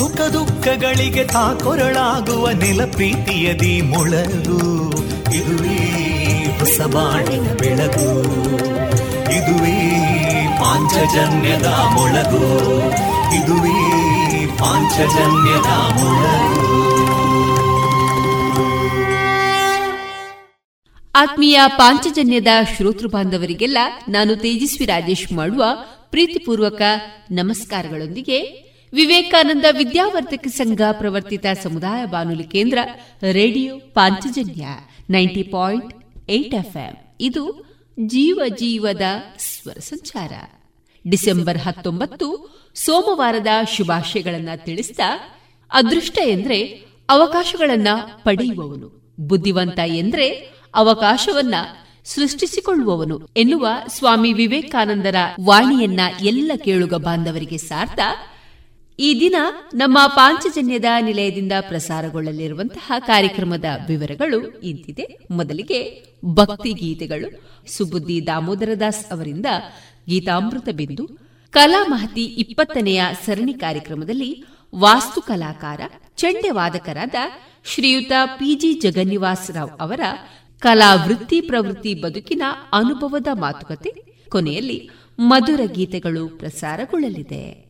ಸುಖ ದುಃಖಗಳಿಗೆ ತಾಕೊರಳಾಗುವ ನಿಲಪೀತಿಯದಿ ಮೊಳಗು. ಇದುವೇ ಹೊಸ ಬಾಣಿನ ಬೆಳಗು. ಇದುವೇ ಪಾಂಚಜನ್ಯದ ಮೊಳಗು. ಇದುವೇ ಪಾಂಚಜನ್ಯದ ಮೊಳಗು. ಆತ್ಮೀಯ ಪಾಂಚಜನ್ಯದ ಶ್ರೋತೃ ಬಾಂಧವರಿಗೆಲ್ಲ ನಾನು ತೇಜಸ್ವಿ ರಾಜೇಶ್ ಮಾಡುವ ಪ್ರೀತಿಪೂರ್ವಕ ನಮಸ್ಕಾರಗಳೊಂದಿಗೆ ವಿವೇಕಾನಂದ ವಿದ್ಯಾವರ್ಧಕ ಸಂಘ ಪ್ರವರ್ತಿತ ಸಮುದಾಯ ಬಾನುಲಿ ಕೇಂದ್ರ radio Panchajanya ninety point eight FM. ಇದು ಜೀವ ಜೀವದ ಸ್ವರ ಸಂಚಾರ. ಡಿಸೆಂಬರ್ ಹತ್ತೊಂಬತ್ತು, ಸೋಮವಾರದ ಶುಭಾಶಯಗಳನ್ನು ತಿಳಿಸಿದ ಅದೃಷ್ಟ ಎಂದ್ರೆ ಅವಕಾಶಗಳನ್ನ ಪಡೆಯುವವನು. ಬುದ್ಧಿವಂತ ಎಂದ್ರೆ ಅವಕಾಶವನ್ನ ಸೃಷ್ಟಿಸಿಕೊಳ್ಳುವವನು ಎನ್ನುವ ಸ್ವಾಮಿ ವಿವೇಕಾನಂದರ ವಾಣಿಯನ್ನ ಎಲ್ಲ ಕೇಳುಗ ಬಾಂಧವರಿಗೆ ಸಾರ್ಥ ಈ ದಿನ ನಮ್ಮ ಪಾಂಚಜನ್ಯದ ನಿಲಯದಿಂದ ಪ್ರಸಾರಗೊಳ್ಳಲಿರುವಂತಹ ಕಾರ್ಯಕ್ರಮದ ವಿವರಗಳು ಇಂತಿದೆ. ಮೊದಲಿಗೆ ಭಕ್ತಿ ಗೀತೆಗಳು. ಸುಬುದ್ದಿ ದಾಮೋದರದಾಸ್ ಅವರಿಂದ ಗೀತಾಮೃತ ಬಿಂದು. ಕಲಾ ಮಹತಿ ಇಪ್ಪತ್ತನೆಯ ಸರಣಿ ಕಾರ್ಯಕ್ರಮದಲ್ಲಿ ವಾಸ್ತು ಕಲಾಕಾರ ಚಂಡೆ ವಾದಕರಾದ ಶ್ರೀಯುತ ಪಿಜಿ ಜಗನ್ನಿವಾಸ್ ರಾವ್ ಅವರ ಕಲಾ ವೃತ್ತಿ ಪ್ರವೃತ್ತಿ ಬದುಕಿನ ಅನುಭವದ ಮಾತುಕತೆ. ಕೊನೆಯಲ್ಲಿ ಮಧುರ ಗೀತೆಗಳು ಪ್ರಸಾರಗೊಳ್ಳಲಿದೆ.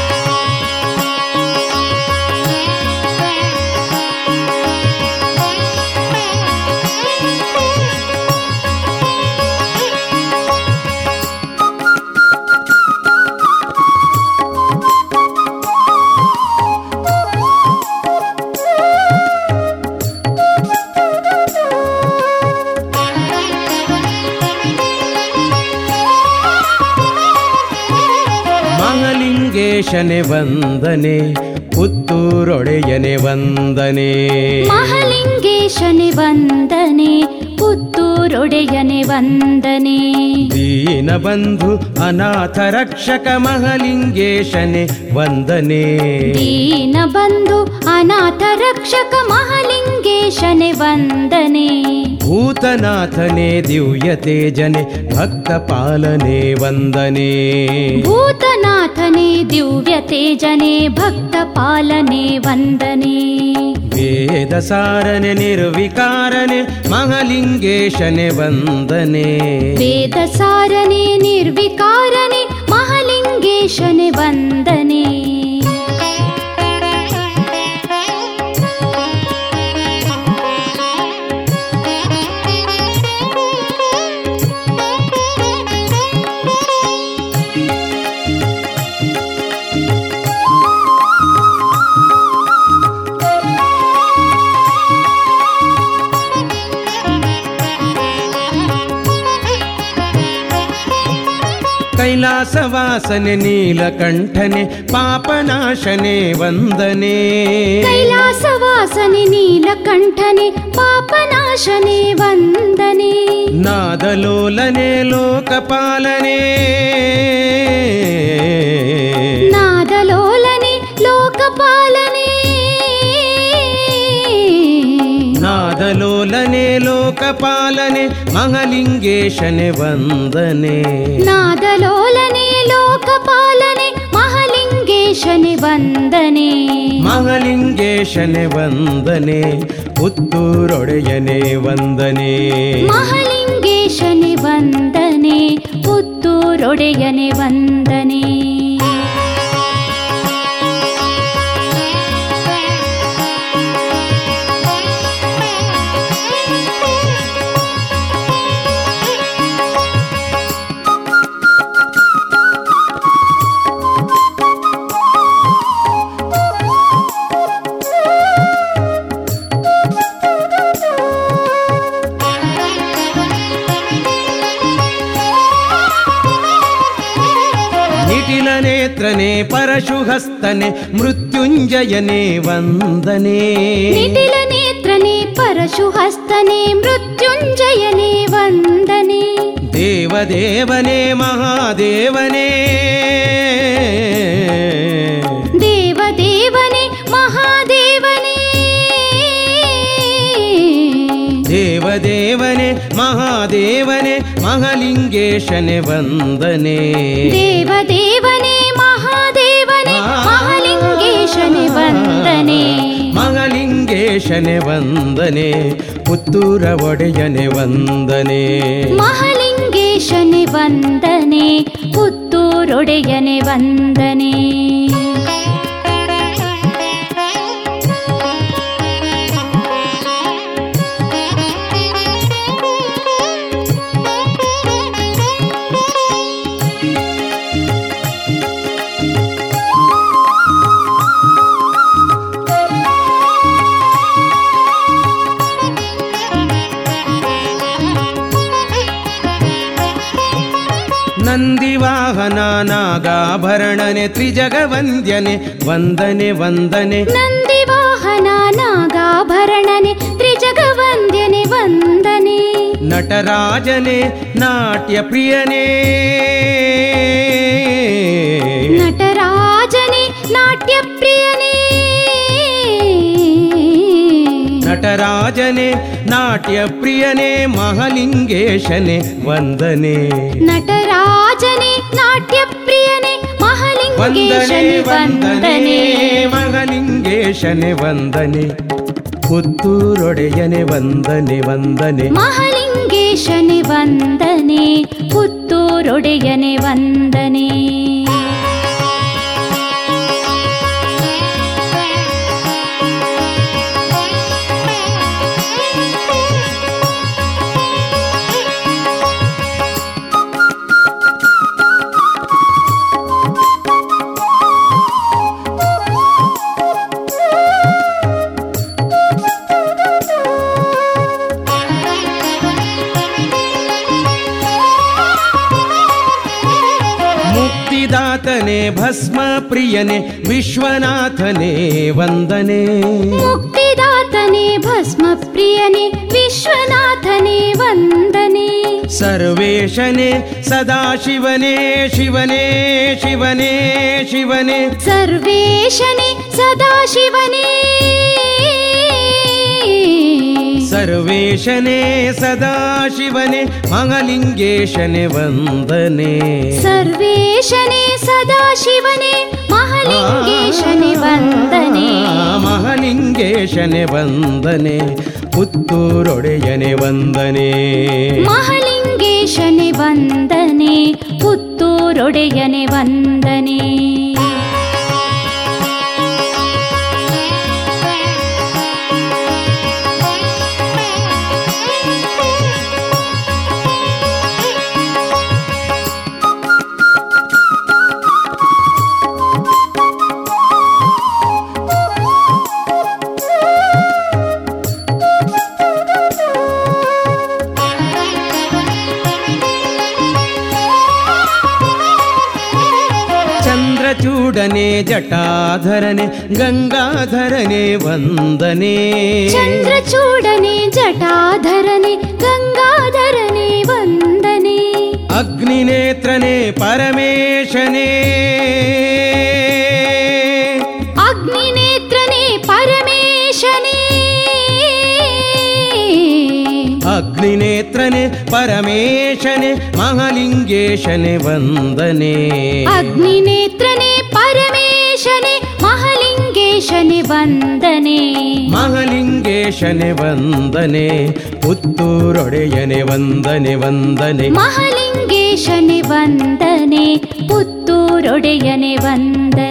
ಮಹಲಿಂಗೇಶನೆ ವಂದನೆ ಪುತ್ತೂರೊಡೆಯನೆ ವಂದನೆ. ಮಹಲಿಂಗೇಶನೆ ವಂದನೆ ಪುತ್ತೂರೊಡೆಯನೆ ವಂದನೆ. ದೀನಬಂಧು ಅನಾಥ ರಕ್ಷಕ ಮಹಲಿಂಗೇಶನೆ ವಂದನೆ. ದೀನಬಂಧು ಅನಾಥ ರಕ್ಷಕ ಮಹಲಿಂಗೇಶನೆ ವಂದನೆ. ಭೂತನಾಥನೆ ದಿವ್ಯ ತೇಜನೆ ಭಕ್ತ ಪಾಲನೆ ವಂದನೆ. ಭೂತನಾಥನೆ द्यूव्यते जने भक्तपालने वन्दने। वेदसारने निर्विकारने महलिङ्गेशने वन्दने। वेदसारने निर्विकारने महलिङ्गेशने वन्दने। ಕೈಲಾಸವಾಸನೆ ನೀಲಕಂಠನೆ ಪಾಪನಾಶನೆ ವಂದನೆ. ಕೈಲಾಸವಾಸನೆ ನೀಲಕಂಠನೆ ಪಾಪನಾಶನೆ ವಂದನೆ. ನಾದಲೋಲನೆ ಲೋಕಪಾಲನೆ. ನಾದಲೋಲನೆ ಲೋಕಪಾಲನೆ. ನಾದಲೋಲನೆ ಲೋಕಪಾಲನೆ ಮಹಲಿಂಗೇಶನೆ ವಂದನೆ. ನಾದಲೋಲನೆ ಲೋಕಪಾಲನೆ ಮಹಾಲಿಂಗೇಶನೆ ವಂದನೆ. ಮಹಲಿಂಗೇಶನೆ ವಂದನೆ ಪುತ್ತೂರೊಡೆಯನೆ ವಂದನೆ. ಮಹಾಲಿಂಗೇಶನೆ ವಂದನೆ ಪುತ್ತೂರೊಡೆಯನೆ ವಂದನೆ. ಪರಶುಹಸ್ತನೆ ಮೃತ್ಯುಂಜಯನೆ ವಂದನೆ. ನಿಟಿಲ ನೇತ್ರನೇ ಪರಶು ಮೃತ್ಯುಂಜಯನೇ ವಂದನೆ. ದೇವದೇವನೇ ಮಹಾದೇವನೇ. ದೇವದೇವನೇ ಮಹಾದೇವನೇ. ದೇವದೇವನೇ ಮಹಾದೇವನೇ ಮಹಲಿಂಗೇಶನೆ ವಂದನೆ. ದೇವದೇವನೆ ವಂದನೆ. ಮಹಲಿಂಗೇಶನೆ ವಂದನೆ. ಪುತ್ತೂರ ಒಡೆಯನೆ ವಂದನೆ. ಮಹಾಲಿಂಗೇಶನೆ ವಂದನೆ. ಪುತ್ತೂರೊಡೆಯನೆ ವಂದನೆ. ನಾಗಾಭರಣನೆ ತ್ರಿಜಗವಂದ್ಯನೆ ವಂದನೆ ವಂದನೆ. ನಂದಿ ವಾಹನ ನಾಗಾಭರಣನೆ ತ್ರಿಜಗವಂದ್ಯನೆ ವಂದನೆ. ನಟರಾಜನೆ ನಾಟ್ಯ ಪ್ರಿಯನೇ ನಟರಾಜನೆ ನಾಟ್ಯ ಪ್ರಿಯನೇ ನಟರಾಜನೆ ನಾಟ್ಯ ಪ್ರಿಯನೇ ಮಹಲಿಂಗೇಶನೆ ವಂದನೆ. ನಟರಾಜನೆ ನಾಟ್ಯ ವಂದನೆ ವಂದನೆ. ಮಹಲಿಂಗೇಶನೆ ವಂದನೆ. ಪುತ್ತೂರೊಡೆಯನೆ ವಂದನೆ ವಂದನೆ. ಮಹಾಲಿಂಗೇಶನೆ ವಂದನೆ ಪುತ್ತೂರೊಡೆಯನೆ ವಂದನೆ. ಭಸ್ಮ ಪ್ರಿಯನೆ ವಿಶ್ವನಾಥನೇ ವಂದನೆ. ಮುಕ್ತಿದಾತನೇ ಭಸ್ಮ ಪ್ರಿಯನೇ ವಿಶ್ವನಾಥನೇ ವಂದನೆ. ಸರ್ವೇಶನೆ ಸದಾಶಿವನೇ ಶಿವನೇ ಶಿವನೇ ಶಿವನೇ. ಸರ್ವೇಶನೆ ಸದಾಶಿವನೇ. ಸರ್ವೇಶನೆ ಸದಾಶಿವನೆ ಮಹಲಿಂಗೇಶನೆ ವಂದನೆ. ಸರ್ವೇಶನೇ ಸದಾಶಿವನೇ ಮಹಾಲಿಂಗೇಶನೇ ವಂದನೆ. ಮಹಲಿಂಗೇಶನೆ ವಂದನೆ ಪುತ್ತೂರೊಡೆಯನೆ ವಂದನೆ. ಮಹಲಿಂಗೇಶನೆ ವಂದನೆ ಪುತ್ತೂರೊಡೆಯನೆ ವಂದನೆ. ಚಂದ್ರಚೂಡನೆ ಜಟಾಧರನೆ ಗಂಗಾಧರನೆ ವಂದನೆ. ಚಂದ್ರಚೂಡನೆ ಜಟಾಧರನೆ ಗಂಗಾಧರನೆ ವಂದನೆ. ಅಗ್ನಿನೇತ್ರನೆ ಪರಮೇಶನೇ. ಅಗ್ನಿನೇತ್ರನೆ ಪರಮೇಶನೇ. ಅಗ್ನಿನೇತ್ರನೆ ಪರಮೇಶನೆ ಮಹಾಲಿಂಗೇಶನೆ ವಂದನೆ. ಅಗ್ನಿನೇತ್ರನೆ ಪರಮೇಶನೆ ಮಹಲಿಂಗೇಶನೆ ವಂದನೆ. ಮಹಲಿಂಗೇಶನೆ ವಂದನೆ ಪುತ್ತೂರೊಡೆಯನೆ ವಂದನೆ ವಂದನೆ. ಮಹಲಿಂಗೇಶನೆ ವಂದನೆ ಪುತ್ತೂರೊಡೆಯನೆ ವಂದನೆ.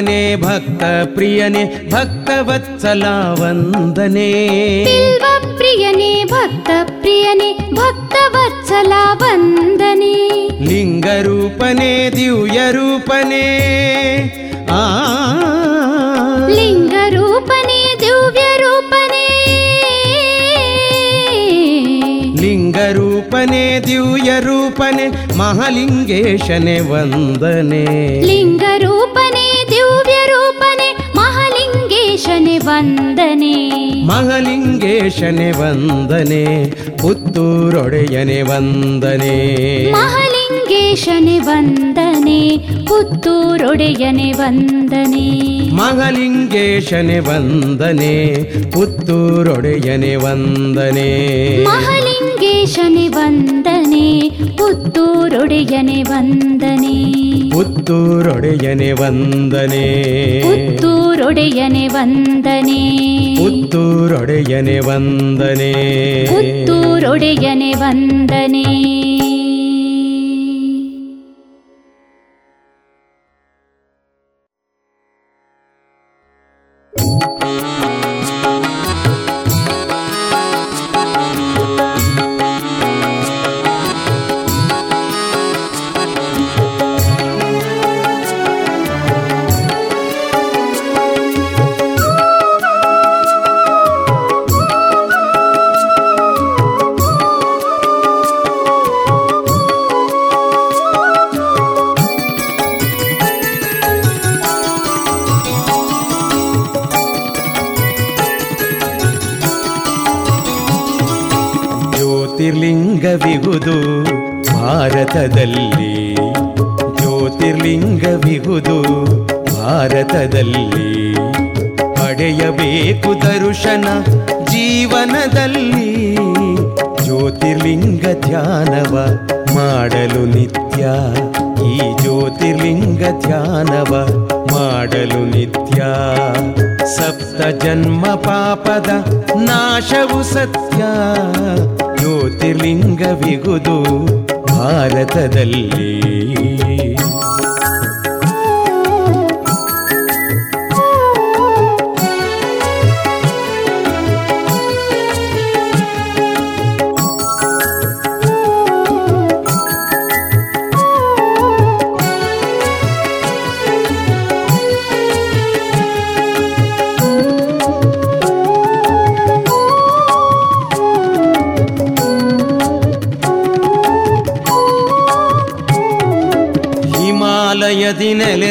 ಪ್ರಿಯನೇ ಭಕ್ತ ಪ್ರಿಯನೇ ಭಕ್ತವತ್ಸಲ ವಂದನೆ. ಪ್ರಿಯನೇ ಭಕ್ತ ಪ್ರಿಯನೇ ಭಕ್ತವತ್ಸಲ ವಂದನೆ. ಲಿಂಗರೂಪನೇ ದಿವ್ಯ ರೂಪನೇ ಆ. ಲಿಂಗರೂಪನೇ ದಿವ್ಯ ರೂಪನೇ ಲಿಂಗರೂಪನೇ ದಿವ್ಯ ರೂಪನೆ ಮಹಾಲಿಂಗೇಶನೆ ವಂದನೆ. ಲಿಂಗರೂಪನೇ ಮಹಾಲಿಂಗೇಶನೆ ವಂದನೆ. ಮಹಾಲಿಂಗೇಶನೆ ವಂದನೆ ಪುತ್ತೂರೊಡೆಯನೆ ವಂದನೆ. ಮಹಾಲಿಂಗೇಶನೆ ವಂದನೆ ಪುತ್ತೂರೊಡೆಯನೆ ವಂದನೆ. ಮಹಾಲಿಂಗೇಶನೆ ವಂದನೆ ಪುತ್ತೂರೊಡೆಯನೆ ವಂದನೆ. ಮಹಾಲಿಂಗೇಶನೆ ವಂದನೆ ಪುತ್ತೂರೊಡೆಯನೆ ವಂದನೆ. ಪುತ್ತೂರೊಡೆಯನೆ ವಂದನೆ ಪುತ್ತೂರೊಡೆಯನೆ ವಂದನೆ ಪುತ್ತೂರೊಡೆಯನೆ ವಂದನೆ ಪುತ್ತೂರೊಡೆಯನೆ ವಂದನೆ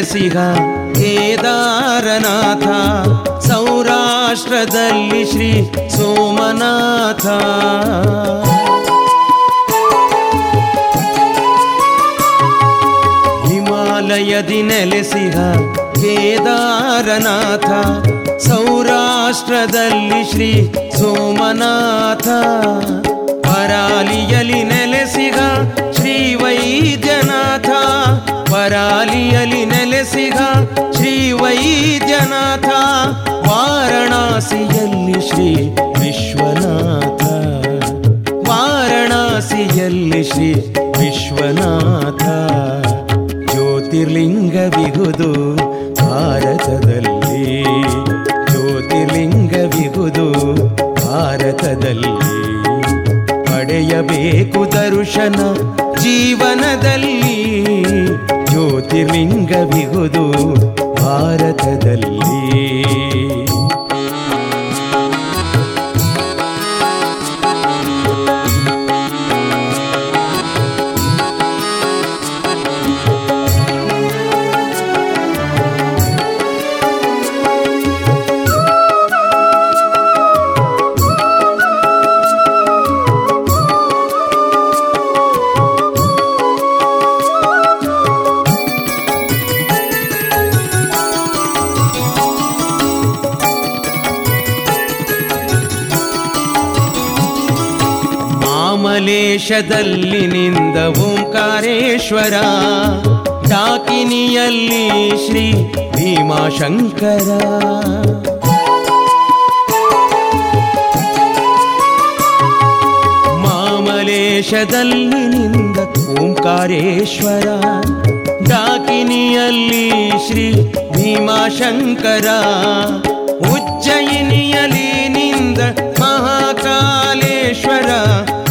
ನೆಲೆಸಿಹ ಕೇದಾರನಾಥ, ಸೌರಾಷ್ಟ್ರದಲ್ಲಿ ಶ್ರೀ ಸೋಮನಾಥ. ಹಿಮಾಲಯದಿ ನೆಲೆಸಿಹ ಕೇದಾರನಾಥ, ಸೌರಾಷ್ಟ್ರದಲ್ಲಿ ಶ್ರೀ ಸೋಮನಾಥ. ಪರಾಲಿಯಲಿ ನೆಲೆಸಿಗ ಶ್ರೀ ವೈದ್ಯನಾಥ. ಕರಾಲಿಯಲಿ ನೆಲೆಸಿಗ ಶ್ರೀ ವೈದ್ಯನಾಥ, ವಾರಣಾಸಿಯಲ್ಲಿ ಶ್ರೀ ವಿಶ್ವನಾಥ. ವಾರಣಾಸಿಯಲ್ಲಿ ಶ್ರೀ ವಿಶ್ವನಾಥ. ಜ್ಯೋತಿರ್ಲಿಂಗ ಬಿಗುದು ಭಾರತದಲ್ಲಿ. ಜ್ಯೋತಿರ್ಲಿಂಗ ಬಿಗುದು ಭಾರತದಲ್ಲಿ. ಪಡೆಯಬೇಕು ದರ್ಶನ ಜೀವನದಲ್ಲಿ ಜ್ಯೋತಿರ್ಲಿಂಗವಿಹುದು ಭಾರತದಲ್ಲಿ. ಭೀಮಾಶಂಕರ ಮಾಮಲೇಶದಲ್ಲಿ ನಿಂದ ಓಂಕಾರೇಶ್ವರ ಡಾಕಿನಿಯಲ್ಲಿ ಶ್ರೀ ಭೀಮಾಶಂಕರ ಉಜ್ಜಯಿನಿಯಲ್ಲಿ ನಿಂದ ಮಹಾಕಾಲೇಶ್ವರ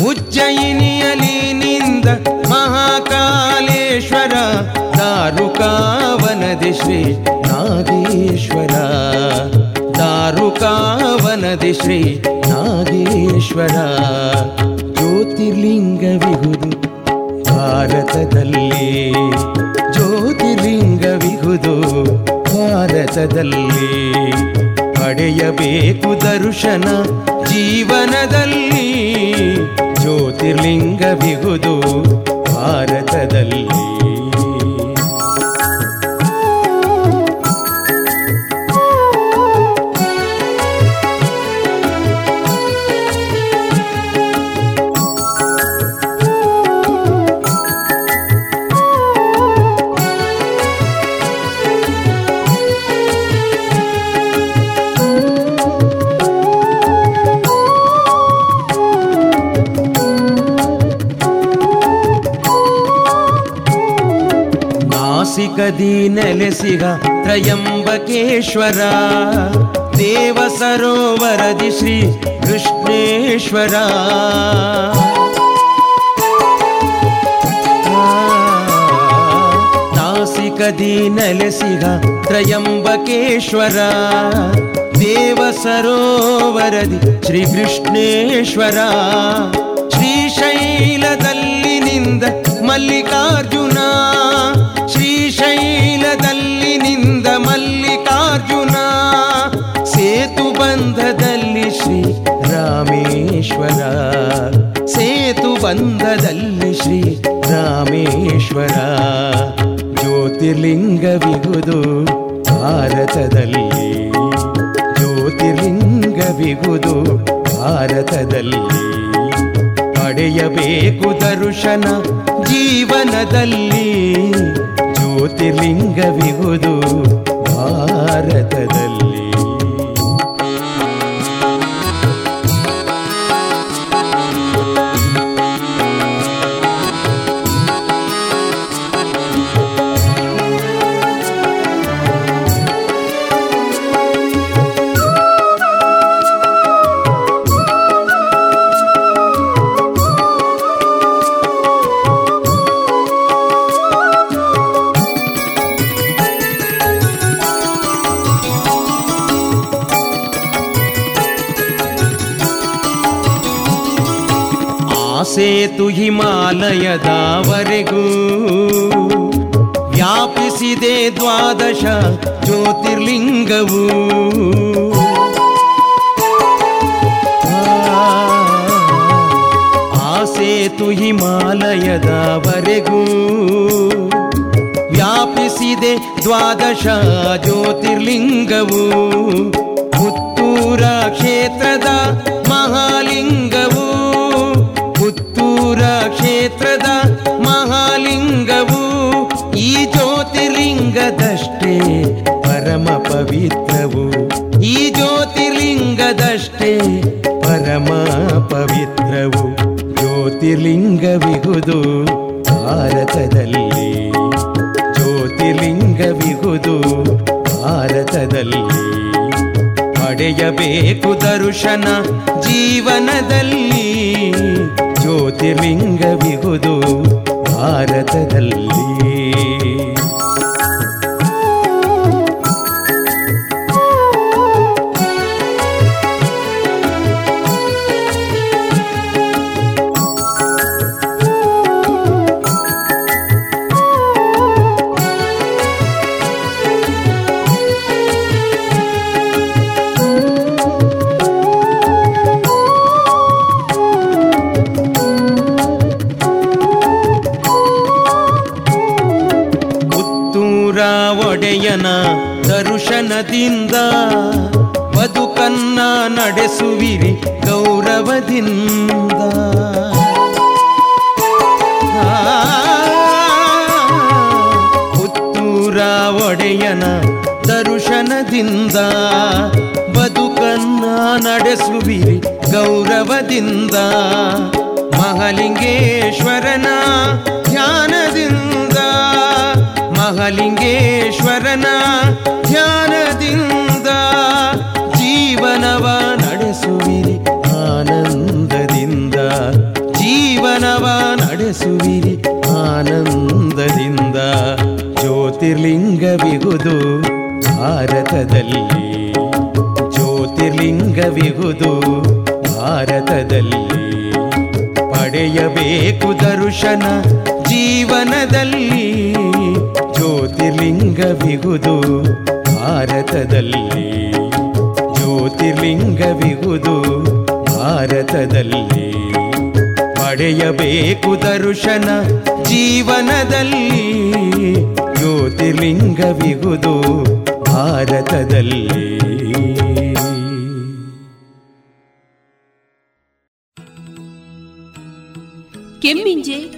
ಉಜ್ಜಯಿನಿಯಲ್ಲಿ ನಿಂದ ಮಹಾಕಾಲೇಶ್ವರ, ದಾರುಕಾವನದಿ ಶ್ರೀ ನಾಗೇಶ್ವರ. ದಾರುಕಾವನದಿ ಶ್ರೀ ನಾಗೇಶ್ವರ. ಜ್ಯೋತಿರ್ಲಿಂಗವಿಹುದು ಭಾರತದಲ್ಲಿ. ಜ್ಯೋತಿರ್ಲಿಂಗವಿಹುದು ಭಾರತದಲ್ಲಿ. ಪಡೆಯಬೇಕು ದರ್ಶನ ಜೀವನದಲ್ಲಿ. ಜ್ಯೋತಿರ್ಲಿಂಗವಿಹುದು ಭಾರತದಲ್ಲಿ. ನಾಸಿಕದಿ ನೆಲೆಸಿಗ ತ್ರಯಂಬಕೇಶ್ವರ ದೇವ ಸರೋವರದಿ ಶ್ರೀ ಕೃಷ್ಣೇಶ್ವರ ನಾಸಿಕದಿ ನೆಲೆಸಿಗ ತ್ರಯಂಬಕೇಶ್ವರ ದೇವ ಸರೋವರದಿ ಶ್ರೀ ಕೃಷ್ಣೇಶ್ವರ ಶ್ರೀಶೈಲದಲ್ಲಿ ನಿಂದ ಮಲ್ಲಿಕಾರ್ಜುನ ಶ್ರೀ ರಾಮೇಶ್ವರ. ಸೇತು ಬಂಧದಲ್ಲಿ ಶ್ರೀ ರಾಮೇಶ್ವರ. ಜ್ಯೋತಿರ್ಲಿಂಗವಿಗುದು ಭಾರತದಲ್ಲಿ. ಜ್ಯೋತಿರ್ಲಿಂಗವಿಗುದು ಭಾರತದಲ್ಲಿ. ಪಡೆಯಬೇಕು ದರ್ಶನ ಜೀವನದಲ್ಲಿ. ಜ್ಯೋತಿರ್ಲಿಂಗವಿಗುದು ಭಾರತದಲ್ಲಿ. ಆ ಹಿಮಾಲಯದವರೆಗೂ ವ್ಯಾಪಿಸಿದೆ ದ್ವಾದಶ ಜ್ಯೋತಿರ್ಲಿಂಗವು. ಆ ಸೇತು ಹಿಮಾಲಯದವರೆಗೂ ವ್ಯಾಪಿಸಿದೆ ದ್ವಾದಶ ಜ್ಯೋತಿರ್ಲಿಂಗವು. ಪುತ್ತೂರ ಪರಮ ಪವಿತ್ರವು ಜ್ಯೋತಿರ್ಲಿಂಗವಿಹುದು. ಭಾರತದಲ್ಲಿ ಜ್ಯೋತಿರ್ಲಿಂಗವಿಹುದು. ಭಾರತದಲ್ಲಿ ಪಡೆಯಬೇಕು ದರ್ಶನ ಜೀವನದಲ್ಲಿ ಜ್ಯೋತಿರ್ಲಿಂಗವಿಗುದು ಭಾರತದಲ್ಲಿ ಒಡೆಯನ ದರ್ಶನದಿಂದ ಬದುಕನ್ನ ನಡೆಸುವಿರಿ ಗೌರವದಿಂದ. ಪುತ್ತೂರ ಒಡೆಯನ ದರ್ಶನದಿಂದ ಬದುಕನ್ನ ನಡೆಸುವಿರಿ ಗೌರವದಿಂದ. ಮಹಲಿಂಗೇಶ್ವರನ ಧ್ಯಾನದಿಂದ ಮಹಲಿಂಗೇಶ್ವರನ ಧ್ಯಾನದಿಂದ ಜೀವನವ ನಡೆಸುವಿರಿ ಆನಂದದಿಂದ. ಜೀವನವ ನಡೆಸುವಿರಿ ಆನಂದದಿಂದ. ಜ್ಯೋತಿರ್ಲಿಂಗವಿಗುದು ಭಾರತದಲ್ಲಿ. ಜ್ಯೋತಿರ್ಲಿಂಗವಿಗುದು ಭಾರತದಲ್ಲಿ. ಪಡೆಯಬೇಕು ದರ್ಶನ ಜೀವನದಲ್ಲಿ. ಜ್ಯೋತಿರ್ಲಿಂಗವಿಗುದು ಭಾರತದಲ್ಲಿ ಜ್ಯೋತಿರ್ಲಿಂಗ ಬಿಗುದು ಭಾರತದಲ್ಲಿ ಪಡೆಯಬೇಕು ದರ್ಶನ ಜೀವನದಲ್ಲಿ. ಜ್ಯೋತಿರ್ಲಿಂಗ ಬಿಗುದು ಭಾರತದಲ್ಲಿ. ಕೆಮ್ಮಿಂಜೆ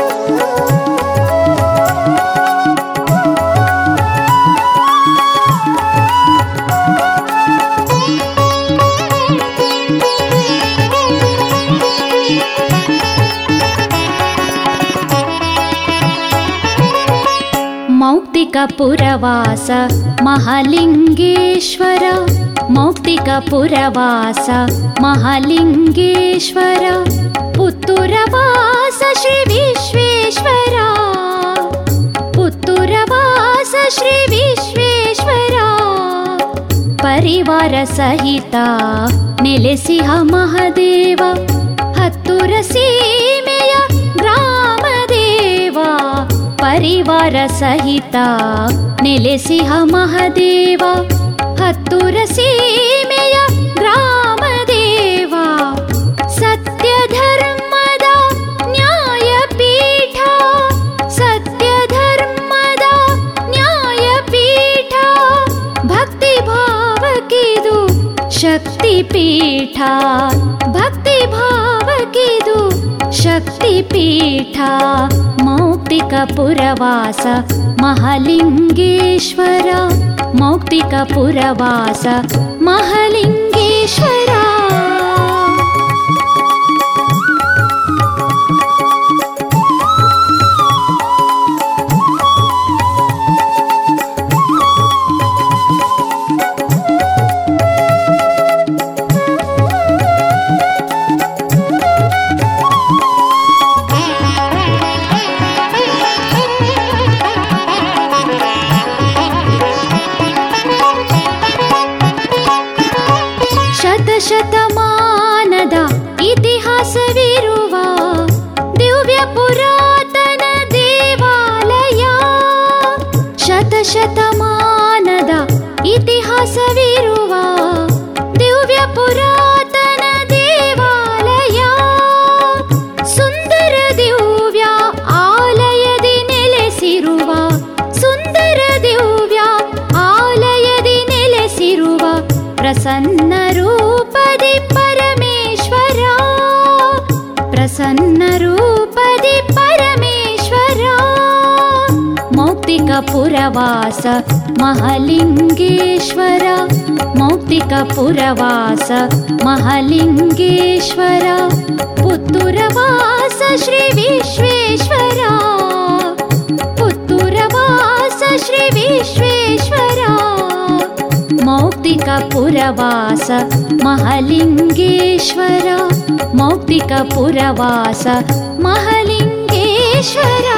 मौक्तिकपुरवास महालिङ्गेश्वर मौक्तिकपुरवास महालिङ्गेश्वर श्री विश्वेश्वर पुत्तुरवास श्री विश्वेश्वर परिवारसहिता निलसिह महदेव हत्तुरसीमेय ಪರಿವಾರ ಸಹಿತ ನೆಲೆಸಿಹ ಮಹದೇವ ಹತ್ತುರ ಸೀಮೆಯ ಗ್ರಾಮದೇವ ಸತ್ಯ ಧರ್ಮದ ನ್ಯಾಯಪೀಠ ಸತ್ಯ ಧರ್ಮದ ನ್ಯಾಯಪೀಠ ಭಕ್ತಿ ಭಾವಕಿದು ಶಕ್ತಿಪೀಠ ಭಕ್ತಿ ಭಾವಕಿದು शक्तिपीठा मौक्तिकपुरवास महलिङ्गेश्वर। मौक्तिकपुरवास महलिङ्गेश्वर। पुरवास महलिङ्गेश्वर मौक्तिकपुरवास महलिङ्गेश्वर पुत्तुरवास श्रीविश्वेश्वरा पुत्तुरवास श्रीविश्वेश्वरा मौक्तिकपुरवास महलिङ्गेश्वर। मौक्तिकपुरवास महलिङ्गेश्वर।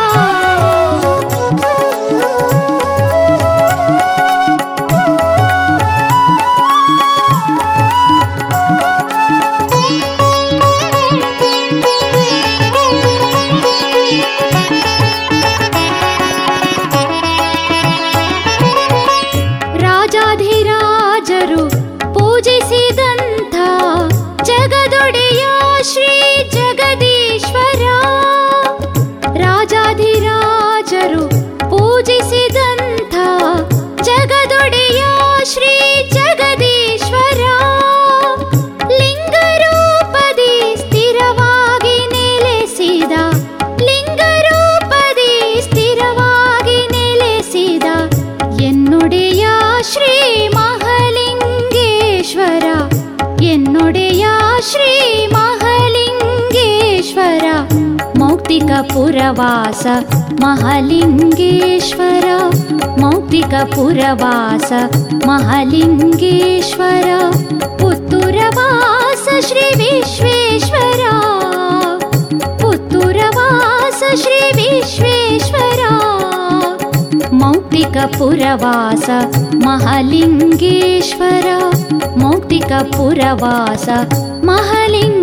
मौक्तिकपुरवास महलिङ्गेश्वर मौक्तिकपुरवास महलिङ्गेश्वर पुत्रूरवास श्री विश्वेश्वर। पुरवास मौक्तिकपुरवास महलिङ्गेश्वर मौक्तिकपुरवास महलिङ्ग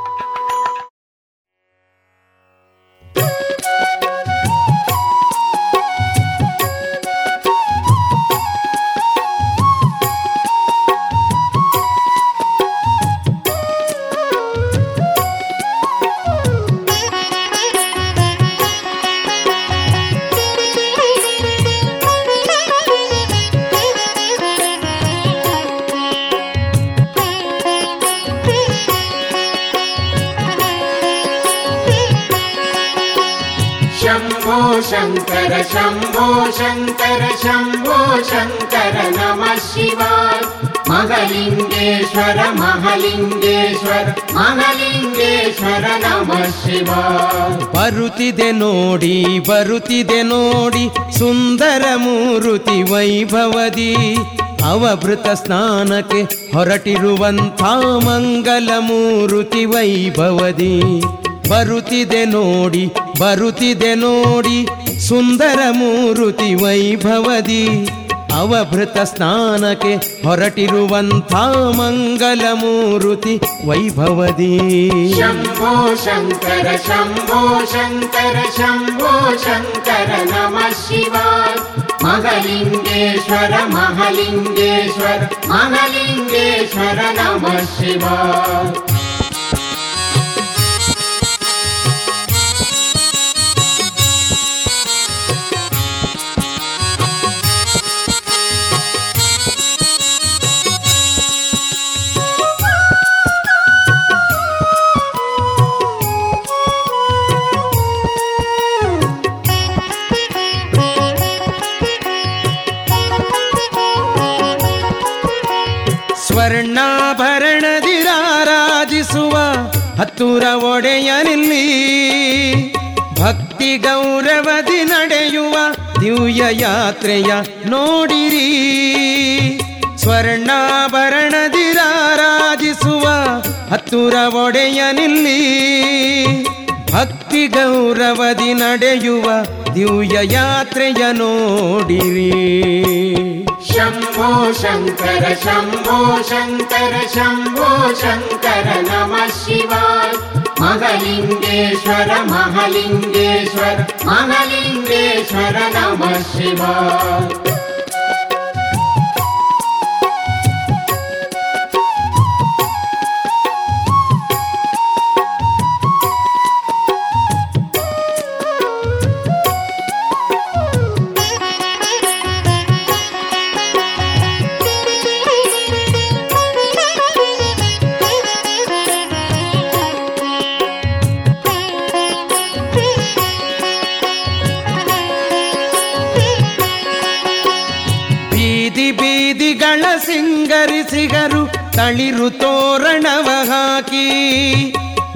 ಬರುತ್ತಿದೆ ನೋಡಿ ಬರುತ್ತಿದೆ ನೋಡಿ, ಸುಂದರ ಮೂರುತಿ ವೈಭವದಿ. ಅವಭೃತ ಸ್ನಾನಕ್ಕೆ ಹೊರಟಿರುವಂಥ ಮಂಗಲ ಮೂರುತಿ ವೈಭವದಿ. ಬರುತ್ತಿದೆ ನೋಡಿ ಬರುತ್ತಿದೆ ನೋಡಿ, ಸುಂದರ ಮೂರುತಿ ವೈಭವದಿ. ಅವಭೃತ ಸ್ನಾನಕ್ಕೆ ಹೊರಟಿರುವಂಥ ಮಂಗಲ ಮೂರುತಿ ವೈಭವದಿ. ಶಂಭೋ ಶಂಕರ ಶಂಭೋ ಶಂಕರ ಶಂಭೋ ಶಂಕರ ನಮ ಶಿವ. ಮಹಲಿಂಗೇಶ್ವರ ಮಹಲಿಂಗೇಶ್ವರ ಮಹಲಿಂಗೇಶ್ವರ ನಮ ಶಿವ. ಹತ್ತೂರ ಒಡೆಯನಿಲ್ಲಿ ಭಕ್ತಿ ಗೌರವದಿ ನಡೆಯುವ ದಿವ್ಯ ಯಾತ್ರೆಯ ನೋಡಿರಿ. ಸ್ವರ್ಣಾಭರಣದಿರಾರಾಜಿಸುವ ಹತ್ತುರ ಒಡೆಯನಿಲ್ಲಿ ಭಕ್ತಿ ಗೌರವದಿ ನಡೆಯುವ ದಿವ್ಯ ಯಾತ್ರೆಯ ನೋಡಿರಿ. शम्भो शङ्कर शम्भो शङ्कर शम्भो शङ्कर नमः शिवाय। महलिङ्गेश्वर महलिङ्गेश्वर महलिङ्गेश्वर नमः शिवाय ತಳಿರು ತೋರಣವ ಹಾಕಿ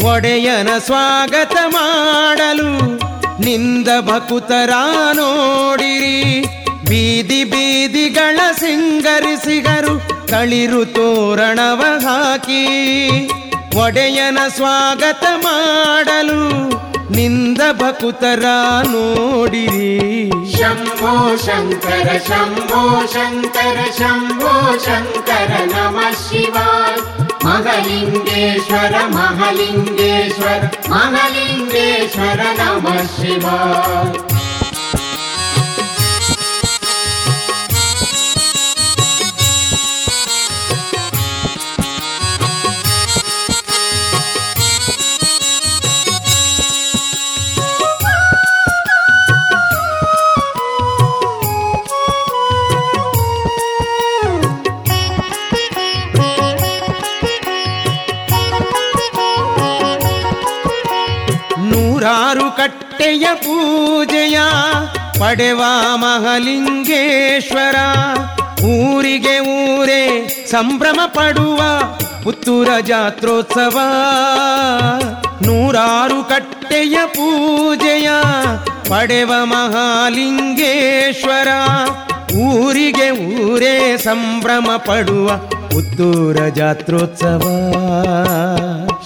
ಒಡೆಯನ ಸ್ವಾಗತ ಮಾಡಲು ನಿಂದ ಭಕುತರ ನೋಡಿರಿ. ಬೀದಿ ಬೀದಿಗಳ ಸಿಂಗರಿಸಿಗರು ತಳಿರು ತೋರಣವ ಹಾಕಿ ಒಡೆಯನ ಸ್ವಾಗತ ಮಾಡಲು ನಿಂದ ಭಕುತರ ನೋಡಿರಿ. ಶಂಭೋ ಶಂಕರ ಶಂಭೋ ಶಂಕರ ಶಂಭೋ ಶಂಕರ ನಮ शिवा ಮಹಲಿಂಗೇಶ್ವರ ಮಹಲಿಂಗೇಶ್ವರ ಮಹಲಿಂಗೇಶ್ವರ ನಮ शिवा ಕಟ್ಟೆಯ ಪೂಜೆಯ ಪಡೆವ ಮಹಲಿಂಗೇಶ್ವರ. ಊರಿಗೆ ಊರೇ ಸಂಭ್ರಮ ಪಡುವ ಪುತ್ತೂರ ಜಾತ್ರೋತ್ಸವ. ನೂರಾರು ಕಟ್ಟೆಯ ಪೂಜೆಯ ಪಡೆವ ಮಹಾಲಿಂಗೇಶ್ವರ. ಊರಿಗೆ ಊರೇ ಸಂಭ್ರಮ ಪಡುವ ಪುತ್ತೂರ ಜಾತ್ರೋತ್ಸವ.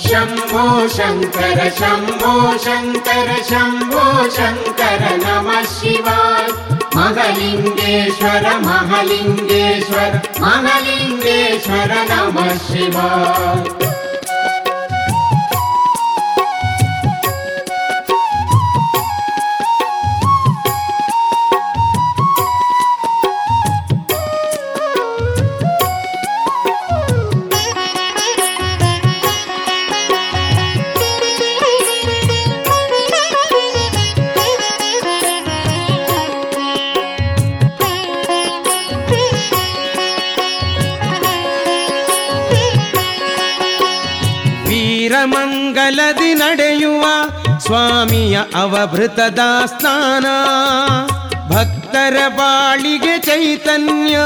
शम्भो शङ्कर शम्भो शङ्कर शम्भो शङ्कर नमः शिवाय। महलिङ्गेश्वर महलिङ्गेश्वर महलिङ्गेश्वर नमः शिवाय ಸ್ವಾಮಿಯ ಅವಭೃತದ ಸ್ನಾನ. ಭಕ್ತರ ಬಾಳಿಗೆ ಚೈತನ್ಯ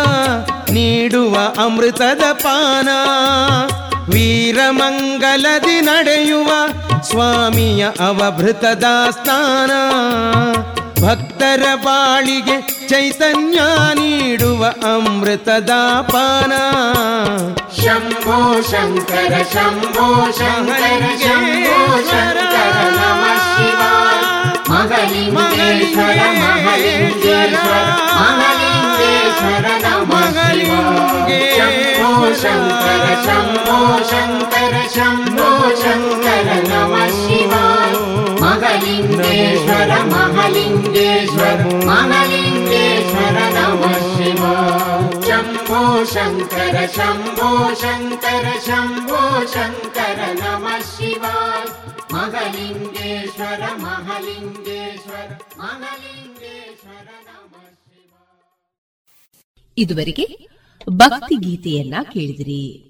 ನೀಡುವ ಅಮೃತದ ಪಾನ. ವೀರಮಂಗಲದಿ ನಡೆಯುವ ಸ್ವಾಮಿಯ ಅವಭೃತದ ಸ್ನಾನ. ಭಕ್ತರ ಬಾಳಿಗೆ ಚೈತನ್ಯ ನೀಡುವ ಅಮೃತದ चैतन्यानीडुव अमृतदापाना शम्भो शङ्कर शम्भो ಶಂಕರ ಶಂಭೋ ಶಂಕರ ಶಂಭೋ ಶಂಕರ शङ्कर नमश ಮಹಾಲಿಂಗೇಶ್ವರ ಮಹಾಲಿಂಗೇಶ್ವರ ಮಹಾಲಿಂಗೇಶ್ವರ ನಮ ಶಿವ. ಶಂಭೋ ಶಂಕರ ಶಂಭೋ ಶಂಕರ ಶಂಭೋ ಶಂಕರ ನಮ ಶಿವ. ಮಹಾಲಿಂಗೇಶ್ವರ ಮಹಾಲಿಂಗೇಶ್ವರ ಮಹಾಲಿಂಗೇಶ್ವರ ನಮ ಶಿವ. ಇದುವರೆಗೆ ಭಕ್ತಿ ಗೀತೆಯನ್ನ ಕೇಳಿದಿರಿ.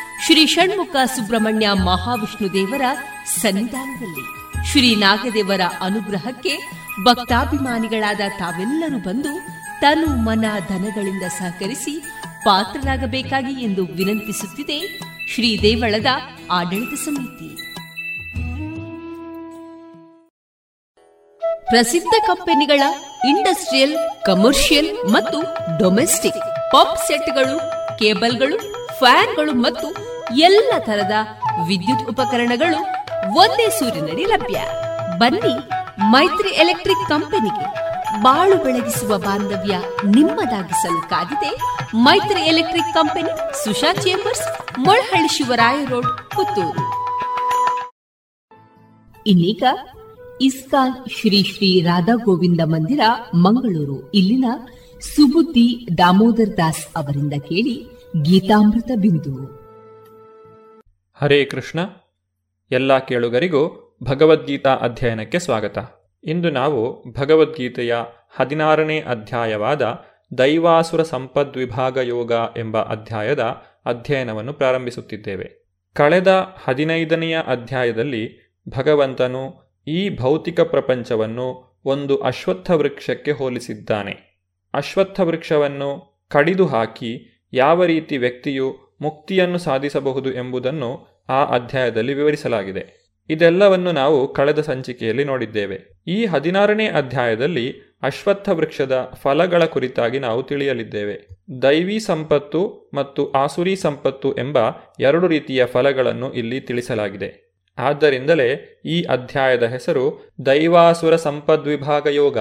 ಶ್ರೀ ಷಣ್ಮುಖ ಸುಬ್ರಹ್ಮಣ್ಯ ಮಹಾವಿಷ್ಣು ದೇವರ ಸನ್ನಿಧಾನದಲ್ಲಿ ಶ್ರೀ ನಾಗದೇವರ ಅನುಗ್ರಹಕ್ಕೆ ಭಕ್ತಾಭಿಮಾನಿಗಳಾದ ತಾವೆಲ್ಲರೂ ಬಂದು ತನು ಮನ ಧನಗಳಿಂದ ಸಹಕರಿಸಿ ಪಾತ್ರರಾಗಬೇಕಾಗಿ ಎಂದು ವಿನಂತಿಸುತ್ತಿದೆ ಶ್ರೀ ದೇವಳದ ಆಡಳಿತ ಸಮಿತಿ. ಪ್ರಸಿದ್ಧ ಕಂಪನಿಗಳ ಇಂಡಸ್ಟ್ರಿಯಲ್, ಕಮರ್ಷಿಯಲ್ ಮತ್ತು ಡೊಮೆಸ್ಟಿಕ್ ಪಾಪ್ ಸೆಟ್ಗಳು, ಕೇಬಲ್ಗಳು ಫ್ಯಾನ್ಗಳು ಮತ್ತು ಎಲ್ಲ ತರದ ವಿದ್ಯುತ್ ಉಪಕರಣಗಳು ಒಂದೇ ಸೂರಿನಡಿ ಲಭ್ಯ. ಬನ್ನಿ ಮೈತ್ರಿ ಎಲೆಕ್ಟ್ರಿಕ್ ಕಂಪನಿಗೆ ಬಾಳು ಬೆಳಗಿಸುವ ಬಾಂಧವ್ಯ ನಿಮ್ಮದಾಗಿಸಲು ಕಾದಿದೆ Maitri electric company, Susha chambers, Molahalli Shivaraya road, Puttur. ಇನ್ನೀಗ ಇಸ್ಕಾನ್ ಶ್ರೀ ಶ್ರೀ ರಾಧಾ ಗೋವಿಂದ ಮಂದಿರ, ಮಂಗಳೂರು. ಇಲ್ಲಿನ ಸುಬುದ್ದಿ ದಾಮೋದರ್ ದಾಸ್ ಅವರಿಂದ ಕೇಳಿ ಗೀತಾಮೃತ ಬಿಂದು. ಹರೇ ಕೃಷ್ಣ, ಎಲ್ಲ ಕೇಳುಗರಿಗೂ ಭಗವದ್ಗೀತಾ ಅಧ್ಯಯನಕ್ಕೆ ಸ್ವಾಗತ. ಇಂದು ನಾವು ಭಗವದ್ಗೀತೆಯ ಹದಿನಾರನೇ ಅಧ್ಯಾಯವಾದ ದೈವಾಸುರ ಸಂಪದ್ವಿಭಾಗ ಯೋಗ ಎಂಬ ಅಧ್ಯಾಯದ ಅಧ್ಯಯನವನ್ನು ಪ್ರಾರಂಭಿಸುತ್ತಿದ್ದೇವೆ. ಕಳೆದ ಹದಿನೈದನೆಯ ಅಧ್ಯಾಯದಲ್ಲಿ ಭಗವಂತನು ಈ ಭೌತಿಕ ಪ್ರಪಂಚವನ್ನು ಒಂದು ಅಶ್ವತ್ಥ ವೃಕ್ಷಕ್ಕೆ ಹೋಲಿಸಿದ್ದಾನೆ. ಅಶ್ವತ್ಥ ವೃಕ್ಷವನ್ನು ಕಡಿದು ಹಾಕಿ ಯಾವ ರೀತಿ ವ್ಯಕ್ತಿಯು ಮುಕ್ತಿಯನ್ನು ಸಾಧಿಸಬಹುದು ಎಂಬುದನ್ನು ಆ ಅಧ್ಯಾಯದಲ್ಲಿ ವಿವರಿಸಲಾಗಿದೆ. ಇದೆಲ್ಲವನ್ನು ನಾವು ಕಳೆದ ಸಂಚಿಕೆಯಲ್ಲಿ ನೋಡಿದ್ದೇವೆ. ಈ ಹದಿನಾರನೇ ಅಧ್ಯಾಯದಲ್ಲಿ ಅಶ್ವತ್ಥ ವೃಕ್ಷದ ಫಲಗಳ ಕುರಿತಾಗಿ ನಾವು ತಿಳಿಯಲಿದ್ದೇವೆ. ದೈವಿ ಸಂಪತ್ತು ಮತ್ತು ಆಸುರಿ ಸಂಪತ್ತು ಎಂಬ ಎರಡು ರೀತಿಯ ಫಲಗಳನ್ನು ಇಲ್ಲಿ ತಿಳಿಸಲಾಗಿದೆ. ಆದ್ದರಿಂದಲೇ ಈ ಅಧ್ಯಾಯದ ಹೆಸರು ದೈವಾಸುರ ಸಂಪದ್ವಿಭಾಗ ಯೋಗ.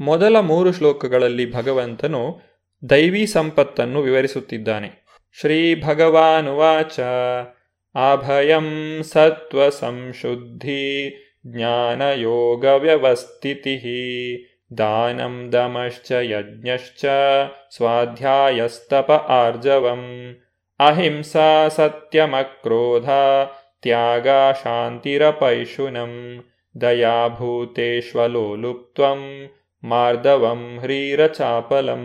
ಮೊದಲ ಮೂರು ಶ್ಲೋಕಗಳಲ್ಲಿ ಭಗವಂತನು ದೈವಿ ಸಂಪತ್ತನ್ನು ವಿವರಿಸುತ್ತಿದ್ದಾನೆ. ಶ್ರೀ ಭಗವಾನುವಾಚ ಅಭಯಂ ಸತ್ವ ಸಂಶುದ್ಧಿ ಜ್ಞಾನಯೋಗ ವ್ಯವಸ್ಥಿತಿ ದಾನಂ ದಮಶ್ಚ ಯಜ್ಞಶ್ಚ ಸ್ವಾಧ್ಯಾಯಸ್ತಪ ಆರ್ಜವಂ, ಅಹಿಂಸಾ ಸತ್ಯಮಕ್ರೋಧ ತ್ಯಾಗ ಶಾಂತಿರಪೈಶುನಂ, ದಯಾಭೂತೇಶ್ವಲೋಲುಪ್ತ್ವಂ ಮಾರ್ದವಂ ಹ್ರೀರಚಾಪಲಂ.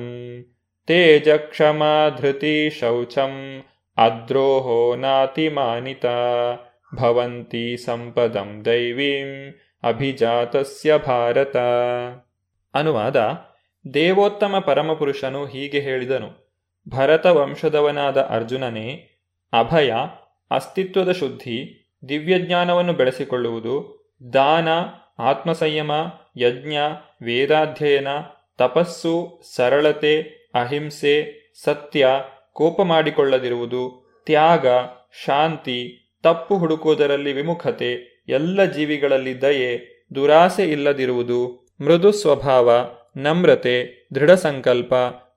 ತೇಜಕ್ಷಮಾಧೃತಿ ಶೌಚಂ ಅದ್ರೋಹೋ ನಾತಿಮಾನಿತ ಭವಂತಿ ಸಂಪದಂ ದೈವೀಂ ಅಭಿಜಾತಸ್ಯ ಭಾರತ ಅನುವಾದ ದೇವೋತ್ತಮ ಪರಮಪುರುಷನು ಹೀಗೆ ಹೇಳಿದನು ಭರತ ವಂಶದವನಾದ ಅರ್ಜುನನೇ, ಅಭಯ, ಅಸ್ತಿತ್ವದ ಶುದ್ಧಿ, ದಿವ್ಯಜ್ಞಾನವನ್ನು ಬೆಳೆಸಿಕೊಳ್ಳುವುದು, ದಾನ, ಆತ್ಮಸಂಯಮ, ಯಜ್ಞ, ವೇದಾಧ್ಯಯನ, ತಪಸ್ಸು, ಸರಳತೆ ಅಹಿಂಸೆ, ಸತ್ಯ, ಕೋಪ ಮಾಡಿಕೊಳ್ಳದಿರುವುದು, ತ್ಯಾಗ, ಶಾಂತಿ, ತಪ್ಪು ಹುಡುಕುವುದರಲ್ಲಿ ವಿಮುಖತೆ, ಎಲ್ಲ ಜೀವಿಗಳಲ್ಲಿ ದಯೆ, ದುರಾಸೆ ಇಲ್ಲದಿರುವುದು, ಮೃದು ಸ್ವಭಾವ, ನಮ್ರತೆ ದೃಢ ಸಂಕಲ್ಪ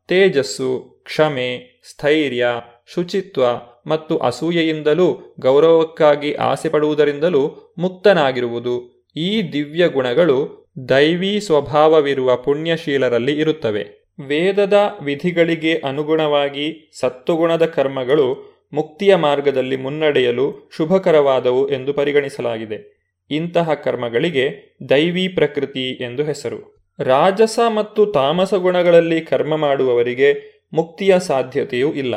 ತೇಜಸ್ಸು, ಕ್ಷಮೆ, ಸ್ಥೈರ್ಯ, ಶುಚಿತ್ವ ಮತ್ತು ಅಸೂಯೆಯಿಂದಲೂ ಗೌರವಕ್ಕಾಗಿ ಆಸೆ ಪಡುವುದರಿಂದಲೂ ಮುಕ್ತನಾಗಿರುವುದು. ಈ ದಿವ್ಯ ಗುಣಗಳು ದೈವೀ ಸ್ವಭಾವವಿರುವ ಪುಣ್ಯಶೀಲರಲ್ಲಿ ಇರುತ್ತವೆ. ವೇದದ ವಿಧಿಗಳಿಗೆ ಅನುಗುಣವಾಗಿ ಸತ್ವಗುಣದ ಕರ್ಮಗಳು ಮುಕ್ತಿಯ ಮಾರ್ಗದಲ್ಲಿ ಮುನ್ನಡೆಯಲು ಶುಭಕರವಾದವು ಎಂದು ಪರಿಗಣಿಸಲಾಗಿದೆ. ಇಂತಹ ಕರ್ಮಗಳಿಗೆ ದೈವಿ ಪ್ರಕೃತಿ ಎಂದು ಹೆಸರು. ರಾಜಸ ಮತ್ತು ತಾಮಸ ಗುಣಗಳಲ್ಲಿ ಕರ್ಮ ಮಾಡುವವರಿಗೆ ಮುಕ್ತಿಯ ಸಾಧ್ಯತೆಯೂ ಇಲ್ಲ.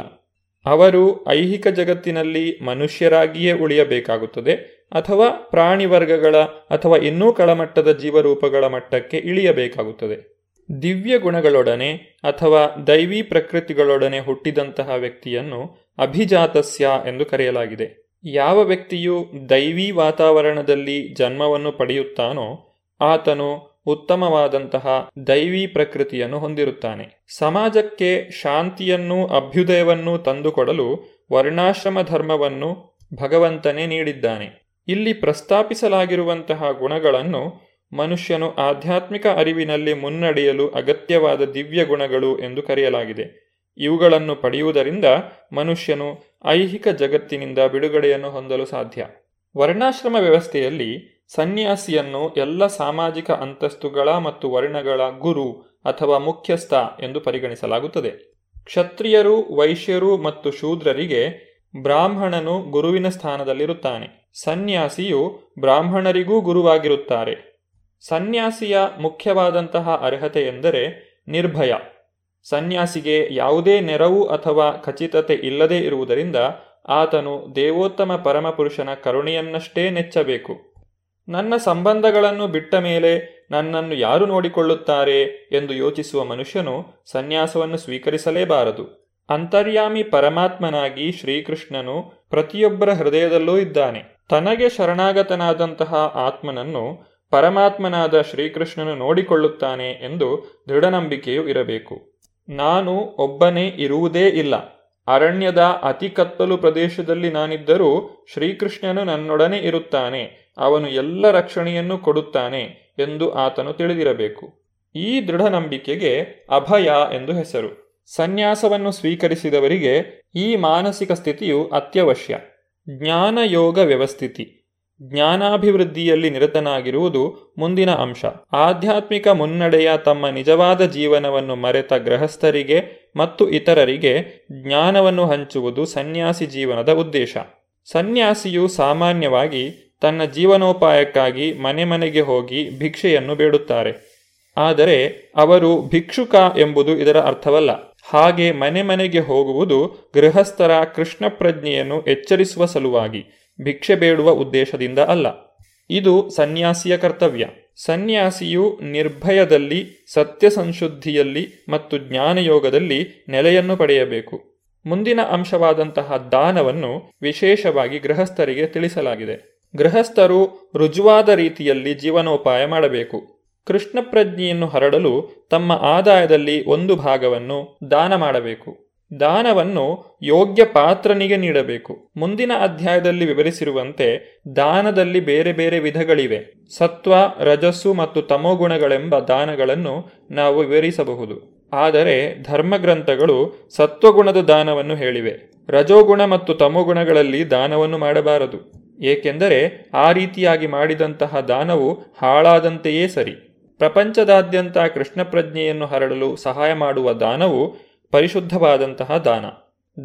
ಅವರು ಐಹಿಕ ಜಗತ್ತಿನಲ್ಲಿ ಮನುಷ್ಯರಾಗಿಯೇ ಉಳಿಯಬೇಕಾಗುತ್ತದೆ ಅಥವಾ ಪ್ರಾಣಿ ವರ್ಗಗಳ ಅಥವಾ ಇನ್ನೂ ಕಳಮಟ್ಟದ ಜೀವರೂಪಗಳ ಮಟ್ಟಕ್ಕೆ ಇಳಿಯಬೇಕಾಗುತ್ತದೆ. ದಿವ್ಯ ಗುಣಗಳೊಡನೆ ಅಥವಾ ದೈವಿ ಪ್ರಕೃತಿಗಳೊಡನೆ ಹುಟ್ಟಿದಂತಹ ವ್ಯಕ್ತಿಯನ್ನು ಅಭಿಜಾತಸ್ಯ ಎಂದು ಕರೆಯಲಾಗಿದೆ. ಯಾವ ವ್ಯಕ್ತಿಯು ದೈವಿ ವಾತಾವರಣದಲ್ಲಿ ಜನ್ಮವನ್ನು ಪಡೆಯುತ್ತಾನೋ ಆತನು ಉತ್ತಮವಾದಂತಹ ದೈವಿ ಪ್ರಕೃತಿಯನ್ನು ಹೊಂದಿರುತ್ತಾನೆ. ಸಮಾಜಕ್ಕೆ ಶಾಂತಿಯನ್ನು ಅಭ್ಯುದಯವನ್ನು ತಂದುಕೊಡಲು ವರ್ಣಾಶ್ರಮ ಧರ್ಮವನ್ನು ಭಗವಂತನೇ ನೀಡಿದ್ದಾನೆ. ಇಲ್ಲಿ ಪ್ರಸ್ತಾಪಿಸಲಾಗಿರುವಂತಹ ಗುಣಗಳನ್ನು ಮನುಷ್ಯನು ಆಧ್ಯಾತ್ಮಿಕ ಅರಿವಿನಲ್ಲಿ ಮುನ್ನಡೆಯಲು ಅಗತ್ಯವಾದ ದಿವ್ಯ ಗುಣಗಳು ಎಂದು ಕರೆಯಲಾಗಿದೆ. ಇವುಗಳನ್ನು ಪಡೆಯುವುದರಿಂದ ಮನುಷ್ಯನು ಐಹಿಕ ಜಗತ್ತಿನಿಂದ ಬಿಡುಗಡೆಯನ್ನು ಹೊಂದಲು ಸಾಧ್ಯ. ವರ್ಣಾಶ್ರಮ ವ್ಯವಸ್ಥೆಯಲ್ಲಿ ಸನ್ಯಾಸಿಯನ್ನು ಎಲ್ಲ ಸಾಮಾಜಿಕ ಅಂತಸ್ತುಗಳ ಮತ್ತು ವರ್ಣಗಳ ಗುರು ಅಥವಾ ಮುಖ್ಯಸ್ಥ ಎಂದು ಪರಿಗಣಿಸಲಾಗುತ್ತದೆ. ಕ್ಷತ್ರಿಯರು, ವೈಶ್ಯರು ಮತ್ತು ಶೂದ್ರರಿಗೆ ಬ್ರಾಹ್ಮಣನು ಗುರುವಿನ ಸ್ಥಾನದಲ್ಲಿರುತ್ತಾನೆ. ಸನ್ಯಾಸಿಯು ಬ್ರಾಹ್ಮಣರಿಗೂ ಗುರುವಾಗಿರುತ್ತಾರೆ. ಸನ್ಯಾಸಿಯ ಮುಖ್ಯವಾದಂತಹ ಅರ್ಹತೆ ಎಂದರೆ ನಿರ್ಭಯ. ಸನ್ಯಾಸಿಗೆ ಯಾವುದೇ ನೆರವು ಅಥವಾ ಖಚಿತತೆ ಇಲ್ಲದೇ ಇರುವುದರಿಂದ ಆತನು ದೇವೋತ್ತಮ ಪರಮಪುರುಷನ ಕರುಣೆಯನ್ನಷ್ಟೇ ನೆಚ್ಚಬೇಕು. ನನ್ನ ಸಂಬಂಧಗಳನ್ನು ಬಿಟ್ಟ ಮೇಲೆ ನನ್ನನ್ನು ಯಾರು ನೋಡಿಕೊಳ್ಳುತ್ತಾರೆ ಎಂದು ಯೋಚಿಸುವ ಮನುಷ್ಯನು ಸನ್ಯಾಸವನ್ನು ಸ್ವೀಕರಿಸಲೇಬಾರದು. ಅಂತರ್ಯಾಮಿ ಪರಮಾತ್ಮನಾಗಿ ಶ್ರೀಕೃಷ್ಣನು ಪ್ರತಿಯೊಬ್ಬರ ಹೃದಯದಲ್ಲೂ ಇದ್ದಾನೆ. ತನಗೆ ಶರಣಾಗತನಾದಂತಹ ಆತ್ಮನನ್ನು ಪರಮಾತ್ಮನಾದ ಶ್ರೀಕೃಷ್ಣನು ನೋಡಿಕೊಳ್ಳುತ್ತಾನೆ ಎಂದು ದೃಢನಂಬಿಕೆಯು ಇರಬೇಕು. ನಾನು ಒಬ್ಬನೇ ಇರುವುದೇ ಇಲ್ಲ. ಅರಣ್ಯದ ಅತಿ ಕತ್ತಲು ಪ್ರದೇಶದಲ್ಲಿ ನಾನಿದ್ದರೂ ಶ್ರೀಕೃಷ್ಣನು ನನ್ನೊಡನೆ ಇರುತ್ತಾನೆ. ಅವನು ಎಲ್ಲ ರಕ್ಷಣೆಯನ್ನು ಕೊಡುತ್ತಾನೆ ಎಂದು ಆತನು ತಿಳಿದಿರಬೇಕು. ಈ ದೃಢ ನಂಬಿಕೆಗೆ ಅಭಯ ಎಂದು ಹೆಸರು. ಸನ್ಯಾಸವನ್ನು ಸ್ವೀಕರಿಸಿದವರಿಗೆ ಈ ಮಾನಸಿಕ ಸ್ಥಿತಿಯು ಅತ್ಯವಶ್ಯ. ಜ್ಞಾನಯೋಗ ವ್ಯವಸ್ಥಿತಿ. ಜ್ಞಾನಾಭಿವೃದ್ಧಿಯಲ್ಲಿ ನಿರತನಾಗಿರುವುದು ಮುಂದಿನ ಅಂಶ. ಆಧ್ಯಾತ್ಮಿಕ ಮುನ್ನಡೆಯ ತಮ್ಮ ನಿಜವಾದ ಜೀವನವನ್ನು ಮರೆತ ಗೃಹಸ್ಥರಿಗೆ ಮತ್ತು ಇತರರಿಗೆ ಜ್ಞಾನವನ್ನು ಹಂಚುವುದು ಸನ್ಯಾಸಿ ಜೀವನದ ಉದ್ದೇಶ. ಸನ್ಯಾಸಿಯು ಸಾಮಾನ್ಯವಾಗಿ ತನ್ನ ಜೀವನೋಪಾಯಕ್ಕಾಗಿ ಮನೆ ಮನೆಗೆ ಹೋಗಿ ಭಿಕ್ಷೆಯನ್ನು ಬೇಡುತ್ತಾರೆ. ಆದರೆ ಅವರು ಭಿಕ್ಷುಕ ಎಂಬುದು ಇದರ ಅರ್ಥವಲ್ಲ. ಹಾಗೆ ಮನೆ ಮನೆಗೆ ಹೋಗುವುದು ಗೃಹಸ್ಥರ ಕೃಷ್ಣ ಪ್ರಜ್ಞೆಯನ್ನು ಎಚ್ಚರಿಸುವ ಸಲುವಾಗಿ. ಭಿಕ್ಷೆ ಬೇಡುವ ಉದ್ದೇಶದಿಂದ ಅಲ್ಲ. ಇದು ಸನ್ಯಾಸಿಯ ಕರ್ತವ್ಯ. ಸನ್ಯಾಸಿಯು ನಿರ್ಭಯದಲ್ಲಿ ಸತ್ಯ ಸಂಶುದ್ಧಿಯಲ್ಲಿ ಮತ್ತು ಜ್ಞಾನಯೋಗದಲ್ಲಿ ನೆಲೆಯನ್ನು ಪಡೆಯಬೇಕು. ಮುಂದಿನ ಅಂಶವಾದಂತಹ ದಾನವನ್ನು ವಿಶೇಷವಾಗಿ ಗೃಹಸ್ಥರಿಗೆ ತಿಳಿಸಲಾಗಿದೆ. ಗೃಹಸ್ಥರು ರುಜುವಾದ ರೀತಿಯಲ್ಲಿ ಜೀವನೋಪಾಯ ಮಾಡಬೇಕು. ಕೃಷ್ಣ ಪ್ರಜ್ಞೆಯನ್ನು ಹರಡಲು ತಮ್ಮ ಆದಾಯದಲ್ಲಿ ಒಂದು ಭಾಗವನ್ನು ದಾನ ಮಾಡಬೇಕು. ದಾನವನ್ನು ಯೋಗ್ಯ ಪಾತ್ರನಿಗೆ ನೀಡಬೇಕು. ಮುಂದಿನ ಅಧ್ಯಾಯದಲ್ಲಿ ವಿವರಿಸಿರುವಂತೆ ದಾನದಲ್ಲಿ ಬೇರೆ ಬೇರೆ ವಿಧಗಳಿವೆ. ಸತ್ವ, ರಜಸ್ಸು ಮತ್ತು ತಮೋಗುಣಗಳೆಂಬ ದಾನಗಳನ್ನು ನಾವು ವಿವರಿಸಬಹುದು. ಆದರೆ ಧರ್ಮಗ್ರಂಥಗಳು ಸತ್ವಗುಣದ ದಾನವನ್ನು ಹೇಳಿವೆ. ರಜೋಗುಣ ಮತ್ತು ತಮೋಗುಣಗಳಲ್ಲಿ ದಾನವನ್ನು ಮಾಡಬಾರದು. ಏಕೆಂದರೆ ಆ ರೀತಿಯಾಗಿ ಮಾಡಿದಂತಹ ದಾನವು ಹಾಳಾದಂತೆಯೇ ಸರಿ. ಪ್ರಪಂಚದಾದ್ಯಂತ ಕೃಷ್ಣ ಪ್ರಜ್ಞೆಯನ್ನು ಹರಡಲು ಸಹಾಯ ಮಾಡುವ ದಾನವು ಪರಿಶುದ್ಧವಾದಂತಹ ದಾನ.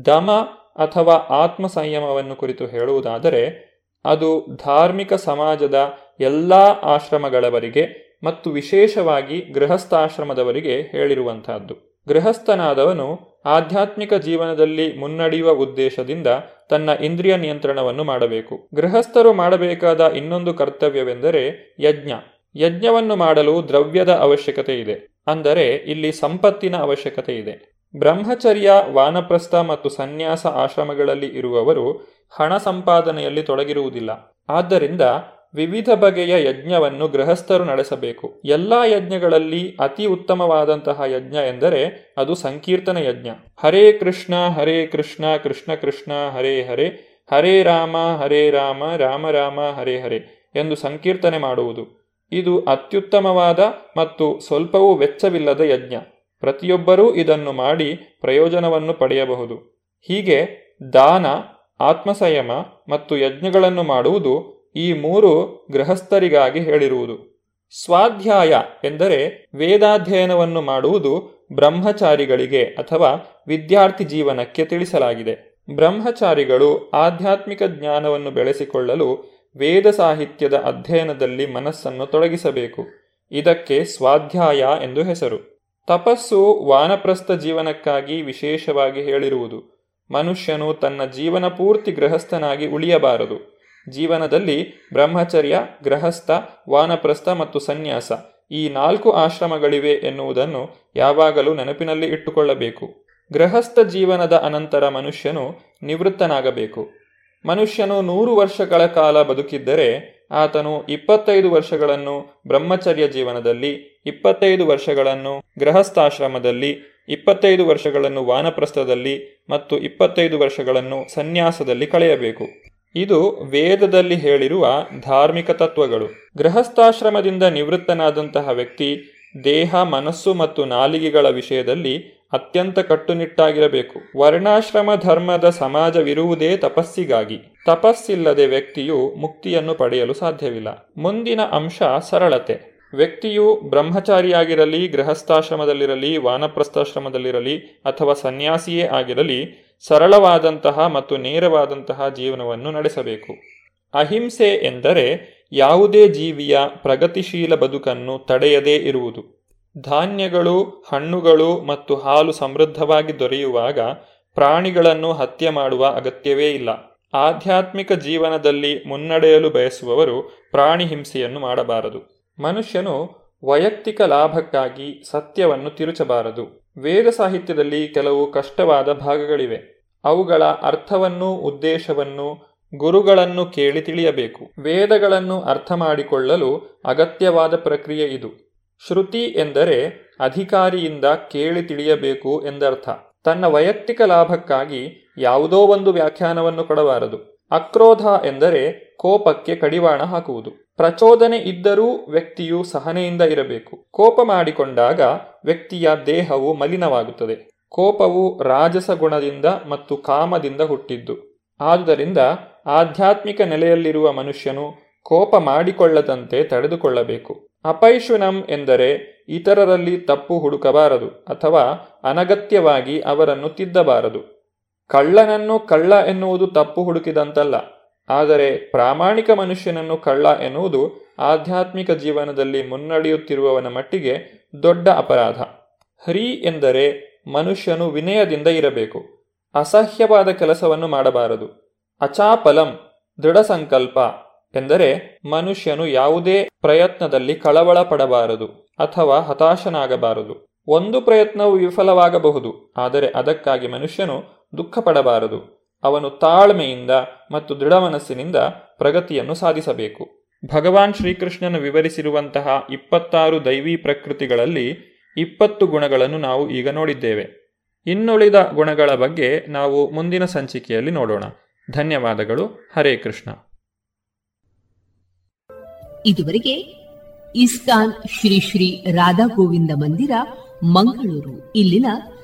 ದಮ ಅಥವಾ ಆತ್ಮ ಸಂಯಮವನ್ನು ಕುರಿತು ಹೇಳುವುದಾದರೆ, ಅದು ಧಾರ್ಮಿಕ ಸಮಾಜದ ಎಲ್ಲ ಆಶ್ರಮಗಳವರಿಗೆ ಮತ್ತು ವಿಶೇಷವಾಗಿ ಗೃಹಸ್ಥಾಶ್ರಮದವರಿಗೆ ಹೇಳಿರುವಂತಹದ್ದು ಗೃಹಸ್ಥನಾದವನು ಆಧ್ಯಾತ್ಮಿಕ ಜೀವನದಲ್ಲಿ ಮುನ್ನಡೆಯುವ ಉದ್ದೇಶದಿಂದ ತನ್ನ ಇಂದ್ರಿಯ ನಿಯಂತ್ರಣವನ್ನು ಮಾಡಬೇಕು. ಗೃಹಸ್ಥರು ಮಾಡಬೇಕಾದ ಇನ್ನೊಂದು ಕರ್ತವ್ಯವೆಂದರೆ ಯಜ್ಞ. ಯಜ್ಞವನ್ನು ಮಾಡಲು ದ್ರವ್ಯದ ಅವಶ್ಯಕತೆ ಇದೆ ಅಂದರೆ ಇಲ್ಲಿ ಸಂಪತ್ತಿನ ಅವಶ್ಯಕತೆ ಇದೆ ಬ್ರಹ್ಮಚರ್ಯ, ವಾನಪ್ರಸ್ಥ ಮತ್ತು ಸನ್ಯಾಸ ಆಶ್ರಮಗಳಲ್ಲಿ ಇರುವವರು ಹಣ ಸಂಪಾದನೆಯಲ್ಲಿ ತೊಡಗಿರುವುದಿಲ್ಲ. ಆದ್ದರಿಂದ ವಿವಿಧ ಬಗೆಯ ಯಜ್ಞವನ್ನು ಗೃಹಸ್ಥರು ನಡೆಸಬೇಕು. ಎಲ್ಲಾ ಯಜ್ಞಗಳಲ್ಲಿ ಅತಿ ಉತ್ತಮವಾದಂತಹ ಯಜ್ಞ ಎಂದರೆ ಅದು ಸಂಕೀರ್ತನ ಯಜ್ಞ. ಹರೇ ಕೃಷ್ಣ ಹರೇ ಕೃಷ್ಣ ಕೃಷ್ಣ ಕೃಷ್ಣ, ಹರೇ ಹರೇ ಹರೇ ರಾಮ ಹರೇ ರಾಮ ರಾಮ ರಾಮ, ಹರೇ ಹರೇ ಎಂದು ಸಂಕೀರ್ತನೆ ಮಾಡುವುದು. ಇದು ಅತ್ಯುತ್ತಮವಾದ ಮತ್ತು ಸ್ವಲ್ಪವೂ ವೆಚ್ಚವಿಲ್ಲದ ಯಜ್ಞ. ಪ್ರತಿಯೊಬ್ಬರೂ ಇದನ್ನು ಮಾಡಿ ಪ್ರಯೋಜನವನ್ನು ಪಡೆಯಬಹುದು. ಹೀಗೆ ದಾನ, ಆತ್ಮಸಂಯಮ ಮತ್ತು ಯಜ್ಞಗಳನ್ನು ಮಾಡುವುದು ಈ ಮೂರು ಗೃಹಸ್ಥರಿಗಾಗಿ ಹೇಳಿರುವುದು. ಸ್ವಾಧ್ಯಾಯ ಎಂದರೆ ವೇದಾಧ್ಯಯನವನ್ನು ಮಾಡುವುದು ಬ್ರಹ್ಮಚಾರಿಗಳಿಗೆ ಅಥವಾ ವಿದ್ಯಾರ್ಥಿ ಜೀವನಕ್ಕೆ ತಿಳಿಸಲಾಗಿದೆ. ಬ್ರಹ್ಮಚಾರಿಗಳು ಆಧ್ಯಾತ್ಮಿಕ ಜ್ಞಾನವನ್ನು ಬೆಳೆಸಿಕೊಳ್ಳಲು ವೇದ ಸಾಹಿತ್ಯದ ಅಧ್ಯಯನದಲ್ಲಿ ಮನಸ್ಸನ್ನು ತೊಡಗಿಸಬೇಕು. ಇದಕ್ಕೆ ಸ್ವಾಧ್ಯಾಯ ಎಂದು ಹೆಸರು. ತಪಸ್ಸು ವಾನಪ್ರಸ್ಥ ಜೀವನಕ್ಕಾಗಿ ವಿಶೇಷವಾಗಿ ಹೇಳಿರುವುದು. ಮನುಷ್ಯನು ತನ್ನ ಜೀವನ ಪೂರ್ತಿ ಗೃಹಸ್ಥನಾಗಿ ಉಳಿಯಬಾರದು. ಜೀವನದಲ್ಲಿ ಬ್ರಹ್ಮಚರ್ಯ, ಗೃಹಸ್ಥ, ವಾನಪ್ರಸ್ಥ ಮತ್ತು ಸನ್ಯಾಸ ಈ ನಾಲ್ಕು ಆಶ್ರಮಗಳಿವೆ ಎನ್ನುವುದನ್ನು ಯಾವಾಗಲೂ ನೆನಪಿನಲ್ಲಿ ಇಟ್ಟುಕೊಳ್ಳಬೇಕು. ಗೃಹಸ್ಥ ಜೀವನದ ಅನಂತರ ಮನುಷ್ಯನು ನಿವೃತ್ತನಾಗಬೇಕು. ಮನುಷ್ಯನು ನೂರು ವರ್ಷಗಳ ಕಾಲ ಬದುಕಿದ್ದರೆ ಆತನು ಇಪ್ಪತ್ತೈದು ವರ್ಷಗಳನ್ನು ಬ್ರಹ್ಮಚರ್ಯ ಜೀವನದಲ್ಲಿ ಇಪ್ಪತ್ತೈದು ವರ್ಷಗಳನ್ನು ಗೃಹಸ್ಥಾಶ್ರಮದಲ್ಲಿ, ಇಪ್ಪತ್ತೈದು ವರ್ಷಗಳನ್ನು ವಾನಪ್ರಸ್ಥದಲ್ಲಿ ಮತ್ತು ಇಪ್ಪತ್ತೈದು ವರ್ಷಗಳನ್ನು ಸನ್ಯಾಸದಲ್ಲಿ ಕಳೆಯಬೇಕು. ಇದು ವೇದದಲ್ಲಿ ಹೇಳಿರುವ ಧಾರ್ಮಿಕ ತತ್ವಗಳು. ಗೃಹಸ್ಥಾಶ್ರಮದಿಂದ ನಿವೃತ್ತನಾದಂತಹ ವ್ಯಕ್ತಿ ದೇಹ, ಮನಸ್ಸು ಮತ್ತು ನಾಲಿಗೆಗಳ ವಿಷಯದಲ್ಲಿ ಅತ್ಯಂತ ಕಟ್ಟುನಿಟ್ಟಾಗಿರಬೇಕು. ವರ್ಣಾಶ್ರಮ ಧರ್ಮದ ಸಮಾಜವಿರುವುದೇ ತಪಸ್ಸಿಗಾಗಿ. ತಪಸ್ಸಿಲ್ಲದೆ ವ್ಯಕ್ತಿಯು ಮುಕ್ತಿಯನ್ನು ಪಡೆಯಲು ಸಾಧ್ಯವಿಲ್ಲ. ಮುಂದಿನ ಅಂಶ ಸರಳತೆ. ವ್ಯಕ್ತಿಯು ಬ್ರಹ್ಮಚಾರಿಯಾಗಿರಲಿ, ಗೃಹಸ್ಥಾಶ್ರಮದಲ್ಲಿರಲಿ, ವಾನಪ್ರಸ್ಥಾಶ್ರಮದಲ್ಲಿರಲಿ ಅಥವಾ ಸನ್ಯಾಸಿಯೇ ಆಗಿರಲಿ, ಸರಳವಾದಂತಹ ಮತ್ತು ನೇರವಾದಂತಹ ಜೀವನವನ್ನು ನಡೆಸಬೇಕು. ಅಹಿಂಸೆ ಎಂದರೆ ಯಾವುದೇ ಜೀವಿಯ ಪ್ರಗತಿಶೀಲ ಬದುಕನ್ನು ತಡೆಯದೇ ಇರುವುದು. ಧಾನ್ಯಗಳು, ಹಣ್ಣುಗಳು ಮತ್ತು ಹಾಲು ಸಮೃದ್ಧವಾಗಿ ದೊರೆಯುವಾಗ ಪ್ರಾಣಿಗಳನ್ನು ಹತ್ಯೆ ಮಾಡುವ ಅಗತ್ಯವೇ ಇಲ್ಲ. ಆಧ್ಯಾತ್ಮಿಕ ಜೀವನದಲ್ಲಿ ಮುನ್ನಡೆಯಲು ಬಯಸುವವರು ಪ್ರಾಣಿ ಹಿಂಸೆಯನ್ನು ಮಾಡಬಾರದು. ಮನುಷ್ಯನು ವೈಯಕ್ತಿಕ ಲಾಭಕ್ಕಾಗಿ ಸತ್ಯವನ್ನು ತಿರುಚಬಾರದು. ವೇದ ಸಾಹಿತ್ಯದಲ್ಲಿ ಕೆಲವು ಕಷ್ಟವಾದ ಭಾಗಗಳಿವೆ. ಅವುಗಳ ಅರ್ಥವನ್ನು ಉದ್ದೇಶವನ್ನು ಗುರುಗಳನ್ನು ಕೇಳಿ ತಿಳಿಯಬೇಕು. ವೇದಗಳನ್ನು ಅರ್ಥ ಮಾಡಿಕೊಳ್ಳಲು ಅಗತ್ಯವಾದ ಪ್ರಕ್ರಿಯೆ ಇದು. ಶ್ರುತಿ ಎಂದರೆ ಅಧಿಕಾರಿಯಿಂದ ಕೇಳಿ ತಿಳಿಯಬೇಕು ಎಂದರ್ಥ. ತನ್ನ ವೈಯಕ್ತಿಕ ಲಾಭಕ್ಕಾಗಿ ಯಾವುದೋ ಒಂದು ವ್ಯಾಖ್ಯಾನವನ್ನು ಕೊಡಬಾರದು. ಅಕ್ರೋಧ ಎಂದರೆ ಕೋಪಕ್ಕೆ ಕಡಿವಾಣ ಹಾಕುವುದು. ಪ್ರಚೋದನೆ ಇದ್ದರೂ ವ್ಯಕ್ತಿಯು ಸಹನೆಯಿಂದ ಇರಬೇಕು. ಕೋಪ ಮಾಡಿಕೊಂಡಾಗ ವ್ಯಕ್ತಿಯ ದೇಹವು ಮಲಿನವಾಗುತ್ತದೆ. ಕೋಪವು ರಾಜಸ ಗುಣದಿಂದ ಮತ್ತು ಕಾಮದಿಂದ ಹುಟ್ಟಿದ್ದು. ಆದುದರಿಂದ ಆಧ್ಯಾತ್ಮಿಕ ನೆಲೆಯಲ್ಲಿರುವ ಮನುಷ್ಯನು ಕೋಪ ಮಾಡಿಕೊಳ್ಳದಂತೆ ತಡೆದುಕೊಳ್ಳಬೇಕು. ಅಪೈಶುನಂ ಎಂದರೆ ಇತರರಲ್ಲಿ ತಪ್ಪು ಹುಡುಕಬಾರದು ಅಥವಾ ಅನಗತ್ಯವಾಗಿ ಅವರನ್ನು ತಿದ್ದಬಾರದು. ಕಳ್ಳನನ್ನು ಕಳ್ಳ ಎನ್ನುವುದು ತಪ್ಪು ಹುಡುಕಿದಂತಲ್ಲ, ಆದರೆ ಪ್ರಾಮಾಣಿಕ ಮನುಷ್ಯನನ್ನು ಕಳ್ಳ ಎನ್ನುವುದು ಆಧ್ಯಾತ್ಮಿಕ ಜೀವನದಲ್ಲಿ ಮುನ್ನಡೆಯುತ್ತಿರುವವನ ಮಟ್ಟಿಗೆ ದೊಡ್ಡ ಅಪರಾಧ. ಹರಿ ಎಂದರೆ ಮನುಷ್ಯನು ವಿನಯದಿಂದ ಇರಬೇಕು, ಅಸಹ್ಯವಾದ ಕೆಲಸವನ್ನು ಮಾಡಬಾರದು. ಅಚಾಪಲಂ ದೃಢ ಸಂಕಲ್ಪ ಎಂದರೆ ಮನುಷ್ಯನು ಯಾವುದೇ ಪ್ರಯತ್ನದಲ್ಲಿ ಕಳವಳ ಪಡಬಾರದು ಅಥವಾ ಹತಾಶನಾಗಬಾರದು. ಒಂದು ಪ್ರಯತ್ನವು ವಿಫಲವಾಗಬಹುದು, ಆದರೆ ಅದಕ್ಕಾಗಿ ಮನುಷ್ಯನು ದುಃಖ ಪಡಬಾರದು ಅವನು ತಾಳ್ಮೆಯಿಂದ ಮತ್ತು ದೃಢ ಮನಸ್ಸಿನಿಂದ ಪ್ರಗತಿಯನ್ನು ಸಾಧಿಸಬೇಕು. ಭಗವಾನ್ ಶ್ರೀಕೃಷ್ಣನು ವಿವರಿಸಿರುವಂತಹ ಇಪ್ಪತ್ತಾರು ದೈವಿ ಪ್ರಕೃತಿಗಳಲ್ಲಿ ಇಪ್ಪತ್ತು ಗುಣಗಳನ್ನು ನಾವು ಈಗ ನೋಡಿದ್ದೇವೆ. ಇನ್ನುಳಿದ ಗುಣಗಳ ಬಗ್ಗೆ ನಾವು ಮುಂದಿನ ಸಂಚಿಕೆಯಲ್ಲಿ ನೋಡೋಣ. ಧನ್ಯವಾದಗಳು. ಹರೇ ಕೃಷ್ಣ. ಇದುವರೆಗೆ ಇಸ್ಕಾನ್ ಶ್ರೀ ಶ್ರೀ ರಾಧಾ ಗೋವಿಂದ ಮಂದಿರ, ಮಂಗಳೂರು. ಇಲ್ಲಿನ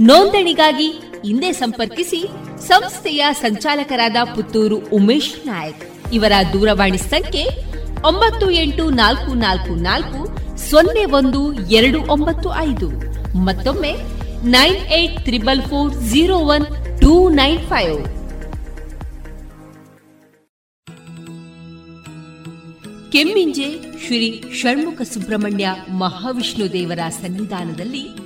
ನೋಂದಣಿಗಾಗಿ ಹಿಂದೆ ಸಂಪರ್ಕಿಸಿ ಸಂಸ್ಥೆಯ ಸಂಚಾಲಕರಾದ ಪುತ್ತೂರು ಉಮೇಶ್ ನಾಯಕ್. ಇವರ ದೂರವಾಣಿ ಸಂಖ್ಯೆ ಒಂಬತ್ತು ಎಂಟು ನಾಲ್ಕು ನಾಲ್ಕು ನಾಲ್ಕು ಸೊನ್ನೆ ಒಂದು ಎರಡು ಒಂಬತ್ತು ಐದು. ಮತ್ತೊಮ್ಮೆ nine eight triple four zero one two nine five. Kemminje Shri Shanmukha Subrahmanya Mahavishnu ದೇವರ ಸನ್ನಿಧಾನದಲ್ಲಿ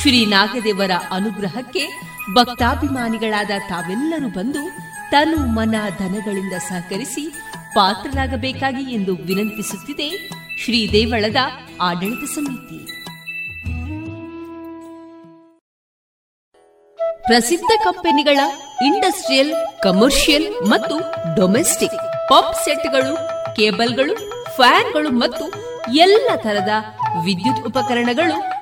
ಶ್ರೀ ನಾಗದೇವರ ಅನುಗ್ರಹಕ್ಕೆ ಭಕ್ತಾಭಿಮಾನಿಗಳಾದ ತಾವೆಲ್ಲರೂ ಬಂದು ತನು ಮನ ಧನಗಳಿಂದ ಸಹಕರಿಸಿ ಪಾತ್ರರಾಗಬೇಕಾಗಿ ಎಂದು ವಿನಂತಿಸುತ್ತಿದೆ ಶ್ರೀ ದೇವಳದ ಆಡಳಿತ ಸಮಿತಿ. ಪ್ರಸಿದ್ಧ ಕಂಪನಿಗಳ ಇಂಡಸ್ಟ್ರಿಯಲ್, ಕಮರ್ಷಿಯಲ್ ಮತ್ತು ಡೊಮೆಸ್ಟಿಕ್ ಪಾಪ್ ಸೆಟ್ಗಳು, ಕೇಬಲ್ಗಳು, ಫ್ಯಾನ್ಗಳು ಮತ್ತು ಎಲ್ಲ ತರದ ವಿದ್ಯುತ್ ಉಪಕರಣಗಳು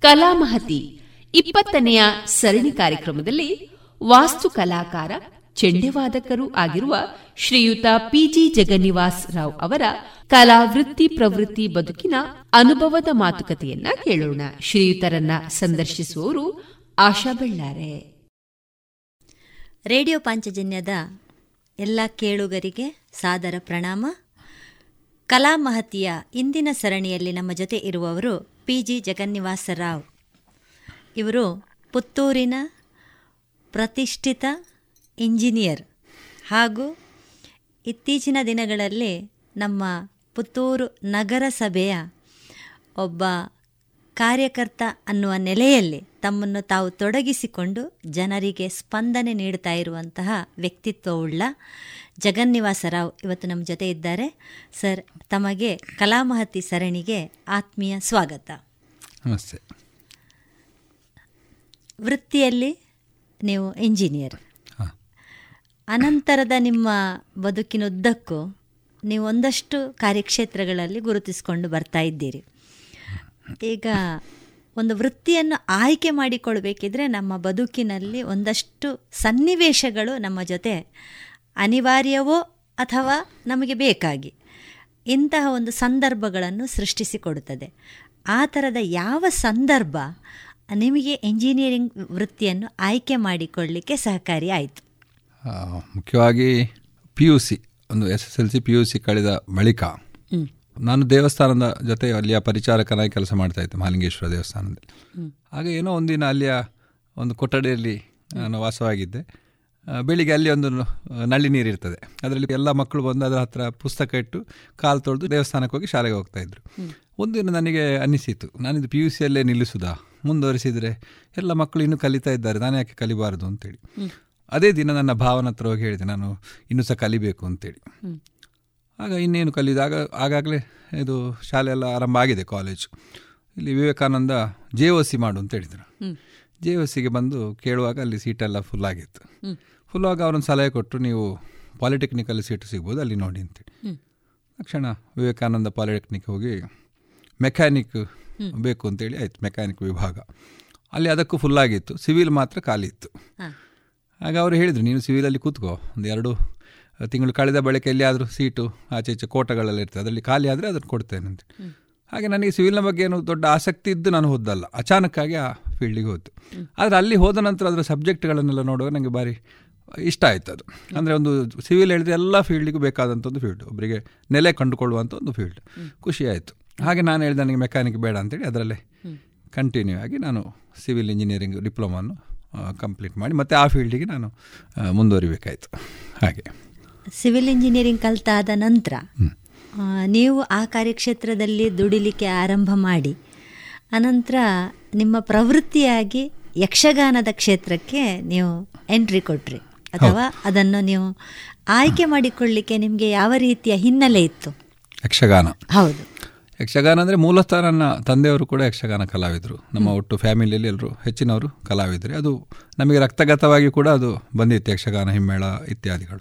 ಕಲಾಮಹತಿ ಇಪ್ಪತ್ತನೆಯ ಸರಣಿ ಕಾರ್ಯಕ್ರಮದಲ್ಲಿ ವಾಸ್ತು ಕಲಾಕಾರ ಚೆಂಡೆವಾದಕರು ಆಗಿರುವ ಶ್ರೀಯುತ ಪಿಜಿ ಜಗನ್ನಿವಾಸ್ ರಾವ್ ಅವರ ಕಲಾ ವೃತ್ತಿ ಪ್ರವೃತ್ತಿ ಬದುಕಿನ ಅನುಭವದ ಮಾತುಕತೆಯನ್ನ ಕೇಳೋಣ. ಶ್ರೀಯುತರನ್ನ ಸಂದರ್ಶಿಸುವವರು ಆಶಾ ಬೆಳ್ಳಾರೆ. ರೇಡಿಯೋ ಪಾಂಚಜನ್ಯದ ಎಲ್ಲ ಕೇಳುಗರಿಗೆ ಸಾದರ ಪ್ರಣಾಮ. ಕಲಾ ಮಹತಿಯ ಇಂದಿನ ಸರಣಿಯಲ್ಲಿ ನಮ್ಮ ಜೊತೆ ಇರುವವರು ಪಿ ಜಿ ಜಗನ್ನಿವಾಸರಾವ್. ಇವರು ಪುತ್ತೂರಿನ ಪ್ರತಿಷ್ಠಿತ ಇಂಜಿನಿಯರ್ ಹಾಗೂ ಇತ್ತೀಚಿನ ದಿನಗಳಲ್ಲಿ ನಮ್ಮ ಪುತ್ತೂರು ನಗರಸಭೆಯ ಒಬ್ಬ ಕಾರ್ಯಕರ್ತ ಅನ್ನುವ ನೆಲೆಯಲ್ಲಿ ತಮ್ಮನ್ನು ತಾವು ತೊಡಗಿಸಿಕೊಂಡು ಜನರಿಗೆ ಸ್ಪಂದನೆ ನೀಡುತ್ತಾ ಇರುವಂತಹ ವ್ಯಕ್ತಿತ್ವವುಳ್ಳ ಜಗನ್ನಿವಾಸರಾವ್ ಇವತ್ತು ನಮ್ಮ ಜೊತೆ ಇದ್ದಾರೆ. ಸರ್ ತಮಗೆ ಕಲಾಮಹತಿ ಸರಣಿಗೆ ಆತ್ಮೀಯ ಸ್ವಾಗತ. ನಮಸ್ತೆ. ವೃತ್ತಿಯಲ್ಲಿ ನೀವು ಇಂಜಿನಿಯರ್. ಅನಂತರದ ನಿಮ್ಮ ಬದುಕಿನುದ್ದಕ್ಕೂ ನೀವು ಒಂದಷ್ಟು ಕಾರ್ಯಕ್ಷೇತ್ರಗಳಲ್ಲಿ ಗುರುತಿಸಿಕೊಂಡು ಬರ್ತಾ ಇದ್ದೀರಿ. ಈಗ ಒಂದು ವೃತ್ತಿಯನ್ನು ಆಯ್ಕೆ ಮಾಡಿಕೊಳ್ಬೇಕಿದ್ರೆ ನಮ್ಮ ಬದುಕಿನಲ್ಲಿ ಒಂದಷ್ಟು ಸನ್ನಿವೇಶಗಳು ನಮ್ಮ ಜೊತೆ ಅನಿವಾರ್ಯವೋ ಅಥವಾ ನಮಗೆ ಬೇಕಾಗಿ ಇಂತಹ ಒಂದು ಸಂದರ್ಭಗಳನ್ನು ಸೃಷ್ಟಿಸಿಕೊಡುತ್ತದೆ. ಆ ಥರದ ಯಾವ ಸಂದರ್ಭ ನಿಮಗೆ ಎಂಜಿನಿಯರಿಂಗ್ ವೃತ್ತಿಯನ್ನು ಆಯ್ಕೆ ಮಾಡಿಕೊಳ್ಳಲಿಕ್ಕೆ ಸಹಕಾರಿ ಆಯಿತು. ಮುಖ್ಯವಾಗಿ ಪಿ ಯು ಸಿ ಒಂದು S S L C P U C ಕಳೆದ ಬಳಿಕ ನಾನು ದೇವಸ್ಥಾನದ ಜೊತೆ ಅಲ್ಲಿಯ ಪರಿಚಾರಕನಾಗಿ ಕೆಲಸ ಮಾಡ್ತಾ ಇದ್ದೆ ಮಹಾಲಿಂಗೇಶ್ವರ ದೇವಸ್ಥಾನದಲ್ಲಿ. ಹಾಗೆ ಏನೋ ಒಂದಿನ ಅಲ್ಲಿಯ ಒಂದು ಕೊಠಡಿಯಲ್ಲಿ ನಾನು ವಾಸವಾಗಿದ್ದೆ. ಬೆಳಿಗ್ಗೆ ಅಲ್ಲಿ ಒಂದು ನಳ್ಳಿ ನೀರು ಇರ್ತದೆ. ಅದರಲ್ಲಿ ಎಲ್ಲ ಮಕ್ಕಳು ಬಂದು ಅದರ ಹತ್ರ ಪುಸ್ತಕ ಇಟ್ಟು ಕಾಲು ತೊಳೆದು ದೇವಸ್ಥಾನಕ್ಕೆ ಹೋಗಿ ಶಾಲೆಗೆ ಹೋಗ್ತಾ ಇದ್ರು. ಒಂದಿನ ನನಗೆ ಅನ್ನಿಸಿತು. ನಾನಿದು ಪಿ ಯು ಸಿಯಲ್ಲೇ ನಿಲ್ಲಿಸುದಾ? ಮುಂದುವರಿಸಿದರೆ ಎಲ್ಲ ಮಕ್ಕಳು ಇನ್ನೂ ಕಲಿತಾ ಇದ್ದಾರೆ. ನಾನು ಯಾಕೆ ಕಲಿಬಾರದು ಅಂತೇಳಿ. ಅದೇ ದಿನ ನನ್ನ ಭಾವನ ಹತ್ರ ಹೋಗಿ ಹೇಳಿದೆ ನಾನು ಇನ್ನೂ ಸಹ ಕಲಿಬೇಕು ಅಂತೇಳಿ. ಆಗ ಇನ್ನೇನು ಕಲಿದಾಗ ಆಗಾಗಲೇ ಇದು ಶಾಲೆ ಎಲ್ಲ ಆರಂಭ ಆಗಿದೆ ಕಾಲೇಜು. ಇಲ್ಲಿ ವಿವೇಕಾನಂದ ಜೆ ಓ ಸಿ ಮಾಡು ಅಂತ ಹೇಳಿದರು. ಜೆ ಸಿಗೆ ಬಂದು ಕೇಳುವಾಗ ಅಲ್ಲಿ ಸೀಟೆಲ್ಲ ಫುಲ್ ಆಗಿತ್ತು. ಫುಲ್ ಆಗಿ ಅವ್ರೊಂದು ಸಲಹೆ ಕೊಟ್ಟರು ನೀವು ಪಾಲಿಟೆಕ್ನಿಕಲ್ಲಿ ಸೀಟು ಸಿಗ್ಬೋದು ಅಲ್ಲಿ ನೋಡಿ ಅಂತೇಳಿ ತಕ್ಷಣ ವಿವೇಕಾನಂದ ಪಾಲಿಟೆಕ್ನಿಕ್ ಹೋಗಿ ಮೆಕ್ಯಾನಿಕ್ ಬೇಕು ಅಂತೇಳಿ ಆಯಿತು ಮೆಕ್ಯಾನಿಕ್ ವಿಭಾಗ. ಅಲ್ಲಿ ಅದಕ್ಕೂ ಫುಲ್ ಆಗಿತ್ತು ಸಿವಿಲ್ ಮಾತ್ರ ಖಾಲಿ ಇತ್ತು. ಆಗ ಅವರು ಹೇಳಿದರು ನೀನು ಸಿವಿಲಲ್ಲಿ ಕೂತ್ಕೋ ಒಂದು ಎರಡು ತಿಂಗಳು ಕಳೆದ ಬಳಿಕ ಎಲ್ಲಿಯಾದರೂ ಸೀಟು ಆಚೆ ಈಚೆ ಕೋಟಗಳಲ್ಲಿ ಇರ್ತದೆ ಅದರಲ್ಲಿ ಖಾಲಿ ಆದರೆ ಅದನ್ನು ಕೊಡ್ತೇನೆ ಅಂತ. ಹಾಗೆ ನನಗೆ ಸಿವಿಲ್ನ ಬಗ್ಗೆ ಏನು ದೊಡ್ಡ ಆಸಕ್ತಿ ಇದ್ದು ನಾನು ಹೋದಲ್ಲ ಅಚಾನಕ್ಕಾಗಿ ಆ ಫೀಲ್ಡಿಗೆ ಹೋದ್ದು ಆದರೆ ಅಲ್ಲಿ ಹೋದ ನಂತರ ಅದರ ಸಬ್ಜೆಕ್ಟ್ಗಳನ್ನೆಲ್ಲ ನೋಡುವಾಗ ನನಗೆ ಭಾರಿ ಇಷ್ಟ ಆಯ್ತು ಅದು. ಅಂದರೆ ಒಂದು ಸಿವಿಲ್ ಹೇಳಿದ್ರೆ ಎಲ್ಲ ಫೀಲ್ಡಿಗೂ ಬೇಕಾದಂಥ ಒಂದು ಫೀಲ್ಡ್ ಒಬ್ಬರಿಗೆ ನೆಲೆ ಕಂಡುಕೊಳ್ಳುವಂಥ ಒಂದು ಫೀಲ್ಡ್ ಖುಷಿ ಆಯಿತು. ಹಾಗೆ ನಾನು ಹೇಳಿದೆ ನನಗೆ ಮೆಕ್ಯಾನಿಕ್ ಬೇಡ ಅಂತೇಳಿ ಅದರಲ್ಲೇ ಕಂಟಿನ್ಯೂ ಆಗಿ ನಾನು ಸಿವಿಲ್ ಇಂಜಿನಿಯರಿಂಗ್ ಡಿಪ್ಲೊಮಾನು ಕಂಪ್ಲೀಟ್ ಮಾಡಿ ಮತ್ತು ಆ ಫೀಲ್ಡಿಗೆ ನಾನು ಮುಂದುವರಿಬೇಕಾಯಿತು. ಹಾಗೆ. ಸಿವಿಲ್ ಇಂಜಿನಿಯರಿಂಗ್ ಕಲಿತಾದ ನಂತರ ನೀವು ಆ ಕಾರ್ಯಕ್ಷೇತ್ರದಲ್ಲಿ ದುಡಿಲಿಕ್ಕೆ ಆರಂಭ ಮಾಡಿ ಅನಂತರ ನಿಮ್ಮ ಪ್ರವೃತ್ತಿಯಾಗಿ ಯಕ್ಷಗಾನದ ಕ್ಷೇತ್ರಕ್ಕೆ ನೀವು ಎಂಟ್ರಿ ಕೊಟ್ರಿ. ಅಥವಾ ಅದನ್ನು ನೀವು ಆಯ್ಕೆ ಮಾಡಿಕೊಳ್ಳಿಕ್ಕೆ ನಿಮಗೆ ಯಾವ ರೀತಿಯ ಹಿನ್ನೆಲೆ ಇತ್ತು? ಯಕ್ಷಗಾನ. ಹೌದು. ಯಕ್ಷಗಾನ ಅಂದರೆ ಮೂಲತಃ ನನ್ನ ತಂದೆಯವರು ಕೂಡ ಯಕ್ಷಗಾನ ಕಲಾವಿದರು. ನಮ್ಮ ಒಟ್ಟು ಫ್ಯಾಮಿಲಿಯಲ್ಲಿ ಎಲ್ಲರೂ ಹೆಚ್ಚಿನವರು ಕಲಾವಿದರು. ಅದು ನಮಗೆ ರಕ್ತಗತವಾಗಿ ಕೂಡ ಅದು ಬಂದಿತ್ತು ಯಕ್ಷಗಾನ ಹಿಮ್ಮೇಳ ಇತ್ಯಾದಿಗಳು.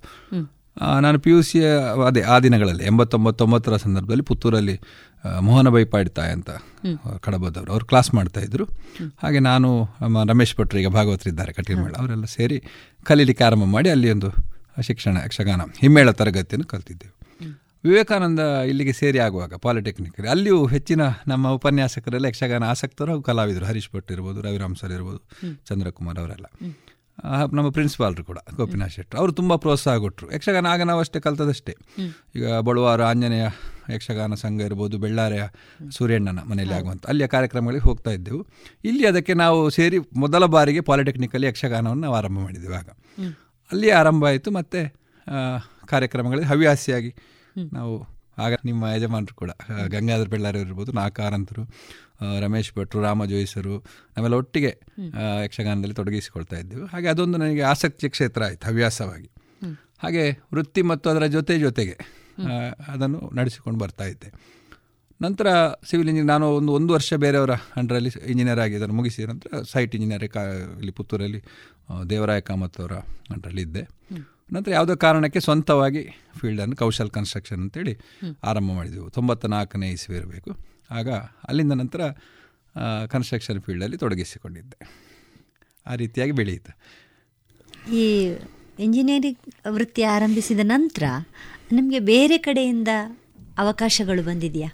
ನಾನು ಪಿ ಯು ಸಿಯ ಅದೇ ಆ ದಿನಗಳಲ್ಲಿ ಎಂಬತ್ತೊಂಬತ್ತೊಂಬತ್ತರ ಸಂದರ್ಭದಲ್ಲಿ ಪುತ್ತೂರಲ್ಲಿ ಮೋಹನ ಬೈಪಾಡ್ತಾಯ್ ಅಂತ ಕಡಬದವರು ಅವರು ಕ್ಲಾಸ್ ಮಾಡ್ತಾಯಿದ್ರು ಹಾಗೆ ನಾನು ನಮ್ಮ ರಮೇಶ್ ಭಟ್ರು ಈಗ ಭಾಗವತರಿದ್ದಾರೆ ಕಟೀಲ್ಮೇಳ ಅವರೆಲ್ಲ ಸೇರಿ ಕಲೀಲಿಕ್ಕೆ ಆರಂಭ ಮಾಡಿ ಅಲ್ಲಿ ಒಂದು ಶಿಕ್ಷಣ ಯಕ್ಷಗಾನ ಹಿಮ್ಮೇಳ ತರಗತಿಯನ್ನು ಕಲ್ತಿದ್ದೆವು. ವಿವೇಕಾನಂದ ಇಲ್ಲಿಗೆ ಸೇರಿ ಆಗುವಾಗ ಪಾಲಿಟೆಕ್ನಿಕ್ ಅಲ್ಲಿಯೂ ಹೆಚ್ಚಿನ ನಮ್ಮ ಉಪನ್ಯಾಸಕರೆಲ್ಲ ಯಕ್ಷಗಾನ ಆಸಕ್ತರು ಹಾಗೂ ಕಲಾವಿದರು ಹರೀಶ್ ಭಟ್ ಇರ್ಬೋದು ರವಿರಾಮ್ ಸರ್ ಇರ್ಬೋದು ಚಂದ್ರಕುಮಾರ್ ಅವರೆಲ್ಲ. ನಮ್ಮ ಪ್ರಿನ್ಸಿಪಾಲ್ರು ಕೂಡ ಗೋಪಿನಾಥ್ ಶೆಟ್ಟರು ಅವರು ತುಂಬ ಪ್ರೋತ್ಸಾಹ ಕೊಟ್ಟರು ಯಕ್ಷಗಾನ ಆಗ ನಾವು ಅಷ್ಟೇ ಕಲ್ತದಷ್ಟೇ ಈಗ ಬಳುವಾರ ಆಂಜನೇಯ ಯಕ್ಷಗಾನ ಸಂಘ ಇರ್ಬೋದು ಬೆಳ್ಳಾರೆಯ ಸೂರ್ಯಣ್ಣನ ಮನೆಯಲ್ಲಿ ಆಗುವಂಥ ಅಲ್ಲಿಯ ಕಾರ್ಯಕ್ರಮಗಳಿಗೆ ಹೋಗ್ತಾ ಇದ್ದೆವು. ಇಲ್ಲಿ ಅದಕ್ಕೆ ನಾವು ಸೇರಿ ಮೊದಲ ಬಾರಿಗೆ ಪಾಲಿಟೆಕ್ನಿಕಲ್ಲಿ ಯಕ್ಷಗಾನವನ್ನು ನಾವು ಆರಂಭ ಮಾಡಿದ್ದೆವು ಆಗ. ಅಲ್ಲಿ ಆರಂಭ ಆಯಿತು ಮತ್ತು ಕಾರ್ಯಕ್ರಮಗಳಲ್ಲಿ ಹವ್ಯಾಸಿಯಾಗಿ ನಾವು ಆಗ ನಿಮ್ಮ ಯಜಮಾನರು ಕೂಡ ಗಂಗಾಧರ ಬೆಳ್ಳಾರಿ ಇರ್ಬೋದು ನಾಕಾರಂತರು ರಮೇಶ್ ಭಟ್ರು ರಾಮ ಜೋಯಿಸರು ಆಮೇಲೆ ಒಟ್ಟಿಗೆ ಯಕ್ಷಗಾನದಲ್ಲಿ ತೊಡಗಿಸಿಕೊಳ್ತಾ ಇದ್ದೆವು. ಹಾಗೆ ಅದೊಂದು ನನಗೆ ಆಸಕ್ತಿ ಕ್ಷೇತ್ರ ಆಯಿತು ಹವ್ಯಾಸವಾಗಿ. ಹಾಗೆ ವೃತ್ತಿ ಮತ್ತು ಅದರ ಜೊತೆ ಜೊತೆಗೆ ಅದನ್ನು ನಡೆಸಿಕೊಂಡು ಬರ್ತಾ ಇದ್ದೆ. ನಂತರ ಸಿವಿಲ್ ಇಂಜಿನಿಯರ್ ನಾನು ಒಂದು ಒಂದು ವರ್ಷ ಬೇರೆಯವರ ಅಂಡರಲ್ಲಿ ಇಂಜಿನಿಯರ್ ಆಗಿ ಅದನ್ನು ಮುಗಿಸಿದ ನಂತರ ಸೈಟ್ ಇಂಜಿನಿಯರ್ ಕಾ ಇಲ್ಲಿ ಪುತ್ತೂರಲ್ಲಿ ದೇವರಾಯ ಕಾಮತ್ ಅವರ ಅಂಡ್ರಲ್ಲಿ ಇದ್ದೆ. ನಂತರ ಯಾವುದೋ ಕಾರಣಕ್ಕೆ ಸ್ವಂತವಾಗಿ ಫೀಲ್ಡನ್ನು ಕೌಶಲ್ ಕನ್ಸ್ಟ್ರಕ್ಷನ್ ಅಂತೇಳಿ ಆರಂಭ ಮಾಡಿದೆವು. ತೊಂಬತ್ತ ನಾಲ್ಕನೇ ಇಸ್ವಿ ಇರಬೇಕು. ಆಗ ಅಲ್ಲಿಂದ ನಂತರ ಕನ್ಸ್ಟ್ರಕ್ಷನ್ ಫೀಲ್ಡಲ್ಲಿ ತೊಡಗಿಸಿಕೊಂಡಿದ್ದೆ. ಆ ರೀತಿಯಾಗಿ ಬೆಳೆಯಿತು. ಈ ಇಂಜಿನಿಯರಿಂಗ್ ವೃತ್ತಿ ಆರಂಭಿಸಿದ ನಂತರ ನಿಮಗೆ ಬೇರೆ ಕಡೆಯಿಂದ ಅವಕಾಶಗಳು ಬಂದಿದೆಯಾ?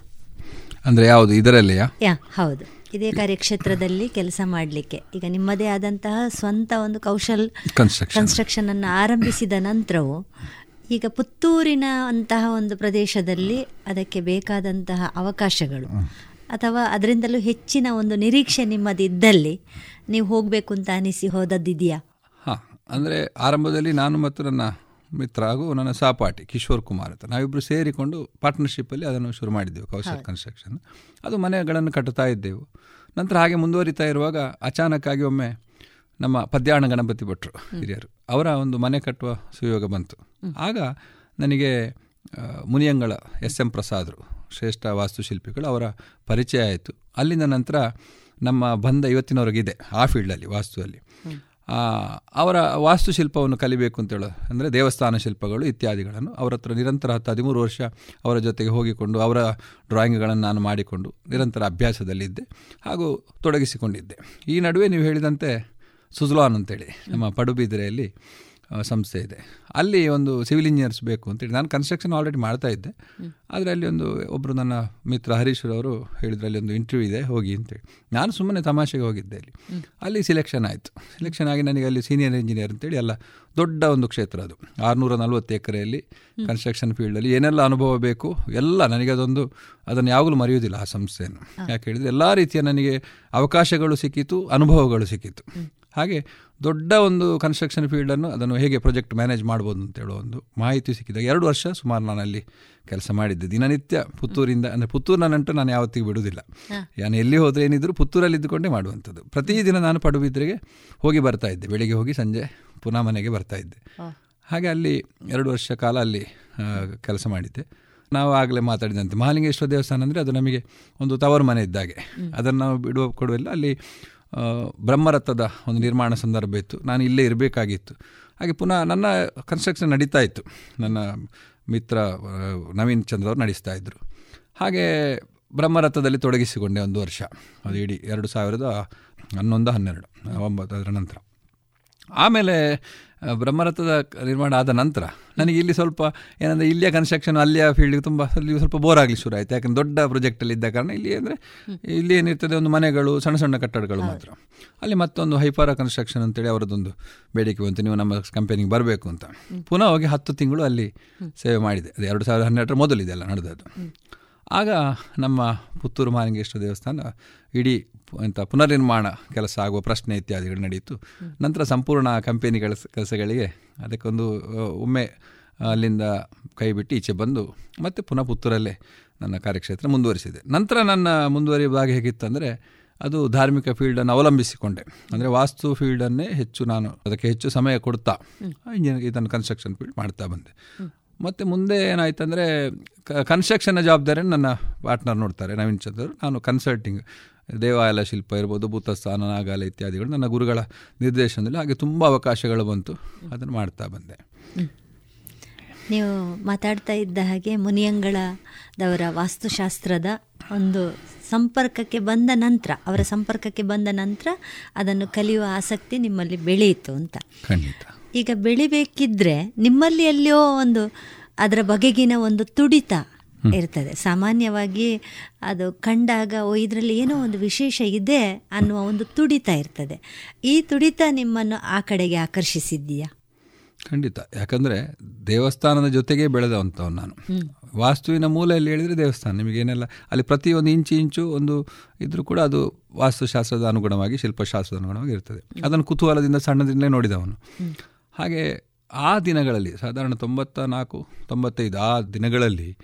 ಅಂದರೆ ಯಾವುದು ಇದರಲ್ಲಿಯಾ? ಯಾ ಹೌದು. ಇದೇ ಕಾರ್ಯಕ್ಷೇತ್ರದಲ್ಲಿ ಕೆಲಸ ಮಾಡಲಿಕ್ಕೆ. ಈಗ ನಿಮ್ಮದೇ ಆದಂತಹ ಸ್ವಂತ ಒಂದು ಕೌಶಲ್ ಕನ್ಸ್ಟ್ರಕ್ಷನ್ ಅನ್ನು ಆರಂಭಿಸಿದ ನಂತರವು ಈಗ ಪುತ್ತೂರಿನ ಅಂತಹ ಒಂದು ಪ್ರದೇಶದಲ್ಲಿ ಅದಕ್ಕೆ ಬೇಕಾದಂತಹ ಅವಕಾಶಗಳು ಅಥವಾ ಅದರಿಂದಲೂ ಹೆಚ್ಚಿನ ಒಂದು ನಿರೀಕ್ಷೆ ನಿಮ್ಮದಿದ್ದಲ್ಲಿ ನೀವು ಹೋಗಬೇಕು ಅಂತ ಅನಿಸಿ ಹೋದದ್ದಿದೆಯಾ? ಹಾಂ ಅಂದರೆ ಆರಂಭದಲ್ಲಿ ನಾನು ಮತ್ತು ನನ್ನ ಮಿತ್ರ ಹಾಗೂ ನನ್ನ ಸಹಪಾಠಿ ಕಿಶೋರ್ ಕುಮಾರ್ ಅಂತ ನಾವಿಬ್ಬರು ಸೇರಿಕೊಂಡು ಪಾರ್ಟ್ನರ್ಶಿಪ್ಪಲ್ಲಿ ಅದನ್ನು ಶುರು ಮಾಡಿದ್ದೆವು ಕೌಶಲ್ ಕನ್ಸ್ಟ್ರಕ್ಷನ್ ಅದು ಮನೆಗಳನ್ನು ಕಟ್ಟುತ್ತಾ ಇದ್ದೆವು. ನಂತರ ಹಾಗೆ ಮುಂದುವರಿತಾ ಇರುವಾಗ ಅಚಾನಕ್ಕಾಗಿ ಒಮ್ಮೆ ನಮ್ಮ ಪದ್ಯಾಣ ಗಣಪತಿ ಭಟ್ರು ಹಿರಿಯರು. ಅವರ ಒಂದು ಮನೆ ಕಟ್ಟುವ ಸುಯೋಗ ಬಂತು. ಆಗ ನನಗೆ ಮುನಿಯಂಗಳ ಎಸ್ ಎಂ ಪ್ರಸಾದರು ಶ್ರೇಷ್ಠ ವಾಸ್ತುಶಿಲ್ಪಿಗಳು ಅವರ ಪರಿಚಯ ಆಯಿತು. ಅಲ್ಲಿಂದ ನಂತರ ನಮ್ಮ ಬಂದ ಇವತ್ತಿನವರೆಗಿದೆ ಆ ಫೀಲ್ಡಲ್ಲಿ ವಾಸ್ತುವಲ್ಲಿ. ಅವರ ವಾಸ್ತುಶಿಲ್ಪವನ್ನು ಕಲಿಬೇಕು ಅಂತೇಳೋ ಅಂದರೆ ದೇವಸ್ಥಾನ ಶಿಲ್ಪಗಳು ಇತ್ಯಾದಿಗಳನ್ನು ಅವರ ಹತ್ರ ನಿರಂತರ ಹತ್ತು ಹದಿಮೂರು ವರ್ಷ ಅವರ ಜೊತೆಗೆ ಹೋಗಿಕೊಂಡು ಅವರ ಡ್ರಾಯಿಂಗ್ಗಳನ್ನು ನಾನು ಮಾಡಿಕೊಂಡು ನಿರಂತರ ಅಭ್ಯಾಸದಲ್ಲಿದ್ದೆ ಹಾಗೂ ತೊಡಗಿಸಿಕೊಂಡಿದ್ದೆ. ಈ ನಡುವೆ ನೀವು ಹೇಳಿದಂತೆ ಸುಜ್ಲಾನ್ ಅಂತೇಳಿ ನಮ್ಮ ಪಡುಬಿದ್ರೆಯಲ್ಲಿ ಸಂಸ್ಥೆ ಇದೆ. ಅಲ್ಲಿ ಒಂದು ಸಿವಿಲ್ ಇಂಜಿನಿಯರ್ಸ್ ಬೇಕು ಅಂತೇಳಿ ನಾನು ಕನ್ಸ್ಟ್ರಕ್ಷನ್ ಆಲ್ರೆಡಿ ಮಾಡ್ತಾ ಇದ್ದೆ. ಆದರೆ ಅಲ್ಲಿ ಒಂದು ಒಬ್ಬರು ನನ್ನ ಮಿತ್ರ ಹರೀಶ್ ಅವರು ಹೇಳಿದ್ರು ಅಲ್ಲಿ ಒಂದು ಇಂಟರ್ವ್ಯೂ ಇದೆ ಹೋಗಿ ಅಂತೇಳಿ. ನಾನು ಸುಮ್ಮನೆ ತಮಾಷೆಗೆ ಹೋಗಿದ್ದೆ ಅಲ್ಲಿ. ಅಲ್ಲಿ ಸಿಲೆಕ್ಷನ್ ಆಯಿತು. ಸಿಲೆಕ್ಷನ್ ಆಗಿ ನನಗೆ ಅಲ್ಲಿ ಸೀನಿಯರ್ ಇಂಜಿನಿಯರ್ ಅಂತೇಳಿ ಎಲ್ಲ ದೊಡ್ಡ ಒಂದು ಕ್ಷೇತ್ರ ಅದು. ಆರುನೂರ ನಲ್ವತ್ತು ಎಕರೆಯಲ್ಲಿ ಕನ್ಸ್ಟ್ರಕ್ಷನ್ ಫೀಲ್ಡಲ್ಲಿ ಏನೆಲ್ಲ ಅನುಭವ ಬೇಕು ಎಲ್ಲ ನನಗೆ ಅದೊಂದು ಅದನ್ನು ಯಾವಾಗಲೂ ಮರೆಯುವುದಿಲ್ಲ ಆ ಸಂಸ್ಥೆಯನ್ನು. ಯಾಕೆ ಹೇಳಿದರೆ ಎಲ್ಲ ರೀತಿಯ ನನಗೆ ಅವಕಾಶಗಳು ಸಿಕ್ಕಿತು ಅನುಭವಗಳು ಸಿಕ್ಕಿತು. ಹಾಗೆ ದೊಡ್ಡ ಒಂದು ಕನ್ಸ್ಟ್ರಕ್ಷನ್ ಫೀಲ್ಡನ್ನು ಅದನ್ನು ಹೇಗೆ ಪ್ರಾಜೆಕ್ಟ್ ಮ್ಯಾನೇಜ್ ಮಾಡ್ಬೋದು ಅಂತ ಹೇಳೋ ಒಂದು ಮಾಹಿತಿ ಸಿಕ್ಕಿದಾಗ ಎರಡು ವರ್ಷ ಸುಮಾರು ನಾನು ಅಲ್ಲಿ ಕೆಲಸ ಮಾಡಿದ್ದೆ. ದಿನನಿತ್ಯ ಪುತ್ತೂರಿಂದ ಅಂದರೆ ಪುತ್ತೂರಿನ ನಂಟು ನಾನು ಯಾವತ್ತಿಗೂ ಬಿಡುವುದಿಲ್ಲ. ನಾನು ಎಲ್ಲಿ ಹೋದರೆ ಏನಿದ್ರು ಪುತ್ತೂರಲ್ಲಿ ಇದ್ದುಕೊಂಡೇ ಮಾಡುವಂಥದ್ದು. ಪ್ರತಿದಿನ ನಾನು ಪಡುಬಿದ್ರಿಗೆ ಹೋಗಿ ಬರ್ತಾ ಇದ್ದೆ. ಬೆಳಿಗ್ಗೆ ಹೋಗಿ ಸಂಜೆ ಪುನಃ ಮನೆಗೆ ಬರ್ತಾ ಇದ್ದೆ. ಹಾಗೆ ಅಲ್ಲಿ ಎರಡು ವರ್ಷ ಕಾಲ ಅಲ್ಲಿ ಕೆಲಸ ಮಾಡಿದ್ದೆ. ನಾವು ಆಗಲೇ ಮಾತಾಡಿದಂತೆ. ಮಹಾಲಿಂಗೇಶ್ವರ ದೇವಸ್ಥಾನ ಅಂದರೆ ಅದು ನಮಗೆ ಒಂದು ತವರು ಮನೆ ಇದ್ದಾಗೆ. ಅದನ್ನು ನಾವು ಬಿಡುವ ಕೊಡುವಲ್ಲ ಅಲ್ಲಿ ಬ್ರಹ್ಮರಥದ ಒಂದು ನಿರ್ಮಾಣ ಸಂದರ್ಭ ಇತ್ತು. ನಾನು ಇಲ್ಲೇ ಇರಬೇಕಾಗಿತ್ತು. ಹಾಗೆ ಪುನಃ ನನ್ನ ಕನ್ಸ್ಟ್ರಕ್ಷನ್ ನಡೀತಾ ಇತ್ತು. ನನ್ನ ಮಿತ್ರ ನವೀನ್ ಚಂದ್ರ ಅವರು ನಡೆಸ್ತಾ ಇದ್ದರು ಹಾಗೆ ಬ್ರಹ್ಮರಥದಲ್ಲಿ ತೊಡಗಿಸಿಕೊಂಡೆ ಒಂದು ವರ್ಷ. ಅದು ಇಡೀ ಎರಡು ಸಾವಿರದ ಹನ್ನೊಂದು ಹನ್ನೆರಡು ಒಂಬತ್ತು ಅದರ ನಂತರ. ಆಮೇಲೆ ಬ್ರಹ್ಮರಥದ ನಿರ್ಮಾಣ ಆದ ನಂತರ ನನಗೆ ಇಲ್ಲಿ ಸ್ವಲ್ಪ ಏನಂದರೆ ಇಲ್ಲಿಯ ಕನ್ಸ್ಟ್ರಕ್ಷನ್ ಅಲ್ಲಿಯ ಫೀಲ್ಡಿಗೆ ತುಂಬ ಅಲ್ಲಿ ಸ್ವಲ್ಪ ಬೋರ್ ಆಗಲಿ ಶುರು ಆಯಿತು. ಯಾಕಂದ್ರೆ ದೊಡ್ಡ ಪ್ರೊಜೆಕ್ಟಲ್ಲಿ ಇದ್ದ ಕಾರಣ ಇಲ್ಲಿ ಅಂದರೆ ಇಲ್ಲಿ ಏನಿರ್ತದೆ ಒಂದು ಮನೆಗಳು ಸಣ್ಣ ಸಣ್ಣ ಕಟ್ಟಡಗಳು ಮಾತ್ರ. ಅಲ್ಲಿ ಮತ್ತೊಂದು ಹೈಪಾರ ಕನ್ಸ್ಟ್ರಕ್ಷನ್ ಅಂತೇಳಿ ಅವರದೊಂದು ಬೇಡಿಕೆ ಬಂತು. ನೀವು ನಮ್ಮ ಕಂಪನಿಗೆ ಬರಬೇಕು ಅಂತ. ಪುನಃ ಹೋಗಿ ಹತ್ತು ತಿಂಗಳು ಅಲ್ಲಿ ಸೇವೆ ಮಾಡಿದೆ. ಅದು ಎರಡು ಸಾವಿರದ ಹನ್ನೆರಡರ ಮೊದಲಿದೆಲ್ಲ ನಡೆದದ್ದು. ಆಗ ನಮ್ಮ ಪುತ್ತೂರು ಮಹಾಲಿಂಗೇಶ್ವರ ದೇವಸ್ಥಾನ ಇಡೀ ಎಂಥ ಪುನರ್ನಿರ್ಮಾಣ ಕೆಲಸ ಆಗುವ ಪ್ರಶ್ನೆ ಇತ್ಯಾದಿಗಳು ನಡೆಯಿತು. ನಂತರ ಸಂಪೂರ್ಣ ಕಂಪೆನಿ ಕೆಲಸ, ಕೆಲಸಗಳಿಗೆ ಅದಕ್ಕೊಂದು ಒಮ್ಮೆ ಅಲ್ಲಿಂದ ಕೈ ಬಿಟ್ಟು ಈಚೆ ಬಂದು ಮತ್ತೆ ಪುನಃ ಪುತ್ತೂರಲ್ಲೇ ನನ್ನ ಕಾರ್ಯಕ್ಷೇತ್ರ ಮುಂದುವರಿಸಿದೆ. ನಂತರ ನನ್ನ ಮುಂದುವರಿಯುವ ಭಾಗ ಹೇಗಿತ್ತಂದರೆ ಅದು ಧಾರ್ಮಿಕ ಫೀಲ್ಡನ್ನು ಅವಲಂಬಿಸಿಕೊಂಡೆ. ಅಂದರೆ ವಾಸ್ತು ಫೀಲ್ಡನ್ನೇ ಹೆಚ್ಚು ನಾನು ಅದಕ್ಕೆ ಹೆಚ್ಚು ಸಮಯ ಕೊಡ್ತಾ ಇಂಜಿನಿಯರ್ ಇದನ್ನು ಕನ್ಸ್ಟ್ರಕ್ಷನ್ ಫೀಲ್ಡ್ ಮಾಡ್ತಾ ಬಂದೆ. ಮತ್ತು ಮುಂದೆ ಏನಾಯ್ತಂದರೆ ಕನ್ಸ್ಟ್ರಕ್ಷನ್ನ ಜವಾಬ್ದಾರಿಯನ್ನು ನನ್ನ ಪಾರ್ಟ್ನರ್ ನೋಡ್ತಾರೆ, ನವೀನ್ ಚಂದ್ರ ನಾನು ಕನ್ಸಲ್ಟಿಂಗ್ ದೇವಾಲಯ ಶಿಲ್ಪ ಇರ್ಬೋದು ಭೂತಸ್ಥಾನ ನಾಗಾಲ ಇತ್ಯಾದಿಗಳು ನನ್ನ ಗುರುಗಳ ನಿರ್ದೇಶನದಲ್ಲಿ ಹಾಗೆ ತುಂಬ ಅವಕಾಶಗಳು ಬಂತು. ಅದನ್ನು ಮಾಡ್ತಾ ಬಂದೆ. ನೀವು ಮಾತಾಡ್ತಾ ಇದ್ದ ಹಾಗೆ ಮುನಿಯಂಗಳದವರ ವಾಸ್ತುಶಾಸ್ತ್ರದ ಒಂದು ಸಂಪರ್ಕಕ್ಕೆ ಬಂದ ನಂತರ ಅವರ ಸಂಪರ್ಕಕ್ಕೆ ಬಂದ ನಂತರ ಅದನ್ನು ಕಲಿಯುವ ಆಸಕ್ತಿ ನಿಮ್ಮಲ್ಲಿ ಬೆಳೆಯಿತು ಅಂತ. ಖಂಡಿತ. ಈಗ ಬೆಳಿಬೇಕಿದ್ರೆ ನಿಮ್ಮಲ್ಲಿ ಎಲ್ಲಿಯೋ ಒಂದು ಅದರ ಬಗೆಗಿನ ಒಂದು ತುಡಿತ ಇರ್ತದೆ. ಸಾಮಾನ್ಯವಾಗಿ ಅದು ಕಂಡಾಗ ಓ ಇದರಲ್ಲಿ ಏನೋ ಒಂದು ವಿಶೇಷ ಇದೆ ಅನ್ನುವ ಒಂದು ತುಡಿತ ಇರ್ತದೆ. ಈ ತುಡಿತ ನಿಮ್ಮನ್ನು ಆ ಕಡೆಗೆ ಆಕರ್ಷಿಸಿದ್ದೀಯಾ? ಖಂಡಿತ. ಯಾಕಂದರೆ ದೇವಸ್ಥಾನದ ಜೊತೆಗೆ ಬೆಳೆದವಂಥವ್ನು ನಾನು. ವಾಸ್ತುವಿನ ಮೂಲೆಯಲ್ಲಿ ಹೇಳಿದರೆ ದೇವಸ್ಥಾನ. ನಿಮಗೇನೆಲ್ಲ ಅಲ್ಲಿ ಪ್ರತಿ ಒಂದು ಇಂಚು ಇಂಚು ಒಂದು ಇದ್ರೂ ಕೂಡ ಅದು ವಾಸ್ತುಶಾಸ್ತ್ರದ ಅನುಗುಣವಾಗಿ ಶಿಲ್ಪಶಾಸ್ತ್ರದ ಅನುಗುಣವಾಗಿ ಇರ್ತದೆ. ಅದನ್ನು ಕುತೂಹಲದಿಂದ ಸಣ್ಣದಿಂದಲೇ ನೋಡಿದವನು. ಹಾಗೆ ಆ ದಿನಗಳಲ್ಲಿ ಸಾಧಾರಣ ತೊಂಬತ್ತ ನಾಲ್ಕು ತೊಂಬತ್ತೈದು ಆ ದಿನಗಳಲ್ಲಿ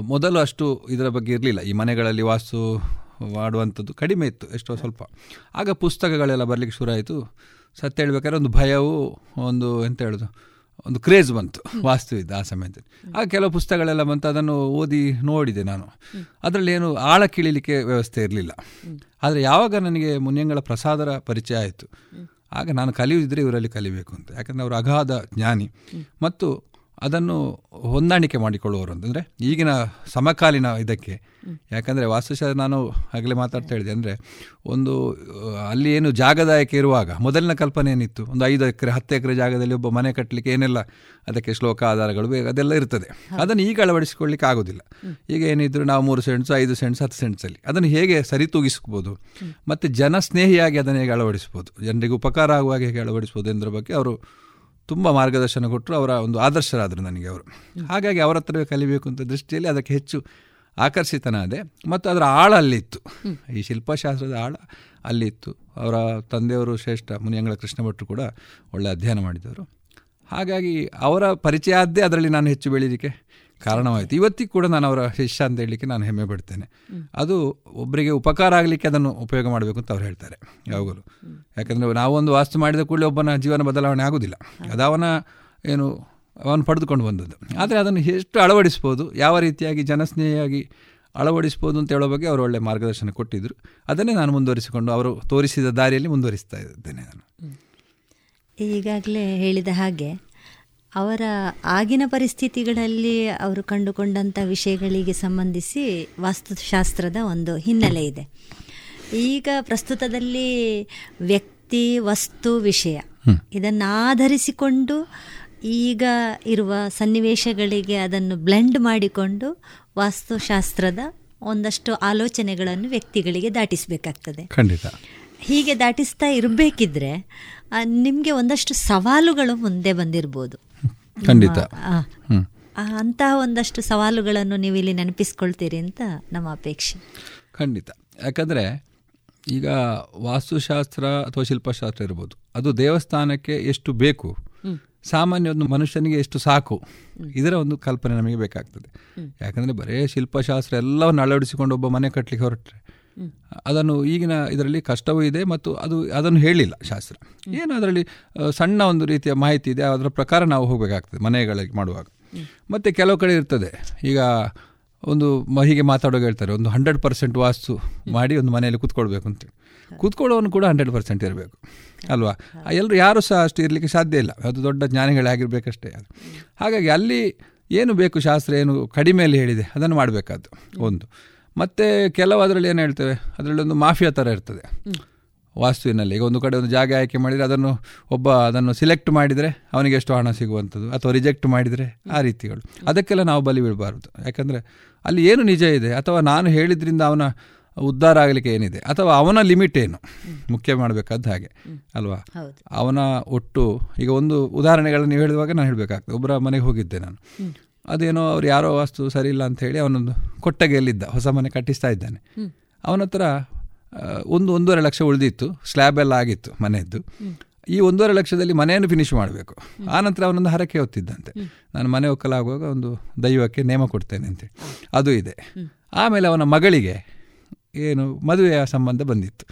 ಮೊದಲು ಅಷ್ಟು ಇದರ ಬಗ್ಗೆ ಇರಲಿಲ್ಲ. ಈ ಮನೆಗಳಲ್ಲಿ ವಾಸ್ತು ಮಾಡುವಂಥದ್ದು ಕಡಿಮೆ ಇತ್ತು ಎಷ್ಟೋ ಸ್ವಲ್ಪ. ಆಗ ಪುಸ್ತಕಗಳೆಲ್ಲ ಬರಲಿಕ್ಕೆ ಶುರು ಆಯಿತು. ಸತ್ಯ ಹೇಳ್ಬೇಕಾದ್ರೆ ಒಂದು ಭಯವು ಒಂದು ಎಂತ ಹೇಳೋದು ಒಂದು ಕ್ರೇಜ್ ಬಂತು ವಾಸ್ತು ಇದ್ದ ಆ ಸಮಯದಲ್ಲಿ. ಆಗ ಕೆಲವು ಪುಸ್ತಕಗಳೆಲ್ಲ ಬಂತು ಅದನ್ನು ಓದಿ ನೋಡಿದೆ ನಾನು. ಅದರಲ್ಲಿ ಏನು ಆಳ ಕೀಳಲಿಕ್ಕೆ ವ್ಯವಸ್ಥೆ ಇರಲಿಲ್ಲ. ಆದರೆ ಯಾವಾಗ ನನಗೆ ಮುನ್ಯಂಗಳ ಪ್ರಸಾದರ ಪರಿಚಯ ಆಯಿತು ಆಗ ನಾನು ಕಲಿಯುವುದಿದ್ರೆ ಇವರಲ್ಲಿ ಕಲಿಬೇಕು ಅಂತ. ಯಾಕಂದರೆ ಅವರು ಅಗಾಧ ಜ್ಞಾನಿ. ಮತ್ತು ಅದನ್ನು ಹೊಂದಾಣಿಕೆ ಮಾಡಿಕೊಳ್ಳುವವರು ಅಂತಂದರೆ ಈಗಿನ ಸಮಕಾಲೀನ ಇದಕ್ಕೆ. ಯಾಕಂದರೆ ವಾಸ್ತುಶಾಸ್ತ್ರ ನಾನು ಆಗಲೇ ಮಾತಾಡ್ತಾ ಹೇಳಿದೆ ಅಂದರೆ ಒಂದು ಅಲ್ಲಿ ಏನು ಜಾಗದಾಯಕ ಇರುವಾಗ ಮೊದಲಿನ ಕಲ್ಪನೆ ಏನಿತ್ತು? ಒಂದು ಐದು ಎಕರೆ ಹತ್ತು ಎಕರೆ ಜಾಗದಲ್ಲಿ ಒಬ್ಬ ಮನೆ ಕಟ್ಟಲಿಕ್ಕೆ ಏನೆಲ್ಲ ಅದಕ್ಕೆ ಶ್ಲೋಕ ಆಧಾರಗಳು ಅದೆಲ್ಲ ಇರ್ತದೆ. ಅದನ್ನು ಈಗ ಅಳವಡಿಸಿಕೊಳ್ಳಿಕ್ಕೆ ಆಗೋದಿಲ್ಲ. ಈಗ ಏನಿದ್ರು ನಾವು ಮೂರು ಸೆಂಟ್ಸ್ ಐದು ಸೆಂಟ್ಸ್ ಹತ್ತು ಸೆಂಟ್ಸಲ್ಲಿ ಅದನ್ನು ಹೇಗೆ ಸರಿ ತೂಗಿಸ್ಬೋದು ಮತ್ತು ಜನಸ್ನೇಹಿಯಾಗಿ ಅದನ್ನು ಹೇಗೆ ಅಳವಡಿಸ್ಬೋದು? ಜನರಿಗೆ ಉಪಕಾರ ಆಗುವಾಗ ಹೇಗೆ ಅಳವಡಿಸ್ಬೋದು ಎಂದ್ರ ಬಗ್ಗೆ ಅವರು ತುಂಬ ಮಾರ್ಗದರ್ಶನ ಕೊಟ್ಟರು ಅವರ ಒಂದು ಆದರ್ಶರಾದರು ನನಗೆ ಅವರು. ಹಾಗಾಗಿ ಅವರ ಹತ್ರವೇ ಕಲಿಬೇಕು ಅಂತ ದೃಷ್ಟಿಯಲ್ಲಿ ಅದಕ್ಕೆ ಹೆಚ್ಚು ಆಕರ್ಷಿತನಾದೆ ಮತ್ತು ಅದರ ಆಳ ಅಲ್ಲಿತ್ತು. ಈ ಶಿಲ್ಪಶಾಸ್ತ್ರದ ಆಳ ಅಲ್ಲಿತ್ತು. ಅವರ ತಂದೆಯವರು ಶ್ರೇಷ್ಠ ಮುನಿಯಂಗಳ ಕೃಷ್ಣ ಭಟ್ರು ಕೂಡ ಒಳ್ಳೆ ಅಧ್ಯಯನ ಮಾಡಿದವರು. ಹಾಗಾಗಿ ಅವರ ಪರಿಚಯ ಆದ್ದೇ ಅದರಲ್ಲಿ ನಾನು ಹೆಚ್ಚು ಬೆಳೀಲಿಕ್ಕೆ ಕಾರಣವಾಯಿತು. ಇವತ್ತಿಗೆ ಕೂಡ ನಾನು ಅವರ ಶಿಷ್ಯ ಅಂತ ಹೇಳಲಿಕ್ಕೆ ನಾನು ಹೆಮ್ಮೆ ಪಡ್ತೇನೆ. ಅದು ಒಬ್ಬರಿಗೆ ಉಪಕಾರ ಆಗಲಿಕ್ಕೆ ಅದನ್ನು ಉಪಯೋಗ ಮಾಡಬೇಕು ಅಂತ ಅವ್ರು ಹೇಳ್ತಾರೆ. ಯಾವಾಗಲೂ. ಯಾಕಂದರೆ ನಾವೊಂದು ವಾಸ್ತು ಮಾಡಿದ ಕೂಡಲೇ ಒಬ್ಬನ ಜೀವನ ಬದಲಾವಣೆ ಆಗೋದಿಲ್ಲ. ಅದು ಅವನ ಏನು, ಅವನು ಪಡೆದುಕೊಂಡು ಬಂದದ್ದು. ಆದರೆ ಅದನ್ನು ಎಷ್ಟು ಅಳವಡಿಸ್ಬೋದು, ಯಾವ ರೀತಿಯಾಗಿ ಜನಸ್ನೇಹಿಯಾಗಿ ಅಳವಡಿಸ್ಬೋದು ಅಂತ ಹೇಳೋ ಬಗ್ಗೆ ಅವರು ಒಳ್ಳೆ ಮಾರ್ಗದರ್ಶನ ಕೊಟ್ಟಿದ್ದರು ಅದನ್ನೇ ನಾನು ಮುಂದುವರಿಸಿಕೊಂಡು ಅವರು ತೋರಿಸಿದ ದಾರಿಯಲ್ಲಿ ಮುಂದುವರಿಸ್ತಾ ಇದ್ದೇನೆ ನಾನು. ಈಗಾಗಲೇ ಹೇಳಿದ ಹಾಗೆ ಅವರ ಆಗಿನ ಪರಿಸ್ಥಿತಿಗಳಲ್ಲಿ ಅವರು ಕಂಡುಕೊಂಡಂಥ ವಿಷಯಗಳಿಗೆ ಸಂಬಂಧಿಸಿ ವಾಸ್ತುಶಾಸ್ತ್ರದ ಒಂದು ಹಿನ್ನೆಲೆ ಇದೆ. ಈಗ ಪ್ರಸ್ತುತದಲ್ಲಿ ವ್ಯಕ್ತಿ ವಸ್ತು ವಿಷಯ ಇದನ್ನು ಆಧರಿಸಿಕೊಂಡು ಈಗ ಇರುವ ಸನ್ನಿವೇಶಗಳಿಗೆ ಅದನ್ನು ಬ್ಲೆಂಡ್ ಮಾಡಿಕೊಂಡು ವಾಸ್ತುಶಾಸ್ತ್ರದ ಒಂದಷ್ಟು ಆಲೋಚನೆಗಳನ್ನು ವ್ಯಕ್ತಿಗಳಿಗೆ ದಾಟಿಸಬೇಕಾಗ್ತದೆ. ಖಂಡಿತ. ಹೀಗೆ ದಾಟಿಸ್ತಾ ಇರಬೇಕಿದ್ರೆ ನಿಮಗೆ ಒಂದಷ್ಟು ಸವಾಲುಗಳು ಮುಂದೆ ಬಂದಿರ್ಬೋದು. ಖಂಡಿತ. ಅಂತಹ ಒಂದಷ್ಟು ಸವಾಲುಗಳನ್ನು ನೀವು ಇಲ್ಲಿ ನೆನಪಿಸ್ಕೊಳ್ತೀರಿ ಅಂತ ನಮ್ಮ ಅಪೇಕ್ಷೆ. ಖಂಡಿತ. ಯಾಕಂದರೆ ಈಗ ವಾಸ್ತುಶಾಸ್ತ್ರ ಅಥವಾ ಶಿಲ್ಪಶಾಸ್ತ್ರ ಇರ್ಬೋದು ಅದು ದೇವಸ್ಥಾನಕ್ಕೆ ಎಷ್ಟು ಬೇಕು ಸಾಮಾನ್ಯ ಒಂದು ಮನುಷ್ಯನಿಗೆ ಎಷ್ಟು ಸಾಕು ಇದರ ಒಂದು ಕಲ್ಪನೆ ನಮಗೆ ಬೇಕಾಗ್ತದೆ. ಯಾಕಂದರೆ ಬರೇ ಶಿಲ್ಪಶಾಸ್ತ್ರ ಎಲ್ಲವನ್ನು ಅಳವಡಿಸಿಕೊಂಡು ಒಬ್ಬ ಮನೆ ಕಟ್ಟಲಿಕ್ಕೆ ಹೊರಟ್ರೆ ಅದನ್ನು ಈಗಿನ ಇದರಲ್ಲಿ ಕಷ್ಟವೂ ಇದೆ ಮತ್ತು ಅದು ಅದನ್ನು ಹೇಳಿಲ್ಲ ಶಾಸ್ತ್ರ. ಏನು ಅದರಲ್ಲಿ ಸಣ್ಣ ಒಂದು ರೀತಿಯ ಮಾಹಿತಿ ಇದೆ, ಅದರ ಪ್ರಕಾರ ನಾವು ಹೋಗಬೇಕಾಗ್ತದೆ, ಮನೆಗಳಿಗೆ ಮಾಡುವಾಗ. ಮತ್ತು ಕೆಲವು ಕಡೆ ಇರ್ತದೆ. ಈಗ ಒಂದು ಹೀಗೆ ಮಾತಾಡೋಕೆ ಹೇಳ್ತಾರೆ, ಒಂದು ಹಂಡ್ರೆಡ್ ಪರ್ಸೆಂಟ್ ವಾಸ್ತು ಮಾಡಿ ಒಂದು ಮನೆಯಲ್ಲಿ ಕೂತ್ಕೊಳ್ಬೇಕು ಅಂತ. ಕೂತ್ಕೊಳ್ಳೋನು ಕೂಡ ಹಂಡ್ರೆಡ್ ಪರ್ಸೆಂಟ್ ಇರಬೇಕು, ಅಲ್ವಾ? ಎಲ್ಲರೂ ಯಾರು ಸಹ ಅಷ್ಟು ಇರಲಿಕ್ಕೆ ಸಾಧ್ಯ ಇಲ್ಲ. ಅದು ದೊಡ್ಡ ಜ್ಞಾನಿಗಳಾಗಿರ್ಬೇಕಷ್ಟೇ ಹಾಗಾಗಿ ಅಲ್ಲಿ ಏನು ಬೇಕು ಶಾಸ್ತ್ರ, ಏನು ಕಡಿಮೆಯಲ್ಲಿ ಹೇಳಿದೆ, ಅದನ್ನು ಮಾಡಬೇಕಾದ್ದು ಒಂದು. ಮತ್ತು ಕೆಲವು ಅದರಲ್ಲಿ ಏನು ಹೇಳ್ತೇವೆ? ಅದರಲ್ಲಿ ಒಂದು ಮಾಫಿಯಾ ಥರ ಇರ್ತದೆ. ವಾಸ್ತುವಿನಲ್ಲಿ ಈಗ ಒಂದು ಕಡೆ ಒಂದು ಜಾಗ ಆಯ್ಕೆ ಮಾಡಿದರೆ ಅದನ್ನು ಒಬ್ಬ ಅದನ್ನು ಸಿಲೆಕ್ಟ್ ಮಾಡಿದರೆ ಅವನಿಗೆ ಎಷ್ಟು ಹಣ ಸಿಗುವಂಥದ್ದು ಅಥವಾ ರಿಜೆಕ್ಟ್ ಮಾಡಿದರೆ ಆ ರೀತಿಗಳು. ಅದಕ್ಕೆಲ್ಲ ನಾವು ಬಲಿ ಬಿಡಬಾರ್ದು. ಯಾಕಂದರೆ ಅಲ್ಲಿ ಏನು ನಿಜ ಇದೆ ಅಥವಾ ನಾನು ಹೇಳಿದ್ರಿಂದ ಅವನ ಉದ್ಧಾರ ಆಗಲಿಕ್ಕೆ ಏನಿದೆ ಅಥವಾ ಅವನ ಲಿಮಿಟ್ ಏನು? ಮುಖ್ಯ ಮಾಡಬೇಕಾದ ಹಾಗೆ. ಅಲ್ವಾ? ಅವನ ಒಟ್ಟು ಈಗ ಒಂದು ಉದಾಹರಣೆಗಳನ್ನು ನೀವು ಹೇಳುವಾಗ ನಾನು ಹೇಳಬೇಕಾಗ್ತದೆ. ಒಬ್ಬರ ಮನೆಗೆ ಹೋಗಿದ್ದೆ ನಾನು. ಅದೇನೋ ಅವ್ರು ಯಾರೋ ವಾಸ್ತು ಸರಿ ಇಲ್ಲ ಅಂತ ಹೇಳಿ ಅವನೊಂದು ಕೊಟ್ಟಗೆಯಲ್ಲಿದ್ದ ಹೊಸ ಮನೆ ಕಟ್ಟಿಸ್ತಾ ಇದ್ದಾನೆ. ಅವನ ಹತ್ರ ಒಂದು ಒಂದೂವರೆ ಲಕ್ಷ ಉಳಿದಿತ್ತು ಸ್ಲ್ಯಾಬ್ ಎಲ್ಲ ಆಗಿತ್ತು ಮನೆಯದ್ದು. ಈ ಒಂದೂವರೆ ಲಕ್ಷದಲ್ಲಿ ಮನೆಯನ್ನು ಫಿನಿಶ್ ಮಾಡಬೇಕು. ಆನಂತರ ಅವನೊಂದು ಹರಕೆ ಹೊತ್ತಿದ್ದಂತೆ. ನಾನು ಮನೆ ಒಕ್ಕಲಾಗುವಾಗ ಒಂದು ದೈವಕ್ಕೆ ನೇಮ ಕೊಡ್ತೇನೆ ಅಂತೇಳಿ ಅದು ಇದೆ. ಆಮೇಲೆ ಅವನ ಮಗಳಿಗೆ ಏನು ಮದುವೆಯ ಸಂಬಂಧ ಬಂದಿತ್ತು.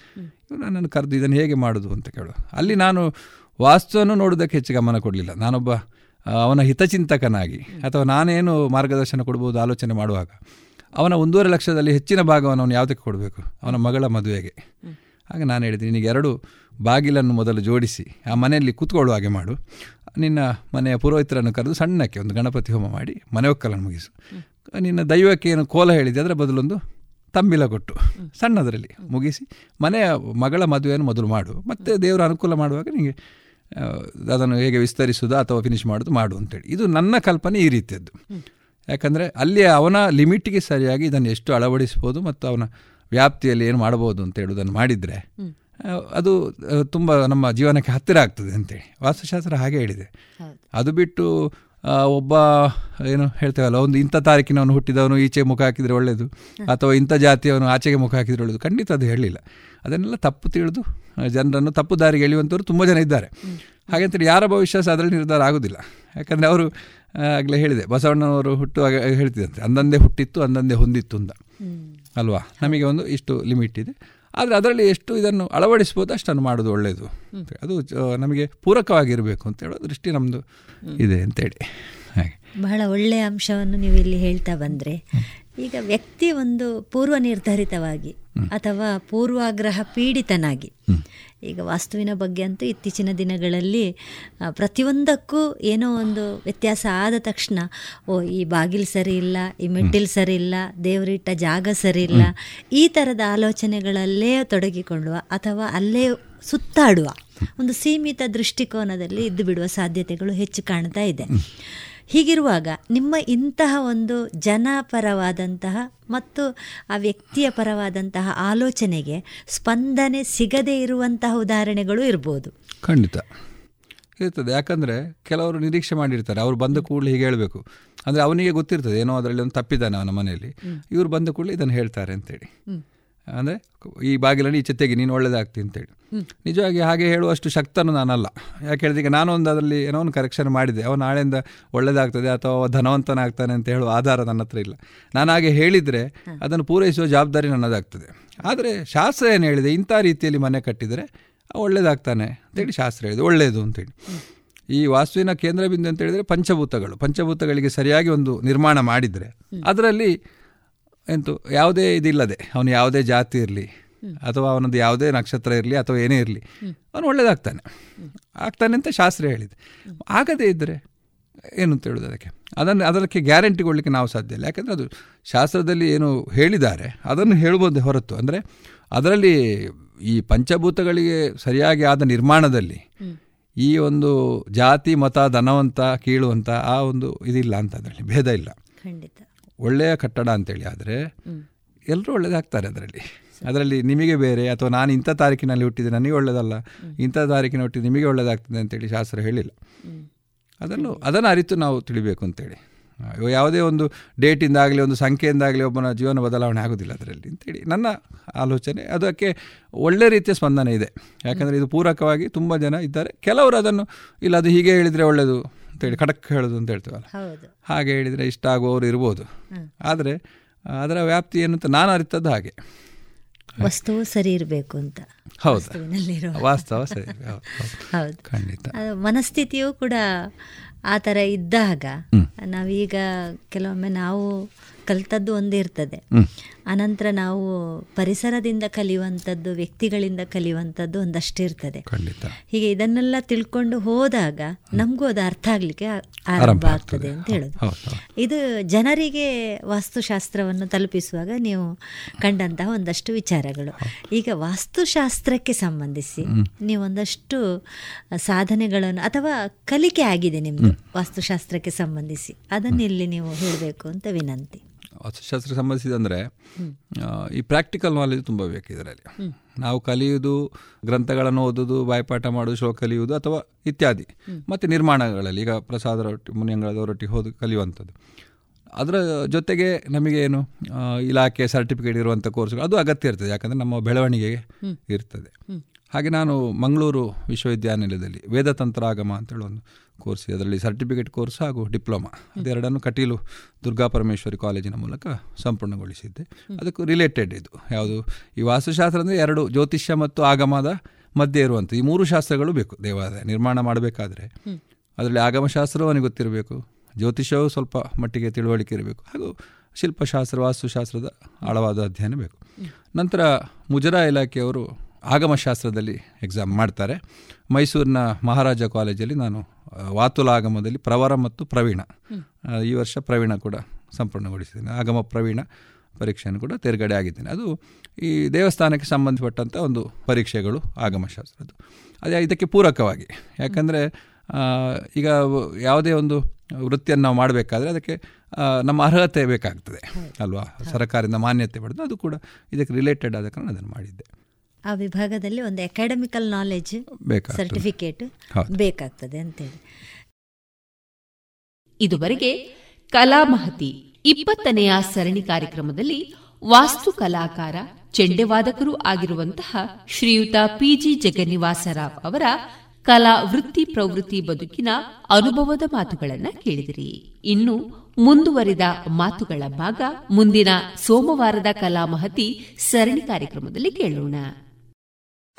ನನ್ನನ್ನು ಕರೆದು ಇದನ್ನು ಹೇಗೆ ಮಾಡೋದು ಅಂತ ಕೇಳು. ಅಲ್ಲಿ ನಾನು ವಾಸ್ತುವನ್ನು ನೋಡೋದಕ್ಕೆ ಹೆಚ್ಚು ಗಮನ ಕೊಡಲಿಲ್ಲ. ನಾನೊಬ್ಬ ಅವನ ಹಿತಚಿಂತಕನಾಗಿ ಅಥವಾ ನಾನೇನು ಮಾರ್ಗದರ್ಶನ ಕೊಡ್ಬೋದು ಆಲೋಚನೆ ಮಾಡುವಾಗ, ಅವನ ಒಂದೂವರೆ ಲಕ್ಷದಲ್ಲಿ ಹೆಚ್ಚಿನ ಭಾಗವನ್ನು ಅವನು ಯಾವುದಕ್ಕೆ ಕೊಡಬೇಕು? ಅವನ ಮಗಳ ಮದುವೆಗೆ. ಹಾಗೆ ನಾನು ಹೇಳಿದ್ದೀನಿ ನಿನಗೆ ಎರಡು ಬಾಗಿಲನ್ನು ಮೊದಲು ಜೋಡಿಸಿ, ಆ ಮನೆಯಲ್ಲಿ ಕೂತ್ಕೊಳ್ಳುವ ಹಾಗೆ ಮಾಡು. ನಿನ್ನ ಮನೆಯ ಪುರೋಹಿತರನ್ನು ಕರೆದು ಸಣ್ಣಕ್ಕೆ ಒಂದು ಗಣಪತಿ ಹೋಮ ಮಾಡಿ ಮನೆ ಒಕ್ಕಲನ್ನು ಮುಗಿಸು. ನಿನ್ನ ದೈವಕ್ಕೆ ಏನು ಕೋಲ ಹೇಳಿದೆ, ಅದರ ಬದಲೊಂದು ತಂಬಿಲ ಕೊಟ್ಟು ಸಣ್ಣದರಲ್ಲಿ ಮುಗಿಸಿ ಮನೆಯ ಮಗಳ ಮದುವೆಯನ್ನು ಮೊದಲು ಮಾಡು. ಮತ್ತು ದೇವರ ಅನುಕೂಲ ಮಾಡುವಾಗ ನಿಮಗೆ ಅದನ್ನು ಹೇಗೆ ವಿಸ್ತರಿಸೋದು ಅಥವಾ ಫಿನಿಶ್ ಮಾಡೋದು ಮಾಡು ಅಂತೇಳಿ. ಇದು ನನ್ನ ಕಲ್ಪನೆ ಈ ರೀತಿಯದ್ದು. ಯಾಕಂದರೆ ಅಲ್ಲಿ ಅವನ ಲಿಮಿಟ್ಗೆ ಸರಿಯಾಗಿ ಇದನ್ನು ಎಷ್ಟು ಅಳವಡಿಸ್ಬೋದು ಮತ್ತು ಅವನ ವ್ಯಾಪ್ತಿಯಲ್ಲಿ ಏನು ಮಾಡ್ಬೋದು ಅಂತ ಹೇಳುವುದನ್ನು ಮಾಡಿದರೆ ಅದು ತುಂಬ ನಮ್ಮ ಜೀವನಕ್ಕೆ ಹತ್ತಿರ ಆಗ್ತದೆ ಅಂತೇಳಿ. ವಾಸ್ತುಶಾಸ್ತ್ರ ಹಾಗೆ ಹೇಳಿದೆ. ಅದು ಬಿಟ್ಟು ಒಬ್ಬ ಏನು ಹೇಳ್ತೇವಲ್ಲ ಒಂದು ಇಂಥ ತಾರೀಕಿನವನು ಹುಟ್ಟಿದವನು ಈಚೆ ಮುಖ ಹಾಕಿದರೆ ಒಳ್ಳೆಯದು ಅಥವಾ ಇಂಥ ಜಾತಿಯವನು ಆಚೆಗೆ ಮುಖ ಹಾಕಿದರೆ ಒಳ್ಳೆಯದು ಖಂಡಿತ ಅದು ಹೇಳಲಿಲ್ಲ ಅದನ್ನೆಲ್ಲ ತಪ್ಪು ತಿಳಿದು ಜನರನ್ನು ತಪ್ಪು ದಾರಿಗೆ ಎಳೆಯುವಂಥವ್ರು ತುಂಬ ಜನ ಇದ್ದಾರೆ. ಹಾಗಂತೇಳಿ ಯಾರ ಭವಿಷ್ಯ ಅದರಲ್ಲಿ ನಿರ್ಧಾರ ಆಗೋದಿಲ್ಲ. ಯಾಕಂದರೆ ಅವರು ಆಗಲೇ ಹೇಳಿದೆ ಬಸವಣ್ಣನವರು ಹುಟ್ಟುವಾಗ ಹೇಳ್ತಿದ್ದಂತೆ ಅಂದಂದೇ ಹುಟ್ಟಿತ್ತು ಅಂದಂದೇ ಹೊಂದಿತ್ತು ಅಂತ. ಅಲ್ವಾ? ನಮಗೆ ಒಂದು ಇಷ್ಟು ಲಿಮಿಟ್ ಇದೆ. ಆದರೆ ಅದರಲ್ಲಿ ಎಷ್ಟು ಇದನ್ನು ಅಳವಡಿಸ್ಬೋದು ಅಷ್ಟನ್ನು ಮಾಡೋದು ಒಳ್ಳೆಯದು ಅದು ನಮಗೆ ಪೂರಕವಾಗಿರಬೇಕು ಅಂತ ಹೇಳೋ ದೃಷ್ಟಿ ನಮ್ಮದು ಇದೆ ಅಂತೇಳಿ. ಹಾಗೆ. ಬಹಳ ಒಳ್ಳೆಯ ಅಂಶವನ್ನು ನೀವು ಇಲ್ಲಿ ಹೇಳ್ತಾ ಬಂದರೆ ಈಗ ವ್ಯಕ್ತಿ ಒಂದು ಪೂರ್ವ ನಿರ್ಧರಿತವಾಗಿ ಅಥವಾ ಪೂರ್ವಾಗ್ರಹ ಪೀಡಿತನಾಗಿ ಈಗ ವಾಸ್ತುವಿನ ಬಗ್ಗೆ ಅಂತೂ ಇತ್ತೀಚಿನ ದಿನಗಳಲ್ಲಿ ಪ್ರತಿಯೊಂದಕ್ಕೂ ಏನೋ ಒಂದು ವ್ಯತ್ಯಾಸ ಆದ ತಕ್ಷಣ ಓ ಈ ಬಾಗಿಲು ಸರಿ ಇಲ್ಲ ಈ ಮೆಟ್ಟಿಲು ಸರಿ ಇಲ್ಲ ದೇವರಿಟ್ಟ ಜಾಗ ಸರಿ ಇಲ್ಲ ಈ ಥರದ ಆಲೋಚನೆಗಳಲ್ಲೇ ತೊಡಗಿಕೊಳ್ಳುವ ಅಥವಾ ಅಲ್ಲೇ ಸುತ್ತಾಡುವ ಒಂದು ಸೀಮಿತ ದೃಷ್ಟಿಕೋನದಲ್ಲಿ ಇದ್ದು ಬಿಡುವ ಸಾಧ್ಯತೆಗಳು ಹೆಚ್ಚು ಕಾಣ್ತಾ ಇದೆ. ಹೀಗಿರುವಾಗ ನಿಮ್ಮ ಇಂತಹ ಒಂದು ಜನಪರವಾದಂತಹ ಮತ್ತು ಆ ವ್ಯಕ್ತಿಯ ಪರವಾದಂತಹ ಆಲೋಚನೆಗೆ ಸ್ಪಂದನೆ ಸಿಗದೇ ಇರುವಂತಹ ಉದಾಹರಣೆಗಳು ಇರ್ಬೋದು. ಖಂಡಿತ. ಇರ್ತದೆ. ಯಾಕಂದರೆ ಕೆಲವರು ನಿರೀಕ್ಷೆ ಮಾಡಿರ್ತಾರೆ. ಅವರು ಬಂದ ಕೂಡಲೇ ಹೀಗೆ ಹೇಳಬೇಕು. ಅಂದರೆ ಅವನಿಗೆ ಗೊತ್ತಿರ್ತದೆ. ಏನೋ ಅದರಲ್ಲಿ ಒಂದು ತಪ್ಪಿದ್ದಾನೆ ಅವನ ಮನೆಯಲ್ಲಿ. ಇವರು ಬಂದ ಕೂಡಲೇ ಇದನ್ನು ಹೇಳ್ತಾರೆ ಅಂತೇಳಿ. ಅಂದರೆ ಈ ಬಾಗಿಲನ್ನು ಈಚೆ ತೆಗಿ ನೀನು ಒಳ್ಳೇದಾಗ್ತಿ ಅಂತೇಳಿ. ನಿಜವಾಗಿ ಹಾಗೆ ಹೇಳುವಷ್ಟು ಶಕ್ತನು ನಾನಲ್ಲ. ಯಾಕೆ ಹೇಳಿದಾಗ ನಾನು ಒಂದು ಅದರಲ್ಲಿ ಏನೋ ಒಂದು ಕರೆಕ್ಷನ್ ಮಾಡಿದೆ. ಅವನು ನಾಳೆಯಿಂದ ಒಳ್ಳೇದಾಗ್ತದೆ ಅಥವಾ ಧನವಂತನಾಗ್ತಾನೆ ಅಂತ ಹೇಳುವ ಆಧಾರ ನನ್ನ ಹತ್ರ ಇಲ್ಲ. ನಾನು ಹಾಗೆ ಹೇಳಿದರೆ ಅದನ್ನು ಪೂರೈಸುವ ಜವಾಬ್ದಾರಿ ನನ್ನದಾಗ್ತದೆ. ಆದರೆ ಶಾಸ್ತ್ರ ಏನು ಹೇಳಿದೆ? ಇಂಥ ರೀತಿಯಲ್ಲಿ ಮನೆ ಕಟ್ಟಿದರೆ ಒಳ್ಳೇದಾಗ್ತಾನೆ ಅಂತೇಳಿ ಶಾಸ್ತ್ರ ಹೇಳಿದೆ. ಒಳ್ಳೆಯದು ಅಂತೇಳಿ. ಈ ವಾಸ್ತುವಿನ ಕೇಂದ್ರ ಬಿಂದು ಅಂತ ಹೇಳಿದರೆ ಪಂಚಭೂತಗಳು. ಪಂಚಭೂತಗಳಿಗೆ ಸರಿಯಾಗಿ ಒಂದು ನಿರ್ಮಾಣ ಮಾಡಿದರೆ ಅದರಲ್ಲಿ ಎಂತು ಯಾವುದೇ ಇದಿಲ್ಲದೆ ಅವನು ಯಾವುದೇ ಜಾತಿ ಇರಲಿ ಅಥವಾ ಅವನದ್ದು ಯಾವುದೇ ನಕ್ಷತ್ರ ಇರಲಿ ಅಥವಾ ಏನೇ ಇರಲಿ ಅವನು ಒಳ್ಳೇದಾಗ್ತಾನೆ. ಆಗ್ತಾನೆ ಅಂತ ಶಾಸ್ತ್ರ ಹೇಳಿದೆ. ಆಗದೇ ಇದ್ದರೆ ಏನು ಅಂತ ಹೇಳೋದು ಅದಕ್ಕೆ? ಅದನ್ನು ಅದಕ್ಕೆ ಗ್ಯಾರಂಟಿ ಕೊಡಲಿಕ್ಕೆ ನಾವು ಸಾಧ್ಯ ಇಲ್ಲ. ಯಾಕೆಂದರೆ ಅದು ಶಾಸ್ತ್ರದಲ್ಲಿ ಏನು ಹೇಳಿದ್ದಾರೆ ಅದನ್ನು ಹೇಳ್ಬೋದು ಹೊರತು. ಅಂದರೆ ಅದರಲ್ಲಿ ಈ ಪಂಚಭೂತಗಳಿಗೆ ಸರಿಯಾಗಿ ಆದ ನಿರ್ಮಾಣದಲ್ಲಿ ಈ ಒಂದು ಜಾತಿ ಮತ ಧನವಂತ ಕೀಳುವಂಥ ಆ ಒಂದು ಇದಿಲ್ಲ ಅಂತ ಅದರಲ್ಲಿ. ಭೇದ ಇಲ್ಲ. ಖಂಡಿತ. ಒಳ್ಳೆಯ ಕಟ್ಟಡ ಅಂತೇಳಿ ಆದರೆ ಎಲ್ಲರೂ ಒಳ್ಳೇದಾಗ್ತಾರೆ ಅದರಲ್ಲಿ. ಅದರಲ್ಲಿ ನಿಮಗೆ ಬೇರೆ ಅಥವಾ ನಾನು ಇಂಥ ತಾರೀಕಿನಲ್ಲಿ ಹುಟ್ಟಿದೆ ನನಗೆ ಒಳ್ಳೇದಲ್ಲ. ಇಂಥ ತಾರೀಕಿನ ಹುಟ್ಟಿದ ನಿಮಗೆ ಒಳ್ಳೆಯದಾಗ್ತದೆ ಅಂತೇಳಿ ಶಾಸ್ತ್ರ ಹೇಳಿಲ್ಲ. ಅದನ್ನು ಅದನ್ನು ಅರಿತು ನಾವು ತಿಳಿಬೇಕು ಅಂತೇಳಿ. ಯಾವುದೇ ಒಂದು ಡೇಟಿಂದಾಗಲಿ ಒಂದು ಸಂಖ್ಯೆಯಿಂದಾಗಲಿ ಒಬ್ಬನ ಜೀವನ ಬದಲಾವಣೆ ಆಗೋದಿಲ್ಲ ಅದರಲ್ಲಿ ಅಂತೇಳಿ ನನ್ನ ಆಲೋಚನೆ. ಅದಕ್ಕೆ ಒಳ್ಳೆ ರೀತಿಯ ಸ್ಪಂದನೆ ಇದೆ. ಯಾಕಂದರೆ ಇದು ಪೂರಕವಾಗಿ ತುಂಬ ಜನ ಇದ್ದಾರೆ. ಕೆಲವರು ಅದನ್ನು ಇಲ್ಲ ಅದು ಹೀಗೆ ಹೇಳಿದರೆ ಒಳ್ಳೆಯದು ಅಂತೇಳಿ ಖಡಕ್ ಹೇಳೋದು ಅಂತ ಹೇಳ್ತೀವಲ್ಲ. ಹಾಗೆ ಹೇಳಿದರೆ ಇಷ್ಟ ಆಗುವವರು ಇರ್ಬೋದು. ಆದರೆ ಅದರ ವ್ಯಾಪ್ತಿ ಏನು ಅಂತ ನಾನು ಅರಿತದ್ದು ಹಾಗೆ. ವಸ್ತುವು ಸರಿ ಇರಬೇಕು ಅಂತ. ಹೌದು. ವಾಸ್ತವ ಸರಿ ಹೌದು ಖಂಡಿತ. ಮನಸ್ಥಿತಿಯು ಕೂಡ ಆ ಥರ ಇದ್ದಾಗ ನಾವೀಗ ಕೆಲವೊಮ್ಮೆ ನಾವು ಕಲ್ತದ್ದು ಒಂದೇ ಇರ್ತದೆ. ಅನಂತರ ನಾವು ಪರಿಸರದಿಂದ ಕಲಿಯುವಂಥದ್ದು ವ್ಯಕ್ತಿಗಳಿಂದ ಕಲಿಯುವಂಥದ್ದು ಒಂದಷ್ಟು ಇರ್ತದೆ ಹೀಗೆ ಇದನ್ನೆಲ್ಲ ತಿಳ್ಕೊಂಡು ಹೋದಾಗ ನಮಗೂ ಅದು ಅರ್ಥ ಆಗ್ಲಿಕ್ಕೆ ಆರಂಭ ಆಗ್ತದೆ. ಅಂತ ಹೇಳೋದು. ಇದು ಜನರಿಗೆ ವಾಸ್ತುಶಾಸ್ತ್ರವನ್ನು ತಲುಪಿಸುವಾಗ ನೀವು ಕಂಡಂತಹ ಒಂದಷ್ಟು ವಿಚಾರಗಳು. ಈಗ ವಾಸ್ತುಶಾಸ್ತ್ರಕ್ಕೆ ಸಂಬಂಧಿಸಿ ನೀವು ಒಂದಷ್ಟು ಸಾಧನೆಗಳನ್ನು ಅಥವಾ ಕಲಿಕೆ ಆಗಿದೆ ನಿಮ್ದು ವಾಸ್ತುಶಾಸ್ತ್ರಕ್ಕೆ ಸಂಬಂಧಿಸಿ. ಅದನ್ನು ಇಲ್ಲಿ ನೀವು ಹೇಳಬೇಕು ಅಂತ ವಿನಂತಿ. ವಾಸ್ತುಶಾಸ್ತ್ರ ಸಂಬಂಧಿಸಿದಂದರೆ ಈ ಪ್ರಾಕ್ಟಿಕಲ್ ನಾಲೆಜ್ ತುಂಬ ಬೇಕು ಇದರಲ್ಲಿ. ನಾವು ಕಲಿಯುವುದು ಗ್ರಂಥಗಳನ್ನು ಓದುವುದು ಬಾಯ್ಪಾಠ ಮಾಡೋದು ಶ್ಲೋಕ ಕಲಿಯುವುದು ಅಥವಾ ಇತ್ಯಾದಿ. ಮತ್ತು ನಿರ್ಮಾಣಗಳಲ್ಲಿ ಈಗ ಪ್ರಸಾದ ರೊಟ್ಟಿ ಮುನಿಯಂಗಳದವರೊಟ್ಟಿಗೆ ಹೋದು ಕಲಿಯುವಂಥದ್ದು. ಅದರ ಜೊತೆಗೆ ನಮಗೆ ಏನು ಇಲಾಖೆ ಸರ್ಟಿಫಿಕೇಟ್ ಇರುವಂಥ ಕೋರ್ಸ್ಗಳು ಅದು ಅಗತ್ಯ ಇರ್ತದೆ. ಯಾಕಂದರೆ ನಮ್ಮ ಬೆಳವಣಿಗೆಗೆ ಇರ್ತದೆ. ಹಾಗೆ ನಾನು ಮಂಗಳೂರು ವಿಶ್ವವಿದ್ಯಾನಿಲಯದಲ್ಲಿ ವೇದತಂತ್ರ ಆಗಮ ಅಂತೇಳಿ ಒಂದು ಕೋರ್ಸ್ ಅದರಲ್ಲಿ ಸರ್ಟಿಫಿಕೇಟ್ ಕೋರ್ಸ್ ಹಾಗೂ ಡಿಪ್ಲೊಮಾ ಅದೆರಡನ್ನು ಕಟೀಲು ದುರ್ಗಾ ಪರಮೇಶ್ವರಿ ಕಾಲೇಜಿನ ಮೂಲಕ ಸಂಪೂರ್ಣಗೊಳಿಸಿದ್ದೆ. ಅದಕ್ಕೂ ರಿಲೇಟೆಡ್ ಇದು. ಯಾವುದು? ಈ ವಾಸ್ತುಶಾಸ್ತ್ರ ಅಂದರೆ ಎರಡು ಜ್ಯೋತಿಷ್ಯ ಮತ್ತು ಆಗಮದ ಮಧ್ಯೆ ಇರುವಂಥ ಈ ಮೂರು ಶಾಸ್ತ್ರಗಳು ಬೇಕು ದೇವಾಲಯ. ನಿರ್ಮಾಣ ಮಾಡಬೇಕಾದ್ರೆ. ಅದರಲ್ಲಿ ಆಗಮಶಾಸ್ತ್ರವೂ ಅವನಿಗೆ ಗೊತ್ತಿರಬೇಕು. ಜ್ಯೋತಿಷ್ಯವೂ ಸ್ವಲ್ಪ ಮಟ್ಟಿಗೆ ತಿಳುವಳಿಕೆ ಇರಬೇಕು. ಹಾಗೂ ಶಿಲ್ಪಶಾಸ್ತ್ರ ವಾಸ್ತುಶಾಸ್ತ್ರದ ಆಳವಾದ ಅಧ್ಯಯನ ಬೇಕು. ನಂತರ ಮುಜರಾ ಇಲಾಖೆಯವರು ಆಗಮಶಾಸ್ತ್ರದಲ್ಲಿ ಎಕ್ಸಾಮ್ ಮಾಡ್ತಾರೆ. ಮೈಸೂರಿನ ಮಹಾರಾಜ ಕಾಲೇಜಲ್ಲಿ ನಾನು ವಾತುಲ ಆಗಮದಲ್ಲಿ ಪ್ರವರ ಮತ್ತು ಪ್ರವೀಣ. ಈ ವರ್ಷ ಪ್ರವೀಣ ಕೂಡ ಸಂಪೂರ್ಣಗೊಳಿಸಿದ್ದೇನೆ. ಆಗಮ ಪ್ರವೀಣ ಪರೀಕ್ಷೆಯನ್ನು ಕೂಡ ತೇರ್ಗಡೆ ಆಗಿದ್ದೇನೆ. ಅದು ಈ ದೇವಸ್ಥಾನಕ್ಕೆ ಸಂಬಂಧಪಟ್ಟಂಥ ಒಂದು ಪರೀಕ್ಷೆಗಳು ಆಗಮಶಾಸ್ತ್ರದ್ದು. ಅದೇ ಇದಕ್ಕೆ ಪೂರಕವಾಗಿ. ಯಾಕಂದರೆ ಈಗ ಯಾವುದೇ ಒಂದು ವೃತ್ತಿಯನ್ನು ನಾವು ಮಾಡಬೇಕಾದ್ರೆ ಅದಕ್ಕೆ ನಮ್ಮ ಅರ್ಹತೆ ಬೇಕಾಗ್ತದೆ. ಅಲ್ವಾ? ಸರ್ಕಾರದಿಂದ ಮಾನ್ಯತೆ ಪಡೆದು ಅದು ಕೂಡ ಇದಕ್ಕೆ ರಿಲೇಟೆಡ್ ಆದ ಕಾರಣ ಅದನ್ನು ಮಾಡಿದ್ದೆ. ಆ ವಿಭಾಗದಲ್ಲಿ ಒಂದು ಅಕಾಡೆಮಿಕಲ್ ನಾಲೆಜ್ ಸರ್ಟಿಫಿಕೇಟ್ ಬೇಕಾಗ್ತದೆ ಅಂತೇಳಿ. ಇದುವರೆಗೆ ಕಲಾಮಹತಿ ಇಪ್ಪತ್ತನೆಯ ಸರಣಿ ಕಾರ್ಯಕ್ರಮದಲ್ಲಿ ವಾಸ್ತು ಕಲಾಕಾರ ಚೆಂಡೆವಾದಕರೂ ಆಗಿರುವಂತಹ ಶ್ರೀಯುತ ಪಿಜಿ ಜಗನ್ನಿವಾಸರಾವ್ ಅವರ ಕಲಾ ವೃತ್ತಿ ಪ್ರವೃತ್ತಿ ಬದುಕಿನ ಅನುಭವದ ಮಾತುಗಳನ್ನ ಕೇಳಿದಿರಿ. ಇನ್ನು ಮುಂದುವರಿದ ಮಾತುಗಳ ಭಾಗ ಮುಂದಿನ ಸೋಮವಾರದ ಕಲಾಮಹತಿ ಸರಣಿ ಕಾರ್ಯಕ್ರಮದಲ್ಲಿ ಕೇಳೋಣ.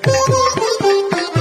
Thank you.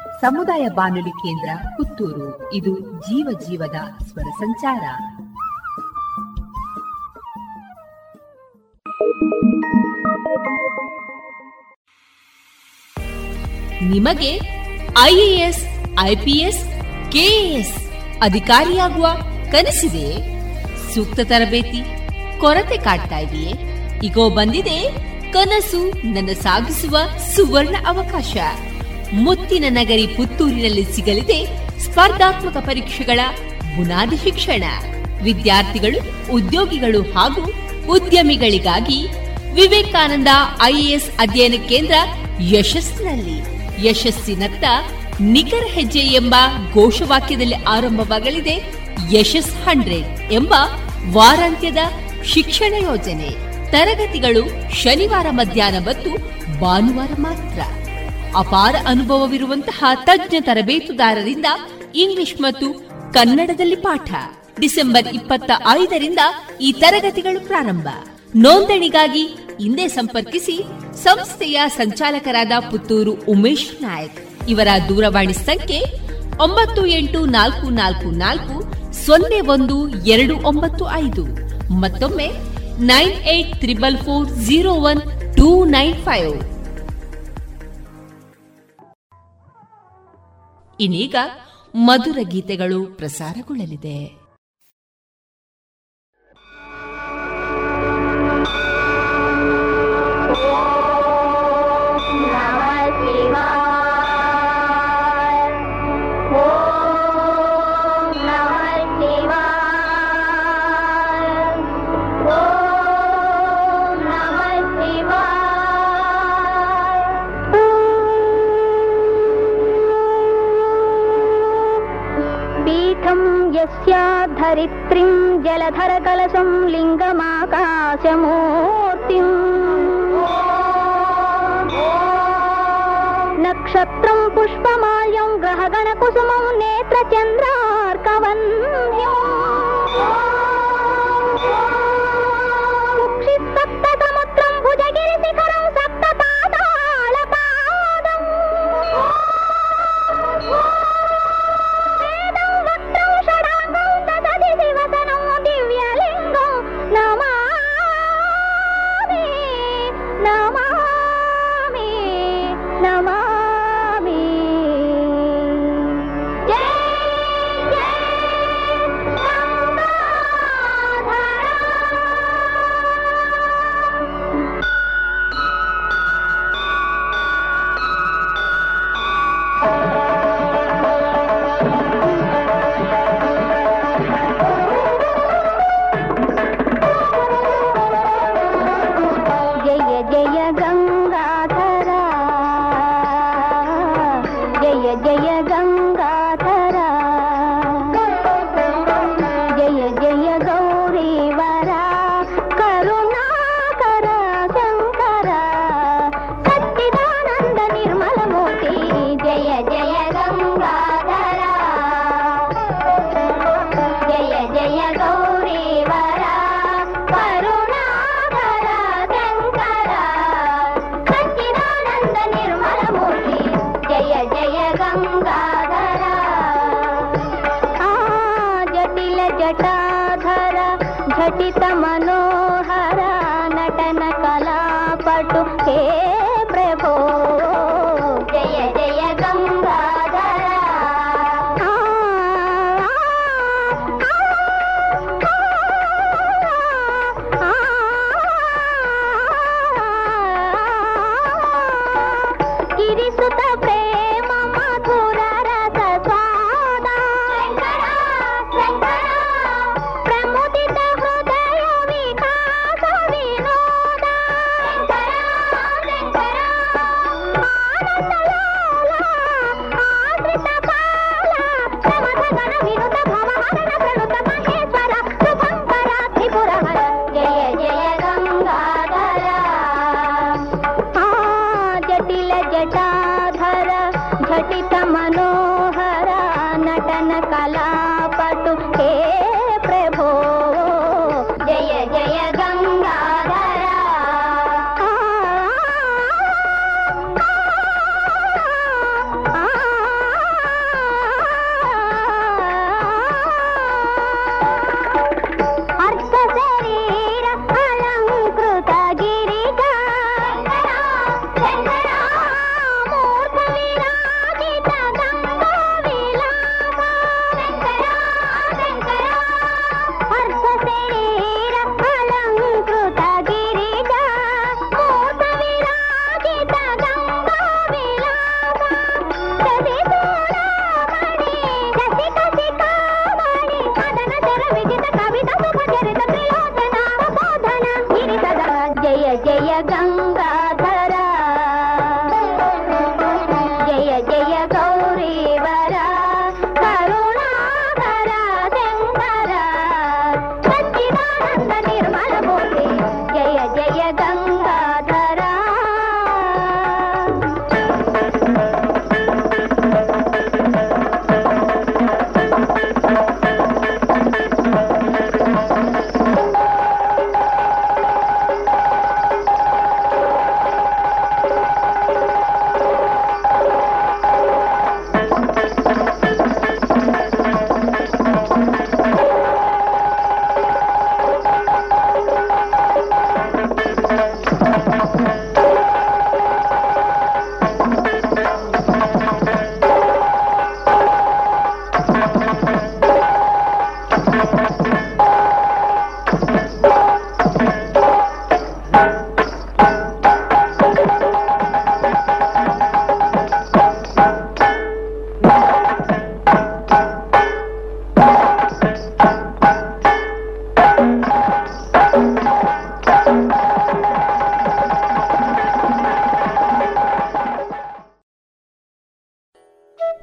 ಸಮುದಾಯ ಬಾನುಲಿ ಕೇಂದ್ರ ಪುತ್ತೂರು. ಇದು ಜೀವ ಜೀವದ ಸ್ವರ ಸಂಚಾರ. ನಿಮಗೆ ಐಎಎಸ್, ಐಪಿಎಸ್, ಕೆಎಎಸ್ ಅಧಿಕಾರಿಯಾಗುವ ಕನಸಿದೆ? ಸೂಕ್ತ ತರಬೇತಿ, ಕೊರತೆ ಕಾಡ್ತಾ ಇದೆಯೇ? ಈಗೋ ಬಂದಿದೆ ಕನಸು ನನ್ನ ಸಾಗಿಸುವ ಸುವರ್ಣ ಅವಕಾಶ. ಮುತ್ತಿನ ನಗರಿ ಪುತ್ತೂರಿನಲ್ಲಿ ಸಿಗಲಿದೆ ಸ್ಪರ್ಧಾತ್ಮಕ ಪರೀಕ್ಷೆಗಳ ಬುನಾದಿ ಶಿಕ್ಷಣ. ವಿದ್ಯಾರ್ಥಿಗಳು, ಉದ್ಯೋಗಿಗಳು ಹಾಗೂ ಉದ್ಯಮಿಗಳಿಗಾಗಿ ವಿವೇಕಾನಂದ ಐಎಎಸ್ ಅಧ್ಯಯನ ಕೇಂದ್ರ ಯಶಸ್ಸಿನಲ್ಲಿ. ಯಶಸ್ಸಿನತ್ತ ನಿಖರ ಹೆಜ್ಜೆ ಎಂಬ ಘೋಷವಾಕ್ಯದಲ್ಲಿ ಆರಂಭವಾಗಲಿದೆ ಯಶಸ್ ಹಂಡ್ರೆಡ್ ಎಂಬ ವಾರಾಂತ್ಯದ ಶಿಕ್ಷಣ ಯೋಜನೆ. ತರಗತಿಗಳು ಶನಿವಾರ ಮಧ್ಯಾಹ್ನ ಮತ್ತು ಭಾನುವಾರ ಮಾತ್ರ. ಅಪಾರ ಅನುಭವವಿರುವಂತಹ ತಜ್ಞ ತರಬೇತುದಾರರಿಂದ ಇಂಗ್ಲಿಷ್ ಮತ್ತು ಕನ್ನಡದಲ್ಲಿ ಪಾಠ. ಡಿಸೆಂಬರ್ ಇಪ್ಪತ್ತ ಐದರಿಂದ ಈ ತರಗತಿಗಳು ಪ್ರಾರಂಭ. ನೋಂದಣಿಗಾಗಿ ಇಂದೇ ಸಂಪರ್ಕಿಸಿ ಸಂಸ್ಥೆಯ ಸಂಚಾಲಕರಾದ ಪುತ್ತೂರು ಉಮೇಶ್ ನಾಯಕ್. ಇವರ ದೂರವಾಣಿ ಸಂಖ್ಯೆ ಒಂಬತ್ತು ಎಂಟು ನಾಲ್ಕು ನಾಲ್ಕು ನಾಲ್ಕು ಸೊನ್ನೆ ಒಂದು ಎರಡು ಒಂಬತ್ತು ಐದು. ಮತ್ತೊಮ್ಮೆ nine eight triple four zero one two nine five. ಇನ್ನೀಗ ಮಧುರ ಗೀತೆಗಳು ಪ್ರಸಾರಗೊಳ್ಳಲಿದೆ. धरित्रीं जलधरकलशं लिङ्गमाकाशमूर्तिम् नक्षत्रं पुष्पमाल्यं ग्रहगणकुसुमं नेत्रचन्द्रार्कवन्ध्यम्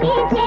Daddy.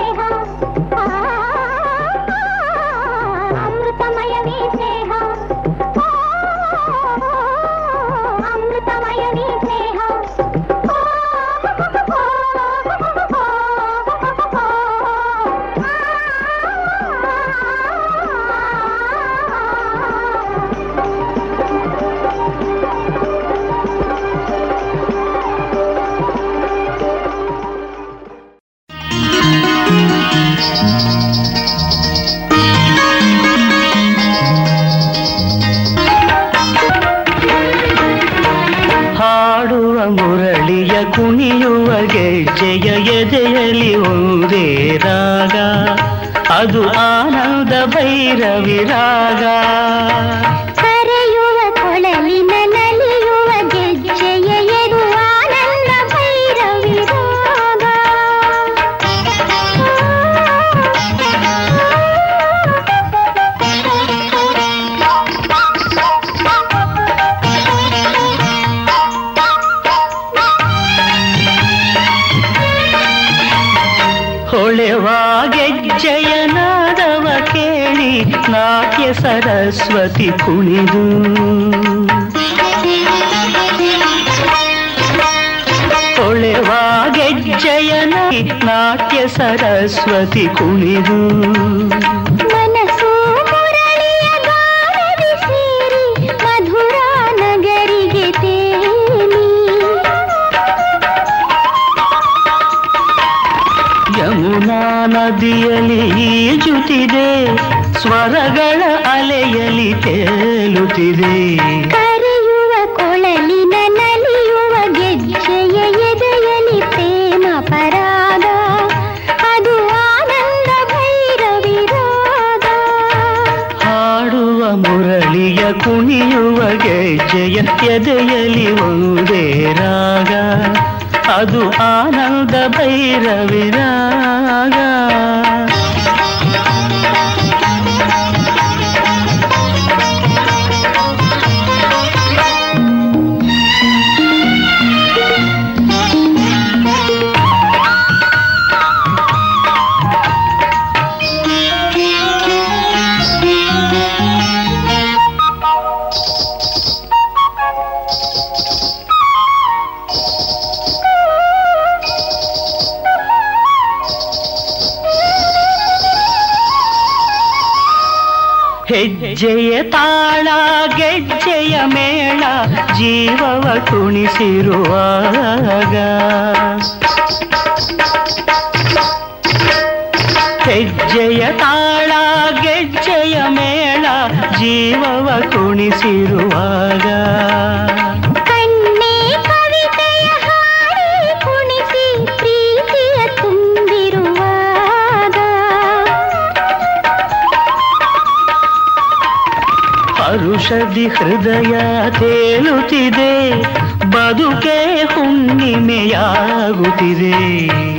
ಹುಣ್ಣಿಮೆಯಾಗುತ್ತಿದೆ.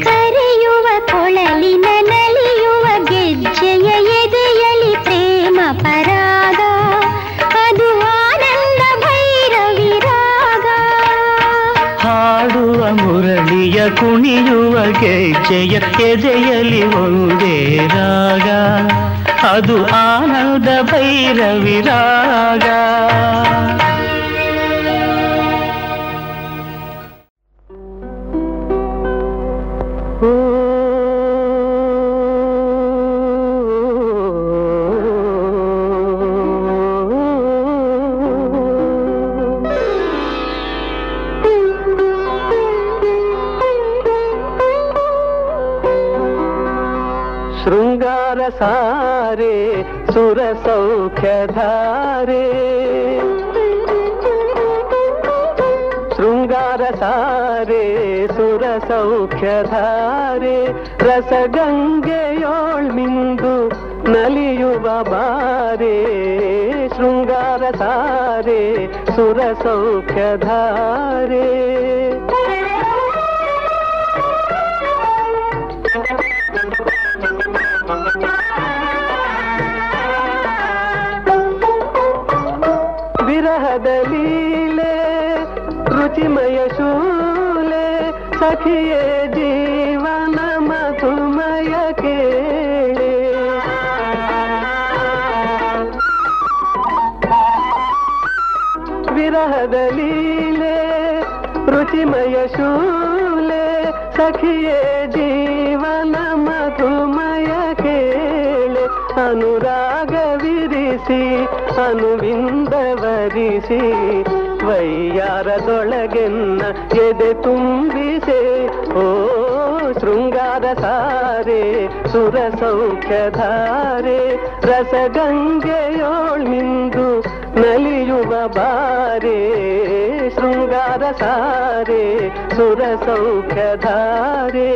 ಕರೆಯುವ ಕೊಳಲಿನ ನಲಿಯುವ ಗೆಜ್ಜೆಯ ಎದೆಯಲಿ ಪ್ರೇಮ ಪರಾಗ ಅದು ಆನಂದ ಭೈರವಿರಾಗ. ಹಾಡುವ ಮುರಳಿಯ ಕುಣಿಯುವ ಗೆಜ್ಜೆಯ ಎದೆಯಲಿ ಒಂದೇ ರಾಗ ಅದು ಆನಂದ ಭೈರವಿರಾಗ. ಶೃಂಗಾರ ಸಾರೆ ಸುರ ಸೌಖ್ಯಧಾರೆ ಶೃಂಗಾರ ಸಾರೆ ಸುರ ಸೌಖ್ಯಧಾರೆ ರಸಗಂಗೆಯೋಳ್ ಮಿಂದು ನಲಿಯುವ ಬಾರೆ ಶೃಂಗಾರ ಸಾರೆ ಸುರ ರುಚಿಮಯ ಶೂಲೆ ಸಖಿಯೇ ಜೀವನ ಮಧುಮಯ ಕೇಳೆ ವಿರಹದ ಲೀಲೆ ರುಚಿಮಯ ಶೂಲೆ ಸಖಿಯೇ ಜೀವನ ಮಧುಮಯ ಕೇಳೆ ಅನುರಾಗವಿರಿಸಿ ಅನುವಿಂದವರಿಸಿ ವೈಯಾರದೊಳಗೆನ್ನ ಎದೆ ತುಂಬಿಸೆ. ಓ ಶೃಂಗಾರ ಸಾರೆ, ಸುರ ಸೌಖ್ಯಧಾರೆ ರಸಗಂಗೆಯೋಳ್ಮಿಂದು ನಲಿಯುವ ಬಾರೆ. ಶೃಂಗಾರ ಸಾರೆ, ಸುರ ಸೌಖ್ಯಧಾರೆ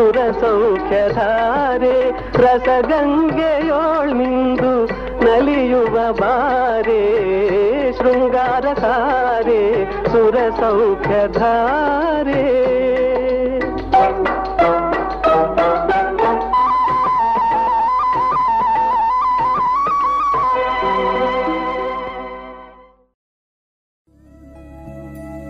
ಸುರ ಸೌಖ್ಯಧಾರೆ ರಸಗಂಗೆಯೋಳ್ಮಿಂದು ನಲಿಯುವ ಬಾರೆ ಶೃಂಗಾರ ಸಾರೆ ಸುರ ಸೌಖ್ಯಧಾರೆ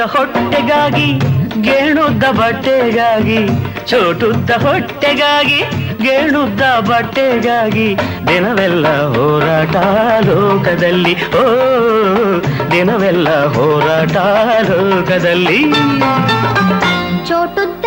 ಹೊಟ್ಟೆಗಾಗಿ, ಗೇಣುದ್ದ ಬಟ್ಟೆಗಾಗಿ ಚೋಟುದ್ದ ಹೊಟ್ಟೆಗಾಗಿ, ಗೇಣುದ್ದ ಬಟ್ಟೆಗಾಗಿ, ದಿನವೆಲ್ಲ ಹೋರಾಟ ಲೋಕದಲ್ಲಿ, ಓ, ದಿನವೆಲ್ಲ ಹೋರಾಟ ಲೋಕದಲ್ಲಿ. ಚೋಟುದ್ದ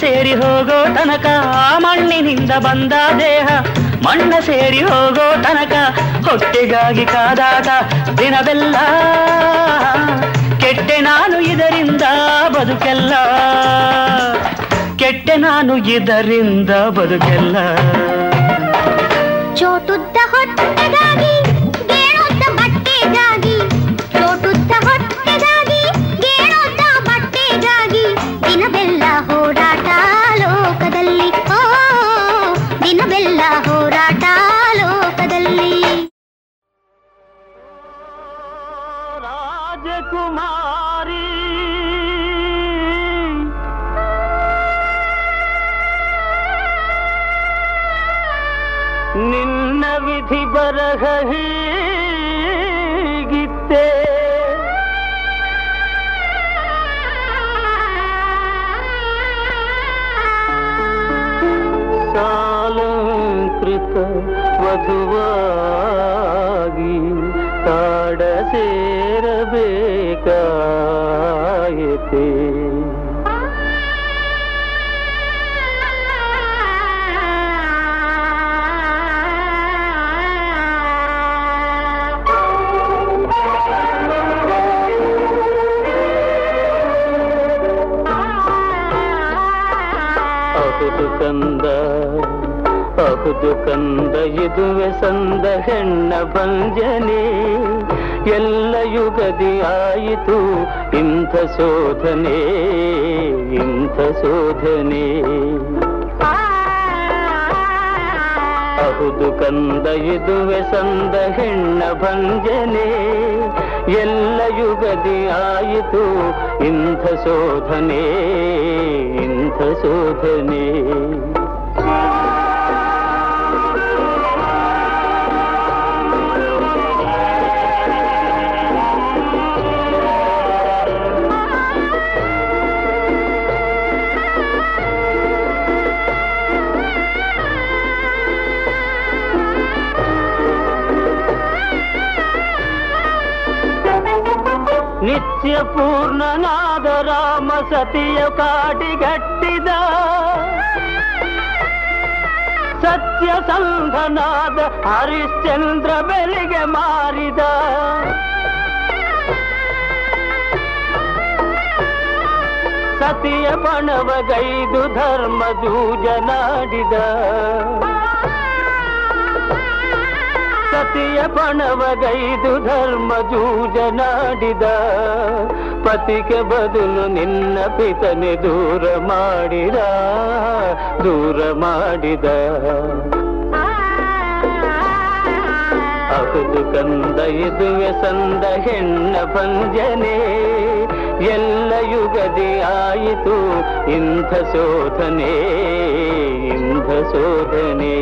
ಸೇರಿ ಹೋಗೋ ತನಕ ಮಣ್ಣಿನಿಂದ ಬಂದ ದೇಹ. ಮಣ್ಣ ಸೇರಿ ಹೋಗೋ ತನಕ ಹೊಟ್ಟೆಗಾಗಿ ಕಾದಾಟ ದಿನವೆಲ್ಲ. ಕೆಟ್ಟೆ ನಾನು ಇದರಿಂದ ಬದುಕೆಲ್ಲ. ಕೆಟ್ಟೆ ನಾನು ಇದರಿಂದ ಬದುಕೆಲ್ಲ. ಚೋಟುದ್ದ ಹೊಟ್ಟೆಗಾಗಿ ಭಂಜನೆ, ಎಲ್ಲ ಯುಗದಿ ಆಯಿತು ಇಂಥ ಶೋಧನೆ ಇಂಥ ಶೋಧನೆ. ಅಹುದು ಕಂದ ಇದುವೆ ಸಂದ ಹೆಣ್ಣ ಭಂಜನೆ, ಎಲ್ಲ ಯುಗದಿ ಆಯಿತು ಇಂಥ ಶೋಧನೆ ಇಂಥ ಶೋಧನೆ. ಸತ್ಯ ಪೂರ್ಣನಾದ ರಾಮ ಸತಿಯ ಕಾಡಿಗಟ್ಟಿದ. ಸತ್ಯ ಸಂಧನಾದ ಹರಿಶ್ಚಂದ್ರ ಬೆಲೆಗೆ ಮಾರಿದ. ಸತಿಯ ಬಣವಗೈದು ಧರ್ಮ ಜೂಜನಾಡಿದ. ಸತಿಯ ಬಣವಗೈದು ಧರ್ಮ ಜೂಜನಾಡಿದ ಪತಿಗೆ ಬದಲು ನಿನ್ನ ಪಿತನೆ ದೂರ ಮಾಡಿದ ದೂರ ಮಾಡಿದ. ಅಹುದು ಕಂದ ಇದುವೆ ಸಂದ ಹೆಣ್ಣ ಭಂಜನೆ, ಎಲ್ಲ ಯುಗದಿ ಆಯಿತು ಇಂಥ ಶೋಧನೆ ಇಂಥ ಶೋಧನೆ.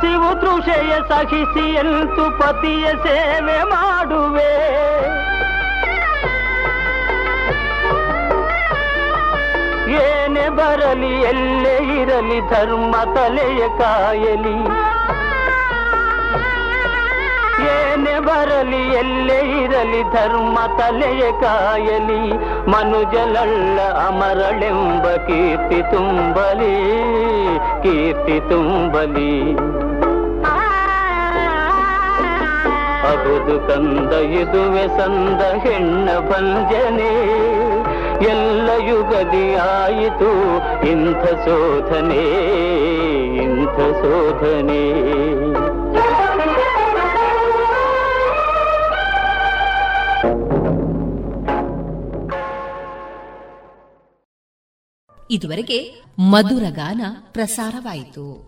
ಹಸಿವು ತೃಷೆಯ ಸಹಿಸಿ ಎಂತು ಪತಿಯ ಸೇವೆ ಮಾಡುವೆ ಏನೇ ಬರಲಿ ಎಲ್ಲೇ ಇರಲಿ ಧರ್ಮ ತಲೆಯ ಕಾಯಲಿ ಏನೇ ಬರಲಿ ಎಲ್ಲೇ ಇರಲಿ ಧರ್ಮ ತಲೆಯ ಕಾಯಲಿ ಮನುಜಲಳ್ಳ ಅಮರಳೆಂಬ ಕೀರ್ತಿ ತುಂಬಲಿ ಕೀರ್ತಿ ತುಂಬಲಿ ಅಹುದು ಕಂದ ಇದುವೆ ಸಂದ ಹೆಣ್ಣ ಭಂಜನೆ. ಎಲ್ಲ ಯುಗದಿ ಆಯಿತು ಇಂಥ ಶೋಧನೆ ಇಂಥ ಶೋಧನೆ. ಇದುವರೆಗೆ ಮಧುರಗಾನ ಪ್ರಸಾರವಾಯಿತು.